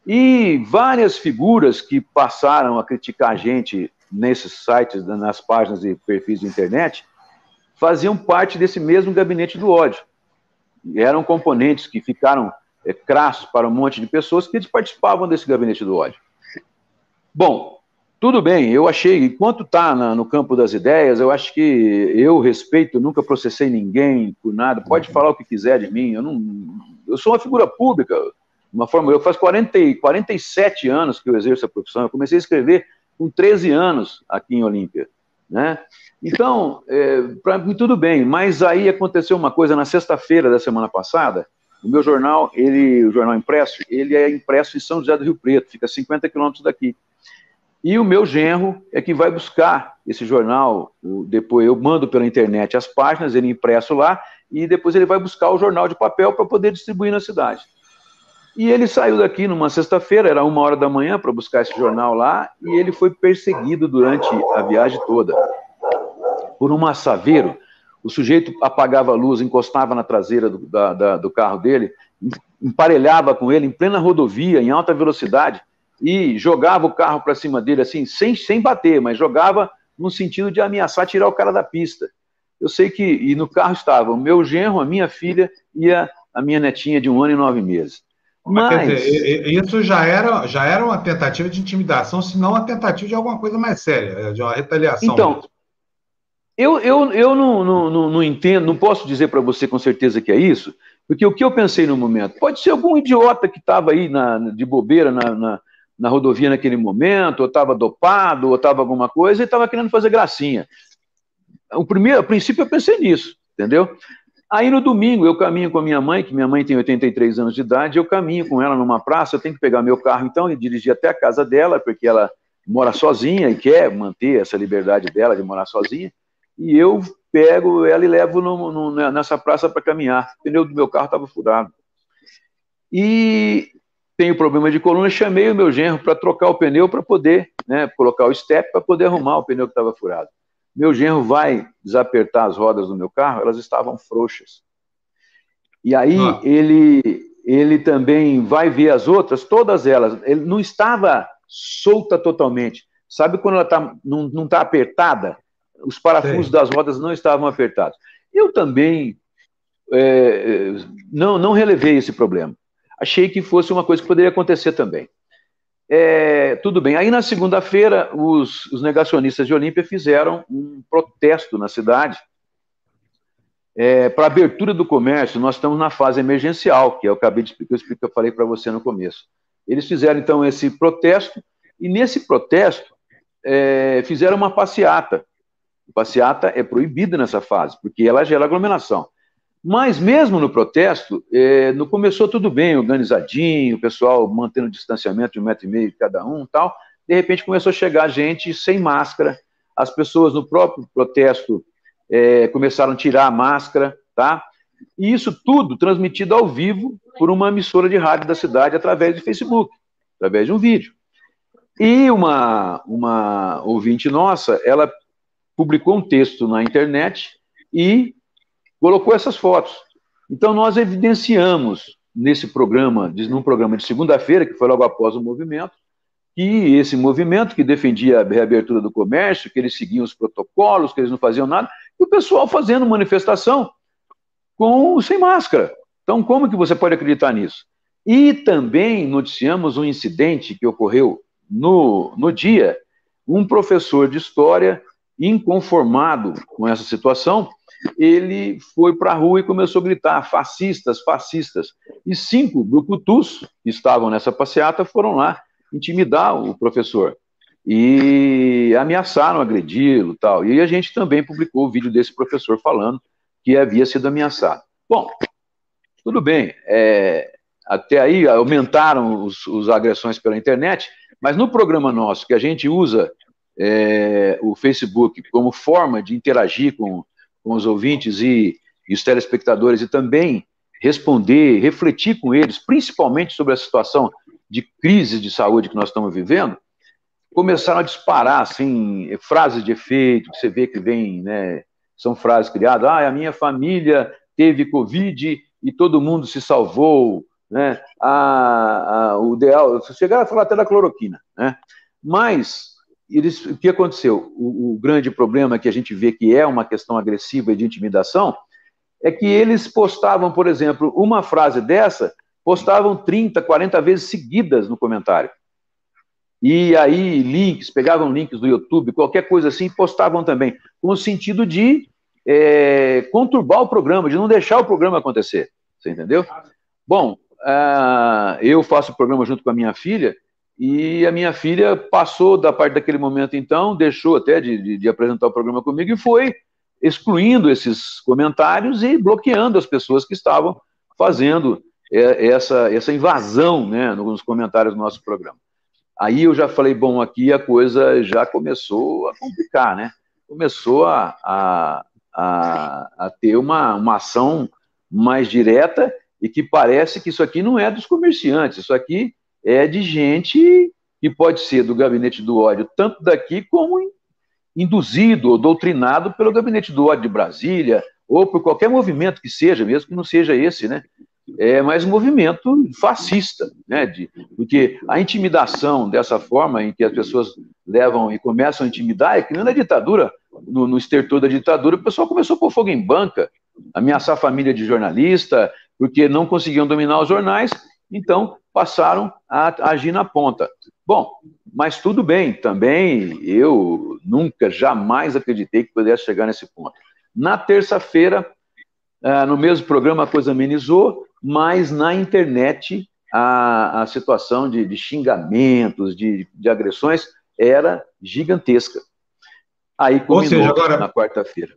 E várias figuras que passaram a criticar a gente nesses sites, nas páginas e perfis de internet, faziam parte desse mesmo gabinete do ódio. E eram componentes que ficaram é, crassos para um monte de pessoas que participavam desse gabinete do ódio. Bom, tudo bem, eu achei, enquanto está no campo das ideias, eu acho que eu respeito, nunca processei ninguém por nada, pode falar o que quiser de mim, eu não. Eu sou uma figura pública, uma forma. Eu faz 40, 47 anos que eu exerço a profissão, eu comecei a escrever com 13 anos aqui em Olímpia. Né? Então, é, para mim tudo bem, mas aí aconteceu uma coisa na sexta-feira da semana passada. O meu jornal, ele, o jornal impresso, ele é impresso em São José do Rio Preto, fica a 50 quilômetros daqui. E o meu genro é que vai buscar esse jornal. Depois eu mando pela internet as páginas, ele impresso lá, e depois ele vai buscar o jornal de papel para poder distribuir na cidade. E ele saiu daqui numa sexta-feira, era uma hora da manhã, para buscar esse jornal lá, e ele foi perseguido durante a viagem toda por um massaveiro. O sujeito apagava a luz, encostava na traseira do, da, da, do carro dele, emparelhava com ele em plena rodovia, em alta velocidade e jogava o carro para cima dele, assim, sem, sem bater, mas jogava no sentido de ameaçar tirar o cara da pista. Eu sei que, e no carro estava o meu genro, a minha filha e a, a minha netinha de um ano e nove meses. Mas, Mas dizer, isso já era, já era uma tentativa de intimidação, se não uma tentativa de alguma coisa mais séria, de uma retaliação. Então, mesmo. eu, eu, eu não, não, não, não entendo, não posso dizer para você com certeza que é isso, porque o que eu pensei no momento? Pode ser algum idiota que estava aí na, de bobeira na, na, na, rodovia naquele momento, ou estava dopado, ou estava alguma coisa, e estava querendo fazer gracinha. O primeiro, a princípio eu pensei nisso, entendeu? Aí no domingo eu caminho com a minha mãe, que minha mãe tem 83 anos de idade, eu caminho com ela numa praça, eu tenho que pegar meu carro então e dirigir até a casa dela, porque ela mora sozinha e quer manter essa liberdade dela de morar sozinha. E eu pego ela e levo no, no, nessa praça para caminhar. O pneu do meu carro estava furado. E tenho problema de coluna, chamei o meu genro para trocar o pneu para poder, né, colocar o step para poder arrumar o pneu que estava furado. Meu genro vai desapertar as rodas do meu carro, elas estavam frouxas. E aí ah. ele, ele também vai ver as outras, todas elas. Ele não estava solta totalmente. Sabe quando ela tá, não está apertada? Os parafusos Sim. das rodas não estavam apertados. Eu também é, não, não relevei esse problema. Achei que fosse uma coisa que poderia acontecer também. É, tudo bem. Aí na segunda-feira, os, os, negacionistas de Olímpia fizeram um protesto na cidade é, para abertura do comércio. Nós estamos na fase emergencial, que é eu acabei de explicar, eu, eu falei para você no começo. Eles fizeram então esse protesto e nesse protesto é, fizeram uma passeata. Passeata é proibida nessa fase, porque ela gera aglomeração. Mas mesmo no protesto, é, no começou tudo bem, organizadinho, o pessoal mantendo o distanciamento de um metro e meio de cada um tal. De repente começou a chegar gente sem máscara. As pessoas no próprio protesto é, começaram a tirar a máscara, tá? E isso tudo transmitido ao vivo por uma emissora de rádio da cidade através de Facebook, através de um vídeo. E uma, uma ouvinte nossa, ela publicou um texto na internet e colocou essas fotos. Então, nós evidenciamos nesse programa, num programa de segunda-feira, que foi logo após o movimento, que esse movimento que defendia a reabertura do comércio, que eles seguiam os protocolos, que eles não faziam nada, e o pessoal fazendo manifestação com sem máscara. Então, como que você pode acreditar nisso? E também noticiamos um incidente que ocorreu no, no dia, um professor de história inconformado com essa situação, ele foi para a rua e começou a gritar: fascistas, fascistas. E cinco brucutus que estavam nessa passeata foram lá intimidar o professor e ameaçaram agredi-lo tal. E a gente também publicou o vídeo desse professor falando que havia sido ameaçado. Bom, tudo bem. É, até aí aumentaram os, os, agressões pela internet, mas no programa nosso, que a gente usa é, o Facebook como forma de interagir com com os ouvintes e, e os telespectadores e também responder, refletir com eles, principalmente sobre a situação de crise de saúde que nós estamos vivendo, começaram a disparar assim frases de efeito que você vê que vem, né? São frases criadas. Ah, a minha família teve covid e todo mundo se salvou, né? Ah, ah, o ideal, chegaram a falar até da cloroquina, né? Mas eles, o que aconteceu? O, o, grande problema que a gente vê que é uma questão agressiva e de intimidação é que eles postavam, por exemplo, uma frase dessa, postavam 30, 40 vezes seguidas no comentário. E aí, links, pegavam links do YouTube, qualquer coisa assim, postavam também, com o sentido de é, conturbar o programa, de não deixar o programa acontecer. Você entendeu? Bom, uh, eu faço o programa junto com a minha filha, e a minha filha passou da parte daquele momento, então, deixou até de, de, de, apresentar o programa comigo e foi excluindo esses comentários e bloqueando as pessoas que estavam fazendo é, essa, essa invasão né, nos comentários do nosso programa. Aí eu já falei, bom, aqui a coisa já começou a complicar, né? Começou a, a, a, a ter uma, uma ação mais direta e que parece que isso aqui não é dos comerciantes, isso aqui é de gente que pode ser do gabinete do ódio, tanto daqui como induzido ou doutrinado pelo gabinete do ódio de Brasília, ou por qualquer movimento que seja, mesmo que não seja esse, né? É mais um movimento fascista, né? De, porque a intimidação dessa forma em que as pessoas levam e começam a intimidar é que na ditadura, no, no estertor da ditadura, o pessoal começou a pôr fogo em banca, ameaçar a família de jornalista, porque não conseguiam dominar os jornais, Então, passaram a agir na ponta. Bom, mas tudo bem, também eu nunca, jamais acreditei que pudesse chegar nesse ponto. Na terça-feira, ah, no mesmo programa, a coisa amenizou, mas na internet a, a situação de, de xingamentos, de, de, agressões era gigantesca. Aí culminou seja, agora, na quarta-feira.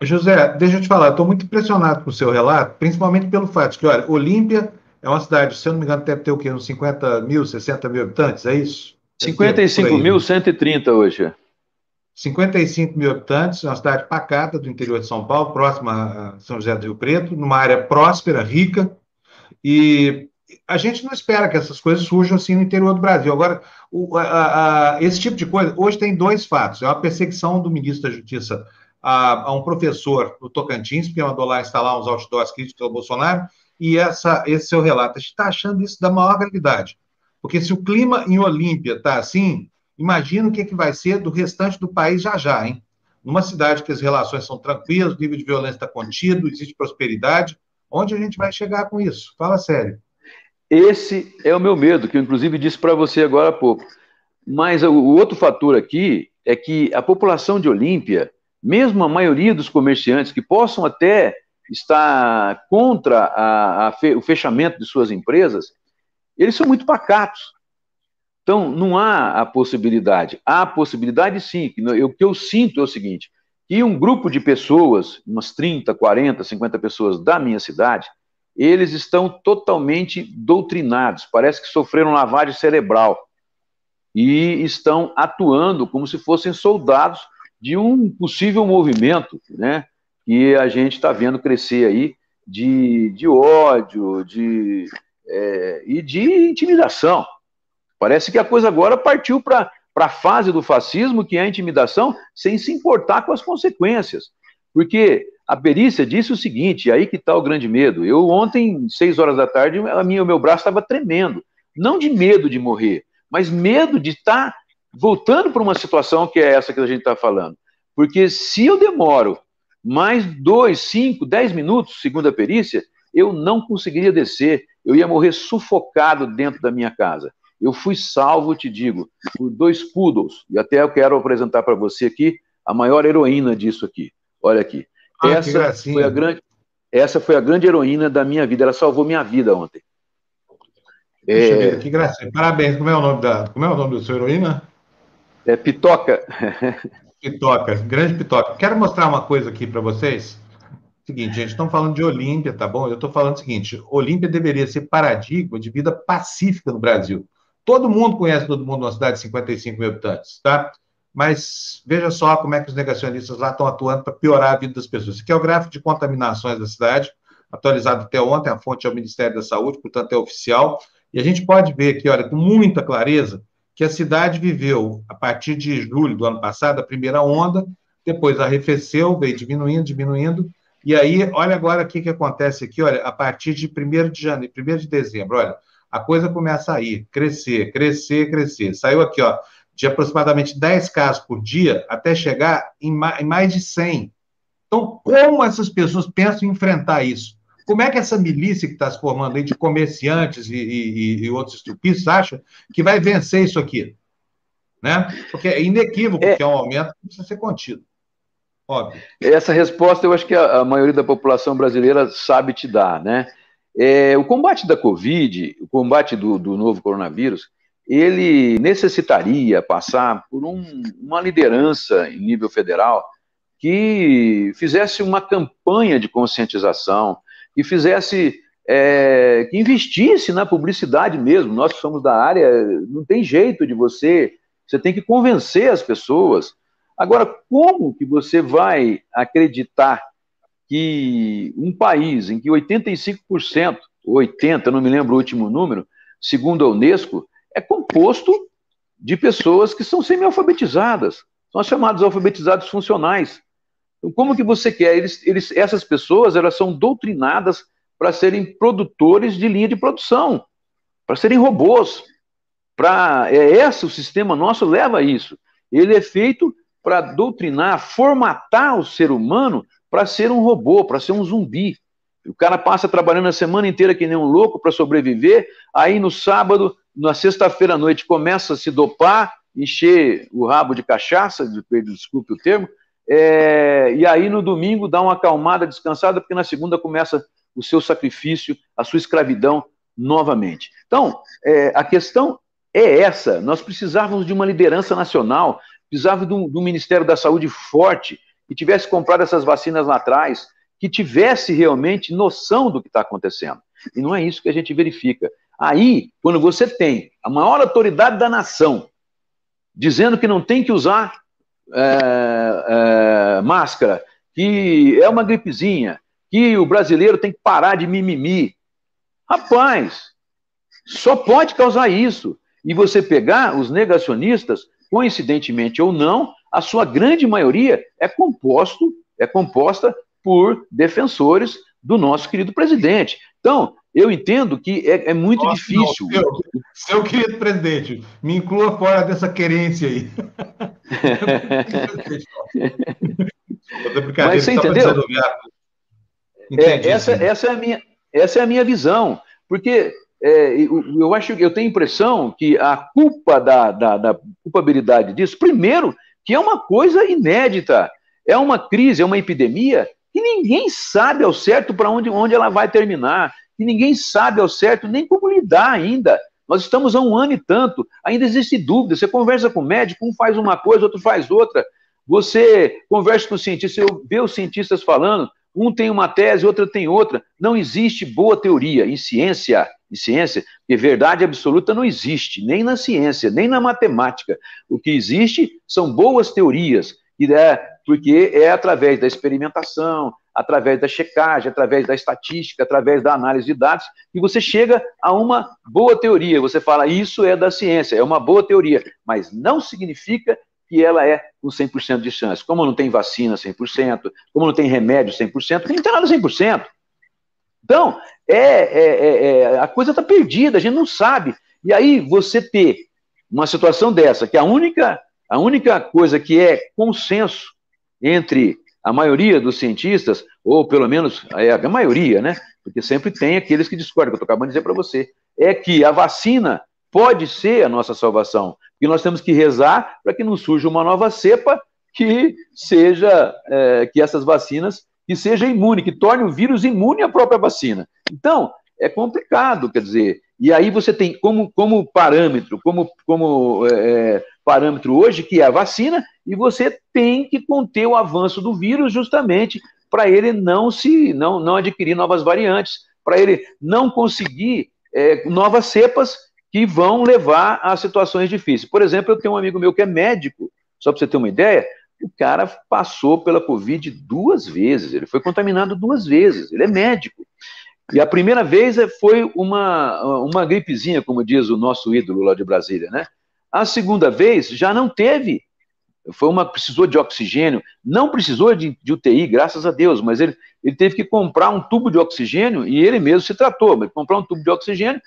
José, deixa eu te falar, estou muito impressionado com o seu relato, principalmente pelo fato de que, olha, Olímpia é uma cidade, se eu não me engano, deve ter o quê? Uns 50 mil, 60 mil habitantes, é isso? 55.130 hoje. 55 mil habitantes, uma cidade pacata do interior de São Paulo, próxima a São José do Rio Preto, numa área próspera, rica, e a gente não espera que essas coisas surjam assim no interior do Brasil. Agora, o, a, a, esse tipo de coisa, hoje tem dois fatos. É uma perseguição do ministro da Justiça a, a um professor no Tocantins, porque mandou lá instalar uns outdoors críticos ao Bolsonaro, e essa, esse seu relato. A gente está achando isso da maior gravidade. Porque se o clima em Olímpia está assim, imagina o que, que vai ser do restante do país já já, hein? Numa cidade que as relações são tranquilas, o nível de violência está contido, existe prosperidade, onde a gente vai chegar com isso? Fala sério. Esse é o meu medo, que eu inclusive disse para você agora há pouco. Mas o outro fator aqui é que a população de Olímpia, mesmo a maioria dos comerciantes que possam até estar contra a, a fe, o fechamento de suas empresas, eles são muito pacatos. Então, não há a possibilidade. Há a possibilidade, sim. Eu, o que eu sinto é o seguinte: que um grupo de pessoas, umas 30, 40, 50 pessoas da minha cidade, eles estão totalmente doutrinados. Parece que sofreram lavagem cerebral e estão atuando como se fossem soldados de um possível movimento, né? Que a gente está vendo crescer aí de, de ódio de, é, e de intimidação. Parece que a coisa agora partiu para a fase do fascismo, que é a intimidação, sem se importar com as consequências. Porque a perícia disse o seguinte, aí que está o grande medo. Eu ontem, seis horas da tarde, a minha, o meu braço estava tremendo. Não de medo de morrer, mas medo de estar tá voltando para uma situação que é essa que a gente está falando. Porque se eu demoro mais dois, cinco, dez minutos, segundo a perícia, eu não conseguiria descer, eu ia morrer sufocado dentro da minha casa. Eu fui salvo, te digo, por dois poodles, e até eu quero apresentar para você aqui a maior heroína disso aqui. Olha aqui. Ah, essa, foi a grande, essa foi a grande heroína da minha vida, ela salvou minha vida ontem. Deixa é... ver, que gracinha. Parabéns, como é o nome da, como é o nome da sua heroína? É Pitoca. Pitoca, grande Pitoca. Quero mostrar uma coisa aqui para vocês. Seguinte, gente, estão falando de Olímpia, tá bom? Eu estou falando o seguinte: Olímpia deveria ser paradigma de vida pacífica no Brasil. Todo mundo conhece todo mundo numa cidade de 55 mil habitantes, tá? Mas veja só como é que os negacionistas lá estão atuando para piorar a vida das pessoas. Esse aqui é o gráfico de contaminações da cidade, atualizado até ontem, a fonte é o Ministério da Saúde, portanto é oficial. E a gente pode ver aqui, olha, com muita clareza, que a cidade viveu, a partir de julho do ano passado, a primeira onda, depois arrefeceu, veio diminuindo, diminuindo, e aí, olha agora o que, que acontece aqui, olha, a partir de 1 de janeiro, 1 de dezembro, olha, a coisa começa a ir, crescer, crescer, crescer. Saiu aqui, ó, de aproximadamente 10 casos por dia, até chegar em mais de 100. Então, como essas pessoas pensam em enfrentar isso? Como é que essa milícia que está se formando aí de comerciantes e, e, e outros estupistas acha que vai vencer isso aqui? Né? Porque é inequívoco é... que é um aumento que precisa ser contido. Óbvio. Essa resposta eu acho que a, a maioria da população brasileira sabe te dar, né? É, o combate da Covid, o combate do, do novo coronavírus, ele necessitaria passar por um, uma liderança em nível federal que fizesse uma campanha de conscientização, que fizesse, é, que investisse na publicidade mesmo. Nós que somos da área, não tem jeito de você, você tem que convencer as pessoas. Agora, como que você vai acreditar que um país em que 85%, 80%, não me lembro o último número, segundo a Unesco, é composto de pessoas que são semi-alfabetizadas, são as chamadas alfabetizados funcionais. Então, como que você quer? Eles, eles, essas pessoas elas são doutrinadas para serem produtores de linha de produção, para serem robôs. Para é esse o sistema nosso leva a isso. Ele é feito para doutrinar, formatar o ser humano para ser um robô, para ser um zumbi. O cara passa trabalhando a semana inteira que nem um louco para sobreviver, aí no sábado, na sexta-feira à noite, começa a se dopar, encher o rabo de cachaça, desculpe o termo, é, e aí no domingo dá uma acalmada, descansada, porque na segunda começa o seu sacrifício, a sua escravidão novamente. Então, é, a questão é essa: nós precisávamos de uma liderança nacional, precisávamos de um, de um Ministério da Saúde forte, que tivesse comprado essas vacinas lá atrás, que tivesse realmente noção do que está acontecendo. E não é isso que a gente verifica. Aí, quando você tem a maior autoridade da nação dizendo que não tem que usar é, é, máscara, que é uma gripezinha, que o brasileiro tem que parar de mimimi. Rapaz, só pode causar isso. E você pegar os negacionistas, coincidentemente ou não, a sua grande maioria é composto, é composta por defensores do nosso querido presidente. Então, eu entendo que é, é muito Nossa, difícil. Não, seu, seu, querido presidente, me inclua fora dessa querência aí. Mas você entendeu? É, essa, essa, é a minha, essa é a minha visão. Porque é, eu, eu, acho eu tenho a impressão que a culpa da, da, da, culpabilidade disso, primeiro, que é uma coisa inédita, é uma crise, é uma epidemia que ninguém sabe ao certo para onde, onde ela vai terminar, que ninguém sabe ao certo nem como lidar ainda. Nós estamos há um ano e tanto, ainda existe dúvida. Você conversa com o médico, um faz uma coisa, outro faz outra. Você conversa com o cientista, vê os cientistas falando, um tem uma tese, outro tem outra. Não existe boa teoria em ciência, em ciência, porque verdade absoluta não existe, nem na ciência, nem na matemática. O que existe são boas teorias, é, porque é através da experimentação, através da checagem, através da estatística, através da análise de dados, que você chega a uma boa teoria. Você fala, isso é da ciência, é uma boa teoria, mas não significa que ela é com 100% de chance. Como não tem vacina 100%, como não tem remédio 100%, não tem nada 100%. Então, é, é, é, é a coisa está perdida, a gente não sabe. E aí você ter uma situação dessa, que a única, a única coisa que é consenso entre a maioria dos cientistas, ou pelo menos é, a maioria, né? Porque sempre tem aqueles que discordam, que eu estou acabando de dizer para você, é que a vacina pode ser a nossa salvação. E nós temos que rezar para que não surja uma nova cepa que seja, é, que essas vacinas, que seja imune, que torne o vírus imune à própria vacina. Então, é complicado, quer dizer, e aí você tem como, como parâmetro, como, como é, é parâmetro hoje, que é a vacina, e você tem que conter o avanço do vírus justamente para ele não se não, não adquirir novas variantes, para ele não conseguir é, novas cepas que vão levar a situações difíceis. Por exemplo, eu tenho um amigo meu que é médico, só para você ter uma ideia, o cara passou pela Covid duas vezes, ele foi contaminado duas vezes, ele é médico. E a primeira vez foi uma, uma gripezinha, como diz o nosso ídolo lá de Brasília, né? A segunda vez já não teve, foi uma precisou de oxigênio, não precisou de, de UTI, graças a Deus, mas ele, ele teve que comprar um tubo de oxigênio e ele mesmo se tratou, mas comprar um tubo de oxigênio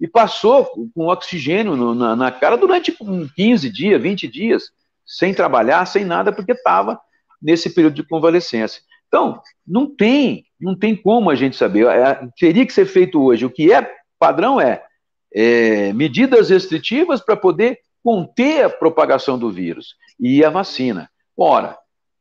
e passou com oxigênio no, na, na, cara durante 15 dias, 20 dias, sem trabalhar, sem nada, porque estava nesse período de convalescência. Então, não tem, não tem como a gente saber. É, teria que ser feito hoje. O que é padrão é, é medidas restritivas para poder conter a propagação do vírus e a vacina. Ora,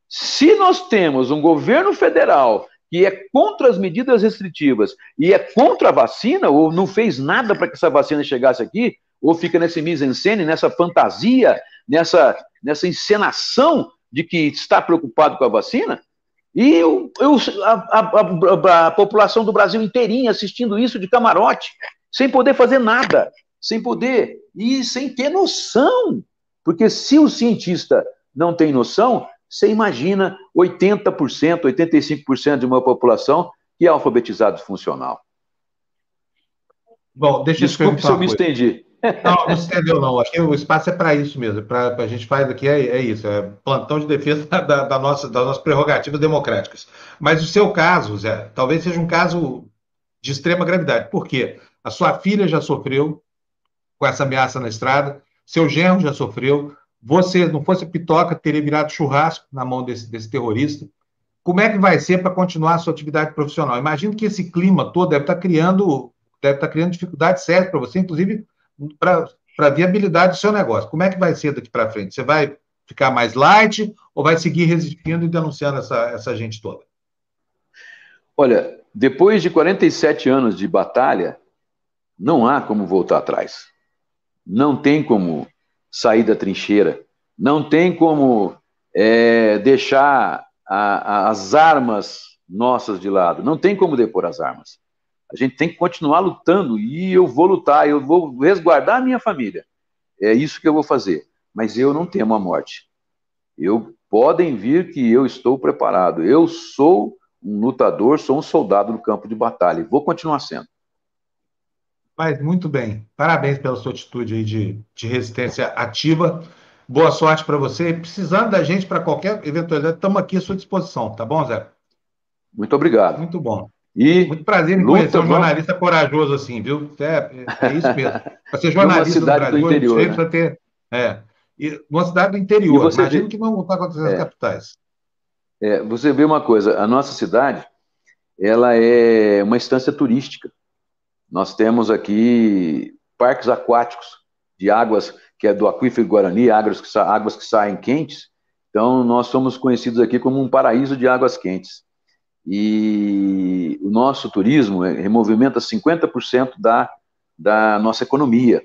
se nós temos um governo federal que é contra as medidas restritivas e é contra a vacina, ou não fez nada para que essa vacina chegasse aqui, ou fica nesse mise-en-scène, nessa fantasia, nessa, nessa encenação de que está preocupado com a vacina, e eu, eu, a, a, a, a população do Brasil inteirinha assistindo isso de camarote, sem poder fazer nada, sem poder, e sem ter noção. Porque se o cientista não tem noção, você imagina 80%, 85% de uma população que é alfabetizado funcional. Bom, deixa Desculpe eu se eu me estendi. Não, não se entendeu, não. Aqui o espaço é para isso mesmo. Para a gente faz aqui é, é, isso, é plantão de defesa da, da, nossa, das nossas prerrogativas democráticas. Mas o seu caso, Zé, talvez seja um caso de extrema gravidade. Por quê? A sua filha já sofreu com essa ameaça na estrada, seu genro já sofreu, você, não fosse pitoca, teria virado churrasco na mão desse, desse terrorista. como é que vai ser para continuar a sua atividade profissional? Imagino que esse clima todo deve estar tá criando, deve estar tá criando dificuldades sérias para você, inclusive para a viabilidade do seu negócio. Como é que vai ser daqui para frente? Você vai ficar mais light ou vai seguir resistindo e denunciando essa, essa gente toda? Olha, depois de 47 anos de batalha, não há como voltar atrás. Não tem como sair da trincheira. Não tem como é, deixar a, a, as armas nossas de lado. Não tem como depor as armas. A gente tem que continuar lutando e eu vou lutar, eu vou resguardar a minha família. É isso que eu vou fazer. Mas eu não temo a morte. Eu podem vir que eu estou preparado. Eu sou um lutador, sou um soldado no campo de batalha e vou continuar sendo. Mas muito bem. Parabéns pela sua atitude aí de, de resistência ativa. Boa sorte para você. Precisando da gente para qualquer eventualidade, estamos aqui à sua disposição, tá bom, Zé? Muito obrigado. Muito bom. E muito prazer em luta, conhecer um jornalista corajoso assim, viu? É, é isso mesmo. Para ser jornalista no Brasil, do interior, né? precisa ter. É, e uma cidade do interior. Imagino vê... que não está acontecendo nas é. capitais. É, você vê uma coisa, a nossa cidade, ela é uma instância turística. Nós temos aqui parques aquáticos de águas que é do aquífero Guarani, águas que, águas que saem quentes. Então, nós somos conhecidos aqui como um paraíso de águas quentes. E o nosso turismo é, movimenta 50% da, da nossa economia.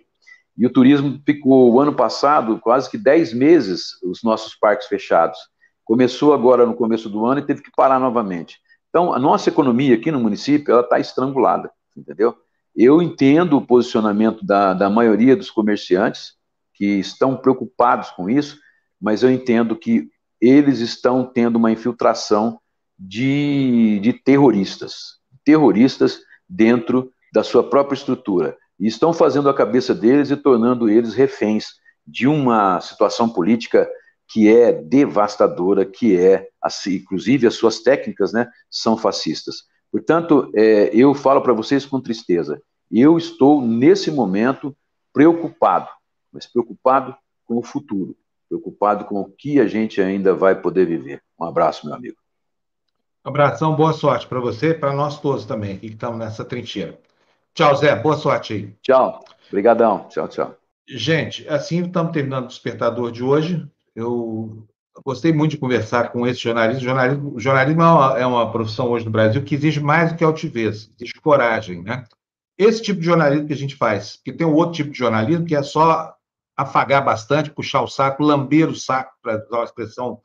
E o turismo ficou, o ano passado, quase que 10 meses, os nossos parques fechados. Começou agora no começo do ano e teve que parar novamente. Então, a nossa economia aqui no município, ela está estrangulada, entendeu? Eu entendo o posicionamento da, da maioria dos comerciantes que estão preocupados com isso, mas eu entendo que eles estão tendo uma infiltração de, de terroristas, terroristas dentro da sua própria estrutura. E estão fazendo a cabeça deles e tornando eles reféns de uma situação política que é devastadora, que é, assim, inclusive as suas técnicas, né, são fascistas. Portanto, é, eu falo para vocês com tristeza, eu estou nesse momento preocupado, mas preocupado com o futuro, preocupado com o que a gente ainda vai poder viver. Um abraço, meu amigo. Um abração, boa sorte para você e para nós todos também, que estamos nessa trincheira. Tchau, Zé, boa sorte aí. Tchau, obrigadão, tchau, tchau. Gente, assim estamos terminando o Despertador de hoje eu gostei muito de conversar com esse jornalista. Jornalismo, jornalismo é, uma, é uma profissão hoje no Brasil que exige mais do que altivez, exige coragem, né? Esse tipo de jornalismo que a gente faz, porque tem um outro tipo de jornalismo que é só afagar bastante, puxar o saco, lamber o saco, para usar uma expressão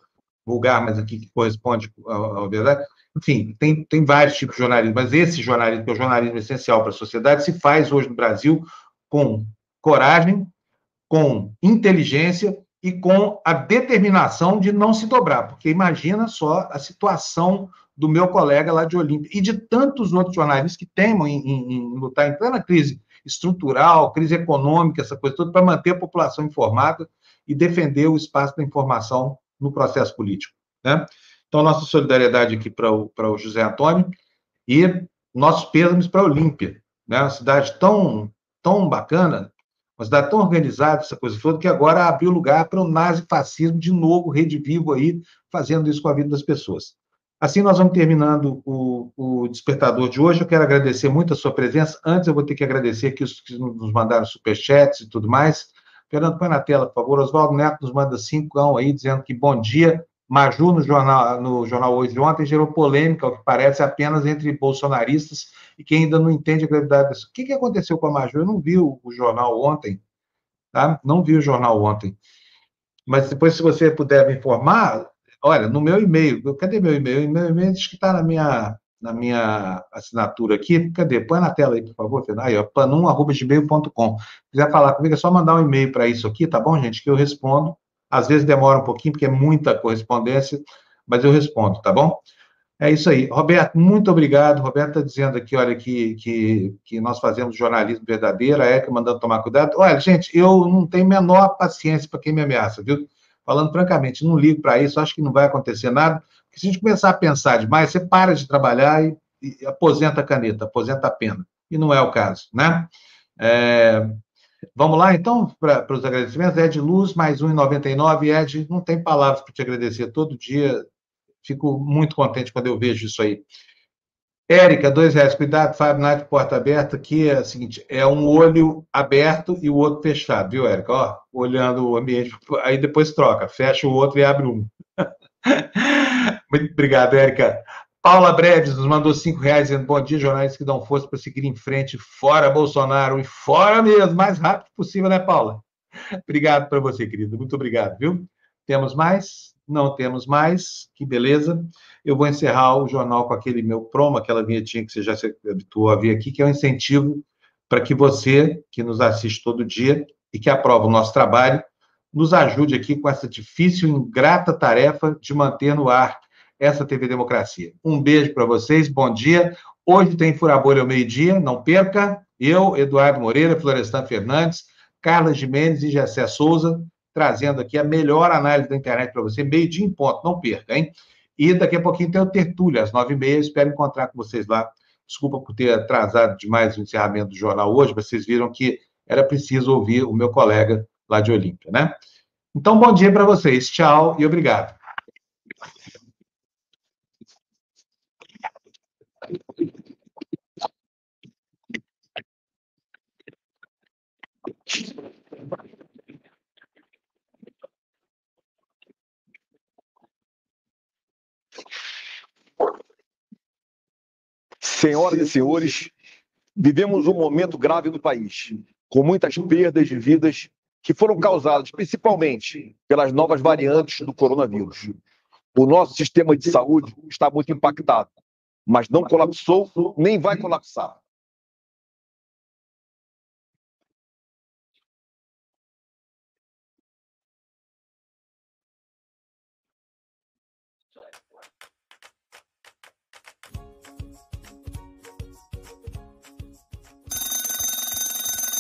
vulgar, mas aqui que corresponde à verdade. Enfim, tem, tem vários tipos de jornalismo, mas esse jornalismo, que é o jornalismo essencial para a sociedade, se faz hoje no Brasil com coragem, com inteligência e com a determinação de não se dobrar, porque imagina só a situação do meu colega lá de Olímpia e de tantos outros jornalistas que temem em, em, em lutar em plena crise estrutural, crise econômica, essa coisa toda, para manter a população informada e defender o espaço da informação no processo político. Né? Então, nossa solidariedade aqui para o, o José Antônio e nossos pêsames para a Olímpia, né? uma cidade tão, tão bacana, uma cidade tão organizada, essa coisa toda, que agora abriu lugar para o nazifascismo de novo, rede vivo aí, fazendo isso com a vida das pessoas. Assim, nós vamos terminando o, o despertador de hoje. Eu quero agradecer muito a sua presença. Antes, eu vou ter que agradecer aqui os que nos mandaram superchats e tudo mais. Fernando, põe na tela, por favor. Oswaldo Neto nos manda cinco aí, dizendo que bom dia. Maju, no jornal, no jornal hoje de ontem, gerou polêmica, o que parece apenas entre bolsonaristas e quem ainda não entende a gravidade disso. O que, que aconteceu com a Maju? Eu não vi o, o jornal ontem, tá? Não vi o jornal ontem. Mas depois, se você puder me informar, olha, no meu e-mail, cadê meu e-mail? Meu e-mail diz que está na minha, na minha assinatura aqui. Cadê? Põe na tela aí, por favor, Aí, ó, panum.gmail.com. Se quiser falar comigo, é só mandar um e-mail para isso aqui, tá bom, gente? Que eu respondo às vezes demora um pouquinho, porque é muita correspondência, mas eu respondo, tá bom? É isso aí. Roberto, muito obrigado. Roberto está dizendo aqui, olha, que, que, que nós fazemos jornalismo verdadeiro, a ECA mandando tomar cuidado. Olha, gente, eu não tenho menor paciência para quem me ameaça, viu? Falando francamente, não ligo para isso, acho que não vai acontecer nada, porque se a gente começar a pensar demais, você para de trabalhar e, e aposenta a caneta, aposenta a pena. E não é o caso, né? É, Vamos lá, então, para os agradecimentos. Ed Luz, mais 1,99. Ed, não tem palavras para te agradecer. Todo dia Fico muito contente quando eu vejo isso aí. Érica, dois reais. Cuidado, Fábio Nath, porta aberta. Aqui é o seguinte: é um olho aberto e o outro fechado, viu, Érica? Ó, olhando o ambiente. Aí depois troca, fecha o outro e abre um. Muito obrigado, Érica. Paula Breves nos mandou cinco reais dizendo bom dia, jornais que dão força para seguir em frente, fora Bolsonaro e fora mesmo, mais rápido possível, né, Paula? Obrigado para você, querido. Muito obrigado, viu? Temos mais? Não temos mais. Que beleza. Eu vou encerrar o jornal com aquele meu promo, aquela vinhetinha que você já se habituou a ver aqui, que é um incentivo para que você, que nos assiste todo dia e que aprova o nosso trabalho, nos ajude aqui com essa difícil e ingrata tarefa de manter no ar essa TV Democracia. Um beijo para vocês, bom dia. Hoje tem Furabolha ao meio-dia, não perca. Eu, Eduardo Moreira, Florestan Fernandes, Carla Jimenez e Jessé Souza, trazendo aqui a melhor análise da internet para você, meio-dia em ponto, não perca, hein? E daqui a pouquinho tem o Tertúlia, às nove e meia, espero encontrar com vocês lá. Desculpa por ter atrasado demais o encerramento do jornal hoje, vocês viram que era preciso ouvir o meu colega lá de Olímpia, né? Então, bom dia para vocês, tchau e obrigado. Senhoras e senhores, vivemos um momento grave no país, com muitas perdas de vidas que foram causadas principalmente pelas novas variantes do coronavírus. O nosso sistema de saúde está muito impactado, mas não colapsou nem vai colapsar.